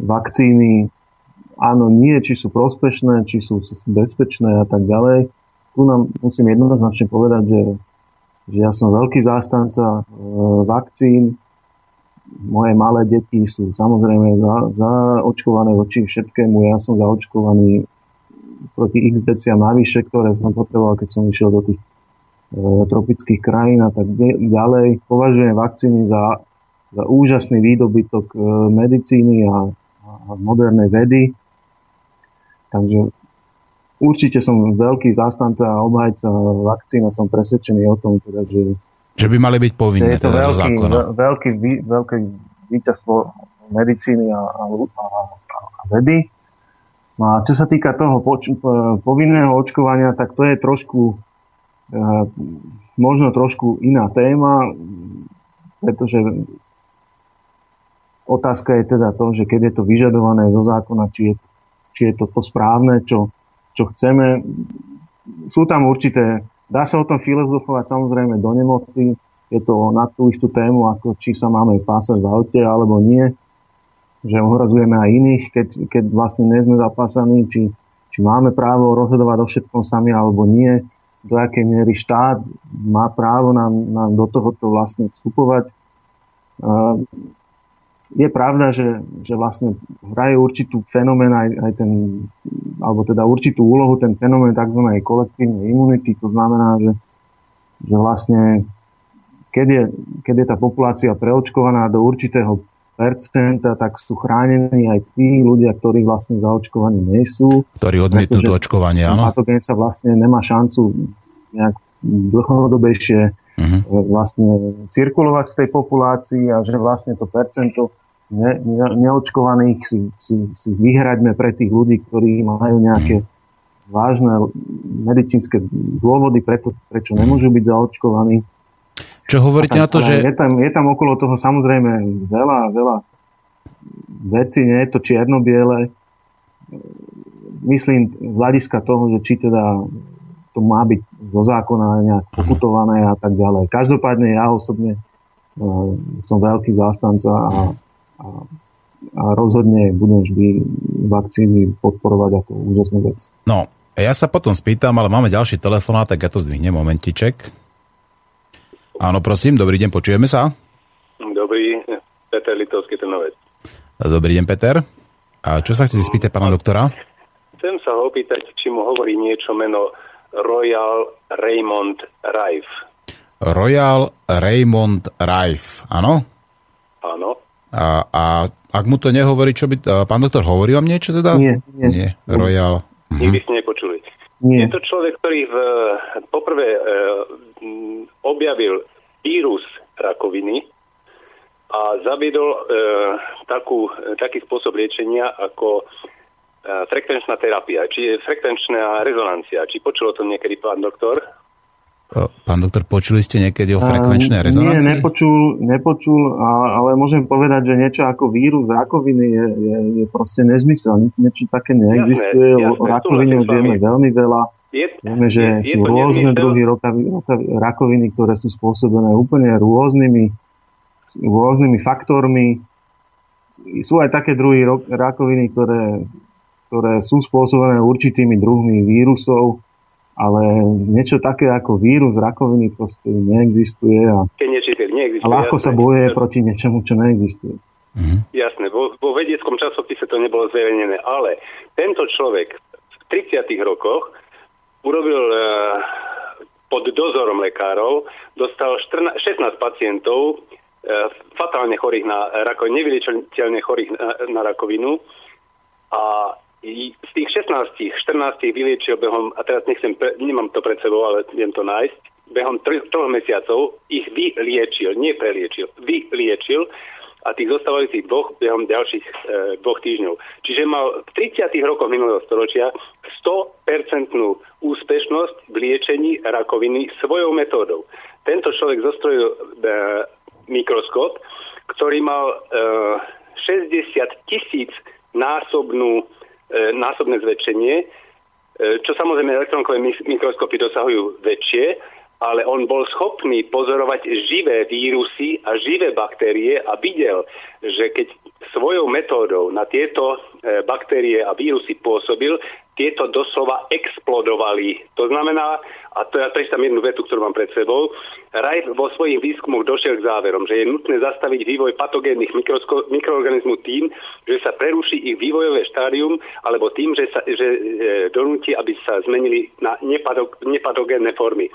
vakcíny áno, nie, či sú prospešné, či sú bezpečné a tak ďalej. Tu nám musím jednoznačne povedať, že, že ja som veľký zástanca e, vakcín. Moje malé deti sú samozrejme za, zaočkované voči všetkému. Ja som zaočkovaný proti x deciam navyše, ktoré som potreboval, keď som išiel do tých tropických krajín a tak ďalej. Považujem vakcíny za, za úžasný výdobytok e, medicíny a, a modernej vedy. Takže určite som veľký zástanca a obhajca vakcín a som presvedčený o tom, teda, že, že by mali byť povinné. je to teda veľký, veľký, veľký víťazstvo medicíny a, a, a, a vedy. No a čo sa týka toho poč- povinného očkovania, tak to je trošku možno trošku iná téma, pretože otázka je teda to, že keď je to vyžadované zo zákona, či je, či je to to správne, čo, čo chceme. Sú tam určité, dá sa o tom filozofovať samozrejme do nemoty, je to na tú istú tému, ako či sa máme pásať v aute alebo nie že ohrozujeme aj iných, keď, keď vlastne nie sme zapásaní, či, či máme právo rozhodovať o všetkom sami alebo nie, do akej miery štát má právo nám, nám do tohoto vlastne vstupovať. Je pravda, že, že vlastne hraje určitú fenomén aj, aj ten, alebo teda určitú úlohu ten fenomén tzv. kolektívnej imunity, to znamená, že, že vlastne keď je, keď je tá populácia preočkovaná do určitého tak sú chránení aj tí ľudia, ktorí vlastne zaočkovaní nie sú. Ktorí odmietnú to očkovanie, áno. Patogen sa vlastne nemá šancu nejak dlhodobejšie uh-huh. vlastne cirkulovať v tej populácii a že vlastne to percento ne, ne, neočkovaných si, si, si vyhraďme pre tých ľudí, ktorí majú nejaké uh-huh. vážne medicínske dôvody, preto, prečo nemôžu byť zaočkovaní. Čo hovoríte na to, že... Je tam, je tam okolo toho samozrejme veľa, veľa vecí, nie je to čierno-biele. Myslím z hľadiska toho, že či teda to má byť zo zákona nejak mhm. pokutované a tak ďalej. Každopádne ja osobne uh, som veľký zástanca a, a, a rozhodne budem vždy vakcíny podporovať ako úžasnú vec. No, ja sa potom spýtam, ale máme ďalší telefonát, tak ja to zdvihnem momentiček. Áno, prosím, dobrý deň, počujeme sa. Dobrý, Peter Litovský Trnovec. Dobrý deň, Peter. A čo sa chcete spýtať pána doktora? Chcem sa ho opýtať, či mu hovorí niečo meno Royal Raymond Rife. Royal Raymond Rife, áno? Áno. A, a ak mu to nehovorí, čo by... Pán doktor, hovorí vám niečo teda? Nie. Nie. nie. Royal... Nikdy ste nepočuli. Nie. Je to človek, ktorý v, poprvé e, objavil vírus rakoviny a zaviedol e, takú, taký spôsob liečenia ako e, frekvenčná terapia, či frekvenčná rezonancia. Či počul o tom niekedy pán doktor? Pán doktor, počuli ste niekedy o frekvenčnej rezonancii? Nie, nepočul, nepočul ale môžem povedať, že niečo ako vírus rakoviny je, je, je proste nezmysel. Niečo také neexistuje. Jasné, jasné, o rakovine už vieme veľmi veľa. Je, vieme, že je, sú je rôzne druhy rakoviny, ktoré sú spôsobené úplne rôznymi, rôznymi faktormi. Sú aj také druhy rakoviny, ktoré, ktoré sú spôsobené určitými druhmi vírusov ale niečo také ako vírus rakoviny proste neexistuje a, neexistuje, a ľahko jasné, sa bojuje proti niečomu, čo neexistuje. Mm-hmm. Jasné, vo, vo vedeckom časopise to nebolo zverejnené, ale tento človek v 30 rokoch urobil uh, pod dozorom lekárov, dostal 14, 16 pacientov uh, fatálne chorých na rakovinu, nevyliečiteľne chorých na rakovinu. A z tých 16, 14 vyliečil behom, a teraz nechcem, nemám to pred sebou, ale viem to nájsť, behom troch mesiacov ich vyliečil, nie preliečil, vyliečil a tých zostávajúcich dvoch behom ďalších e, dvoch týždňov. Čiže mal v 30. rokoch minulého storočia 100% úspešnosť v liečení rakoviny svojou metódou. Tento človek zostrojil e, mikroskop, ktorý mal e, 60 tisíc násobnú E, násobné zväčšenie, e, čo samozrejme elektronkové mikroskopy dosahujú väčšie, ale on bol schopný pozorovať živé vírusy a živé baktérie a videl, že keď svojou metódou na tieto e, baktérie a vírusy pôsobil, tieto doslova explodovali. To znamená, a to ja prečítam jednu vetu, ktorú mám pred sebou, Raj vo svojich výskumoch došiel k záverom, že je nutné zastaviť vývoj patogénnych mikroorganizmov tým, že sa preruší ich vývojové štádium, alebo tým, že sa že, e, donúti, aby sa zmenili na nepatogénne formy.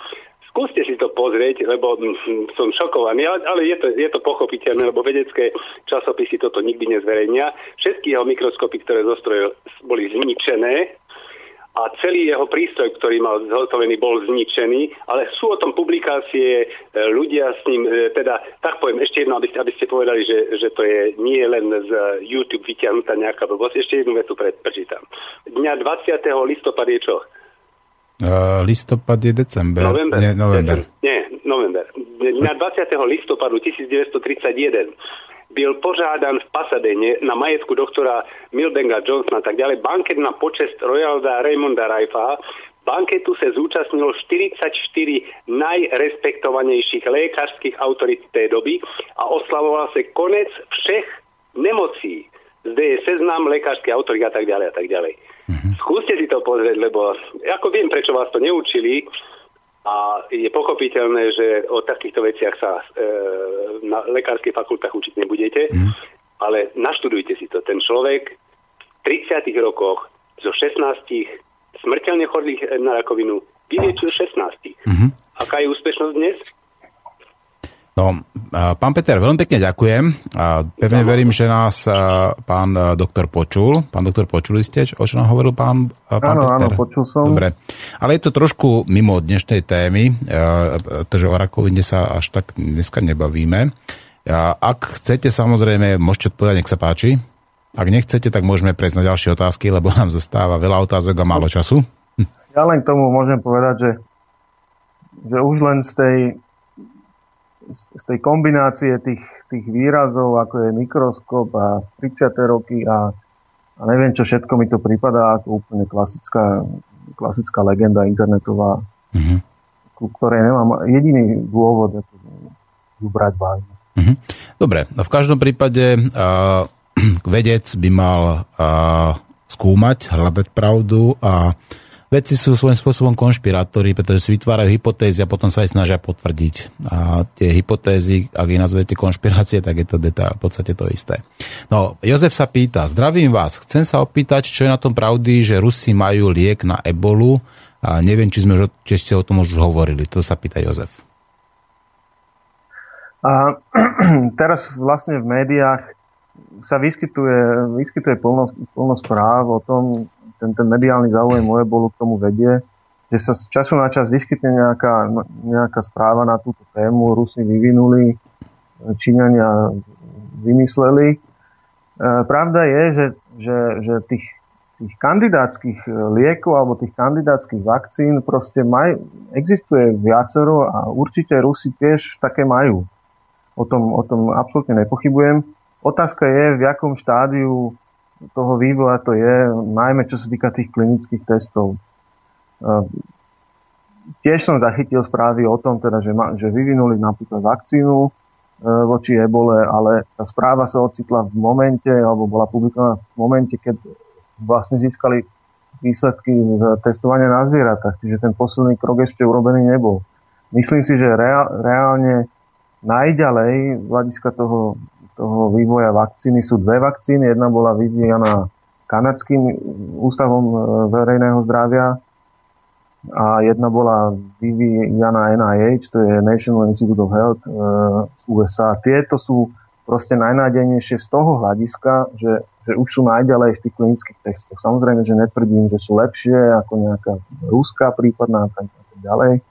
Skúste si to pozrieť, lebo hm, som šokovaný, ale, je, to, je to pochopiteľné, lebo vedecké časopisy toto nikdy nezverejnia. Všetky jeho mikroskopy, ktoré zostrojil, boli zničené a celý jeho prístroj, ktorý mal zhotovený, bol zničený, ale sú o tom publikácie, e, ľudia s ním, e, teda, tak poviem ešte jedno, aby ste, aby ste povedali, že, že to je nie len z YouTube vyťahnutá nejaká blbosť, ešte jednu vetu prečítam. Dňa 20. listopad je čo? Uh, listopad je december. November. Nie, november. Nie, november. Dňa 20. listopadu 1931 byl požádan v Pasadene na majetku doktora Milbenga Johnsona tak ďalej banket na počest Royalda Raymonda Raifa. Banketu se zúčastnilo 44 najrespektovanejších lékařských autorit tej doby a oslavoval sa konec všech nemocí. Zde je seznam lekárskych autorit a tak ďalej a tak ďalej. Mm-hmm. Skúste si to pozrieť, lebo ako viem, prečo vás to neučili, a je pochopiteľné, že o takýchto veciach sa e, na lekárskych fakultách učiť nebudete, mm. ale naštudujte si to. Ten človek v 30 rokoch zo 16 smrteľne chorých na rakovinu vyliečil 16. Mm-hmm. Aká je úspešnosť dnes? No, pán Peter, veľmi pekne ďakujem. Pevne verím, že nás pán doktor počul. Pán doktor, počuli ste, o čo nám hovoril pán, pán áno, Peter? Áno, počul som. Dobre. Ale je to trošku mimo dnešnej témy, pretože o rakovine sa až tak dneska nebavíme. Ak chcete, samozrejme, môžete odpovedať, nech sa páči. Ak nechcete, tak môžeme prejsť na ďalšie otázky, lebo nám zostáva veľa otázok a málo času. Ja len k tomu môžem povedať, že, že už len z tej z tej kombinácie tých, tých výrazov, ako je mikroskop a 30. roky a, a neviem, čo všetko mi to prípada ako úplne klasická, klasická legenda internetová, mm-hmm. ku ktorej nemám jediný dôvod ako ju brať vážne. Mm-hmm. Dobre, no v každom prípade uh, vedec by mal uh, skúmať, hľadať pravdu a uh, Vedci sú svojím spôsobom konšpirátori, pretože si vytvárajú hypotézy a potom sa aj snažia potvrdiť. A tie hypotézy, ak ich nazvete konšpirácie, tak je to deta, v podstate to isté. No, Jozef sa pýta, zdravím vás, chcem sa opýtať, čo je na tom pravdy, že Rusi majú liek na ebolu a neviem, či, sme, či ste o tom už hovorili. To sa pýta Jozef. A teraz vlastne v médiách sa vyskytuje, vyskytuje plno, plno správ o tom, ten, ten mediálny záujem o ebolu k tomu vedie, že sa z času na čas vyskytne nejaká, nejaká správa na túto tému, Rusi vyvinuli, Číňania vymysleli. E, pravda je, že, že, že tých, tých kandidátskych liekov alebo tých kandidátskych vakcín proste maj, existuje viacero a určite Rusi tiež také majú. O tom, o tom absolútne nepochybujem. Otázka je, v akom štádiu toho vývoja to je, najmä čo sa týka tých klinických testov. Tiež som zachytil správy o tom, teda, že, ma, že vyvinuli napríklad vakcínu, E, voči ebole, ale tá správa sa ocitla v momente, alebo bola publikovaná v momente, keď vlastne získali výsledky z testovania na zvieratách, čiže ten posledný krok ešte urobený nebol. Myslím si, že reálne najďalej z hľadiska toho, toho vývoja vakcíny sú dve vakcíny. Jedna bola vyvíjaná kanadským ústavom e, verejného zdravia a jedna bola vyvíjana NIH, to je National Institute of Health e, z USA. Tieto sú proste najnádejnejšie z toho hľadiska, že, že už sú najďalej v tých klinických testoch. Samozrejme, že netvrdím, že sú lepšie ako nejaká ruská prípadná a tak, ďalej. E,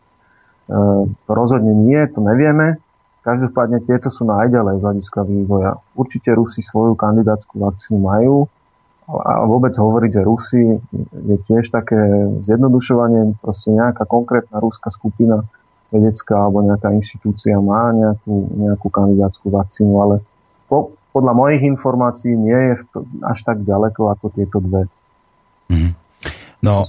rozhodne nie, to nevieme. Každopádne tieto sú najďalej z hľadiska vývoja. Určite Rusi svoju kandidátskú vakcínu majú, a vôbec hovoriť, že Rusi je tiež také zjednodušovanie, proste nejaká konkrétna ruská skupina vedecká alebo nejaká inštitúcia má nejakú, nejakú kandidátskú vakcínu, ale po, podľa mojich informácií nie je to, až tak ďaleko ako tieto dve. Mm. No,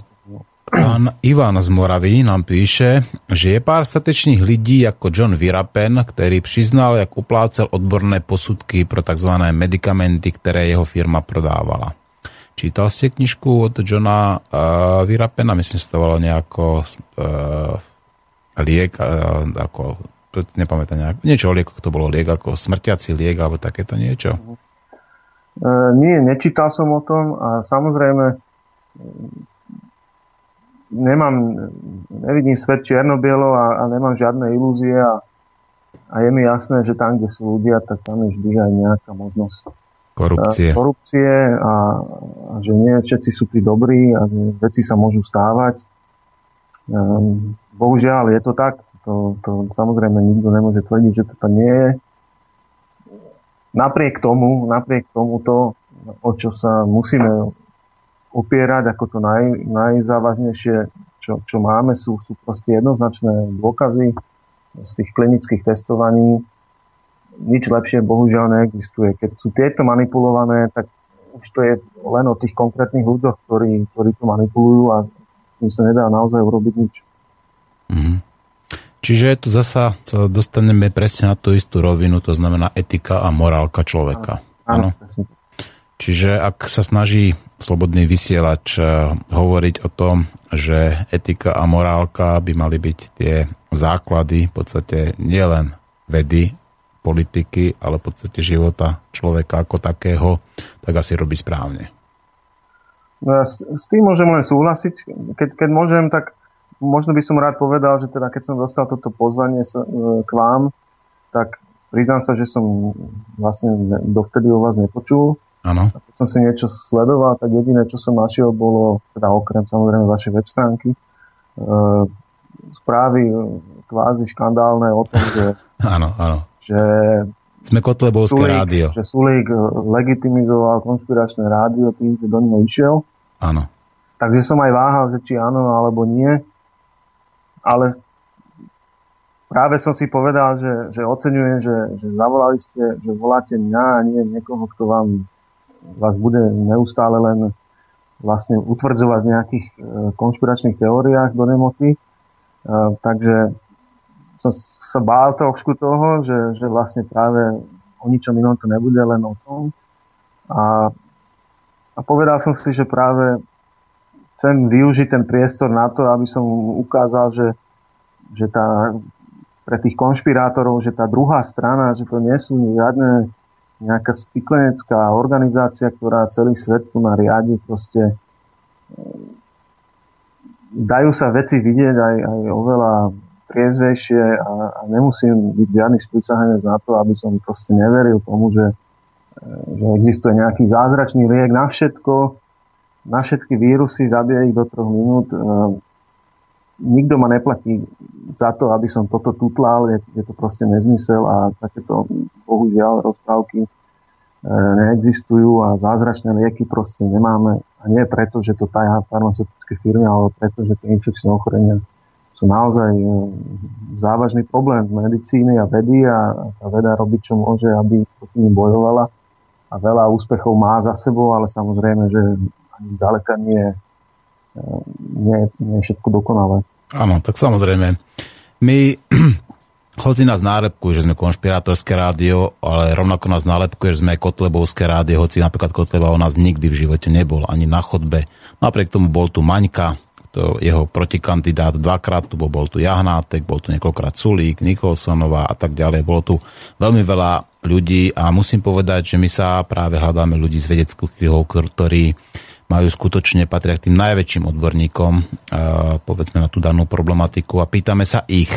pán Ivan z Moravy nám píše, že je pár statečných lidí ako John Virapen, ktorý přiznal, jak uplácel odborné posudky pro tzv. medicamenty, ktoré jeho firma prodávala. Čítal ste knižku od Johna uh, Virapena, myslím, že to bolo nejako uh, liek, uh, ako, nepamätám, nejak, niečo o lieku, to bolo liek, ako smrťací liek, alebo takéto niečo? Uh, nie, nečítal som o tom a samozrejme nemám, nevidím svet čierno-bielo a, a nemám žiadne ilúzie a, a je mi jasné, že tam, kde sú ľudia, tak tam je vždy aj nejaká možnosť korupcie, korupcie a, a že nie všetci sú tí dobrí a že veci sa môžu stávať. Um, bohužiaľ je to tak. To, to samozrejme nikto nemôže tvrdiť, že to tam nie je. Napriek tomu, napriek tomuto, o čo sa musíme opierať, ako to naj, najzávažnejšie, čo, čo máme, sú, sú proste jednoznačné dôkazy z tých klinických testovaní, nič lepšie bohužiaľ neexistuje. Keď sú tieto manipulované, tak už to je len o tých konkrétnych ľuďoch, ktorí, ktorí to manipulujú a tým sa nedá naozaj urobiť nič. Mm. Čiže tu zasa sa dostaneme presne na tú istú rovinu, to znamená etika a morálka človeka. Áno, Čiže ak sa snaží slobodný vysielač eh, hovoriť o tom, že etika a morálka by mali byť tie základy v podstate nielen vedy, politiky, ale v podstate života človeka ako takého, tak asi robí správne. No ja s, s tým môžem len súhlasiť. Keď, keď môžem, tak možno by som rád povedal, že teda keď som dostal toto pozvanie sa, e, k vám, tak priznám sa, že som vlastne dovtedy o vás nepočul. Áno. Keď som si niečo sledoval, tak jediné, čo som našiel, bolo, teda okrem samozrejme vašej web stránky, e, správy kvázi škandálne o tom, že Áno, áno. Že sme Kotlebovské Sulík, rádio. Že Sulík legitimizoval konšpiračné rádio tým, že do neho išiel. Áno. Takže som aj váhal, že či áno alebo nie. Ale práve som si povedal, že, že oceňujem, že, že zavolali ste, že voláte mňa a nie niekoho, kto vám vás bude neustále len vlastne utvrdzovať v nejakých eh, konšpiračných teóriách do nemoty. Uh, takže som sa bál trošku toho, že, že vlastne práve o ničom inom to nebude, len o tom. A, a povedal som si, že práve chcem využiť ten priestor na to, aby som ukázal, že, že tá, pre tých konšpirátorov, že tá druhá strana, že to nie sú žiadne nejaká spiklenecká organizácia, ktorá celý svet tu na riadi, proste dajú sa veci vidieť aj, aj oveľa triezvejšie a, a nemusím byť žiadny sprísahanec na to, aby som proste neveril tomu, že, e, že existuje nejaký zázračný liek na všetko, na všetky vírusy, zabije ich do troch minút. Nikto ma neplatí za to, aby som toto tutlal, je, je to proste nezmysel a takéto bohužiaľ rozprávky e, neexistujú a zázračné lieky proste nemáme. A nie preto, že to tajá farmaceutické firmy, ale preto, že tie infekčné ochorenia sú naozaj e, závažný problém v medicíny a vedy a tá veda robí, čo môže, aby proti ním bojovala. A veľa úspechov má za sebou, ale samozrejme, že ani zďaleka nie, e, nie, nie je všetko dokonalé. Áno, tak samozrejme. My hoci nás nálepkuje, že sme konšpirátorské rádio, ale rovnako nás nálepkuje, že sme Kotlebovské rádio, hoci napríklad Kotleba o nás nikdy v živote nebol, ani na chodbe. Napriek tomu bol tu Maňka, to jeho protikandidát dvakrát, tu bol, bol tu Jahnátek, bol tu niekoľkrát Sulík, Nikolsonová a tak ďalej. Bolo tu veľmi veľa ľudí a musím povedať, že my sa práve hľadáme ľudí z vedeckých kruhov, ktorí majú skutočne, patria k tým najväčším odborníkom, povedzme na tú danú problematiku a pýtame sa ich,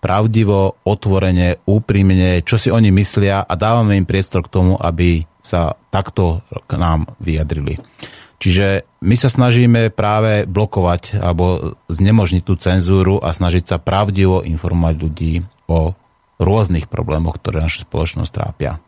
pravdivo, otvorene, úprimne, čo si oni myslia a dávame im priestor k tomu, aby sa takto k nám vyjadrili. Čiže my sa snažíme práve blokovať alebo znemožniť tú cenzúru a snažiť sa pravdivo informovať ľudí o rôznych problémoch, ktoré našu spoločnosť trápia.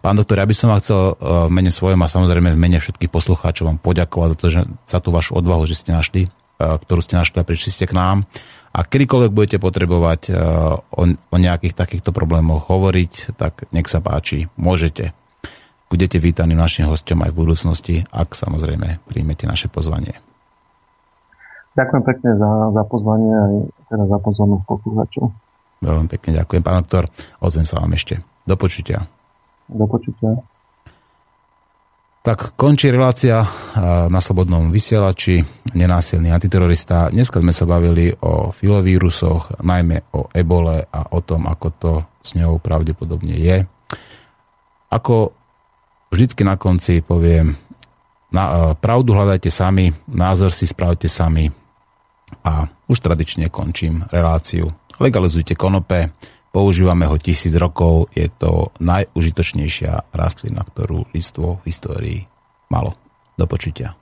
Pán doktor, ja by som vám chcel e, v mene svojom a samozrejme v mene všetkých poslucháčov vám poďakovať za to, že za tú vašu odvahu, že ste našli, e, ktorú ste našli a prišli ste k nám a kedykoľvek budete potrebovať eh, o, o nejakých takýchto problémoch hovoriť, tak nech sa páči, môžete. Budete vítaní našim hostom aj v budúcnosti, ak samozrejme príjmete naše pozvanie. Ďakujem pekne za, za pozvanie aj teda za pozornosť poslucháčov. Veľmi pekne ďakujem, pán doktor. Ozvem sa vám ešte. Do počutia. Do počutia. Tak končí relácia na Slobodnom vysielači, nenásilný antiterorista. Dneska sme sa bavili o filovírusoch, najmä o ebole a o tom, ako to s ňou pravdepodobne je. Ako vždycky na konci poviem, na, pravdu hľadajte sami, názor si spravte sami a už tradične končím reláciu. Legalizujte konope, Používame ho tisíc rokov, je to najužitočnejšia rastlina, ktorú lidstvo v histórii malo. Do počutia.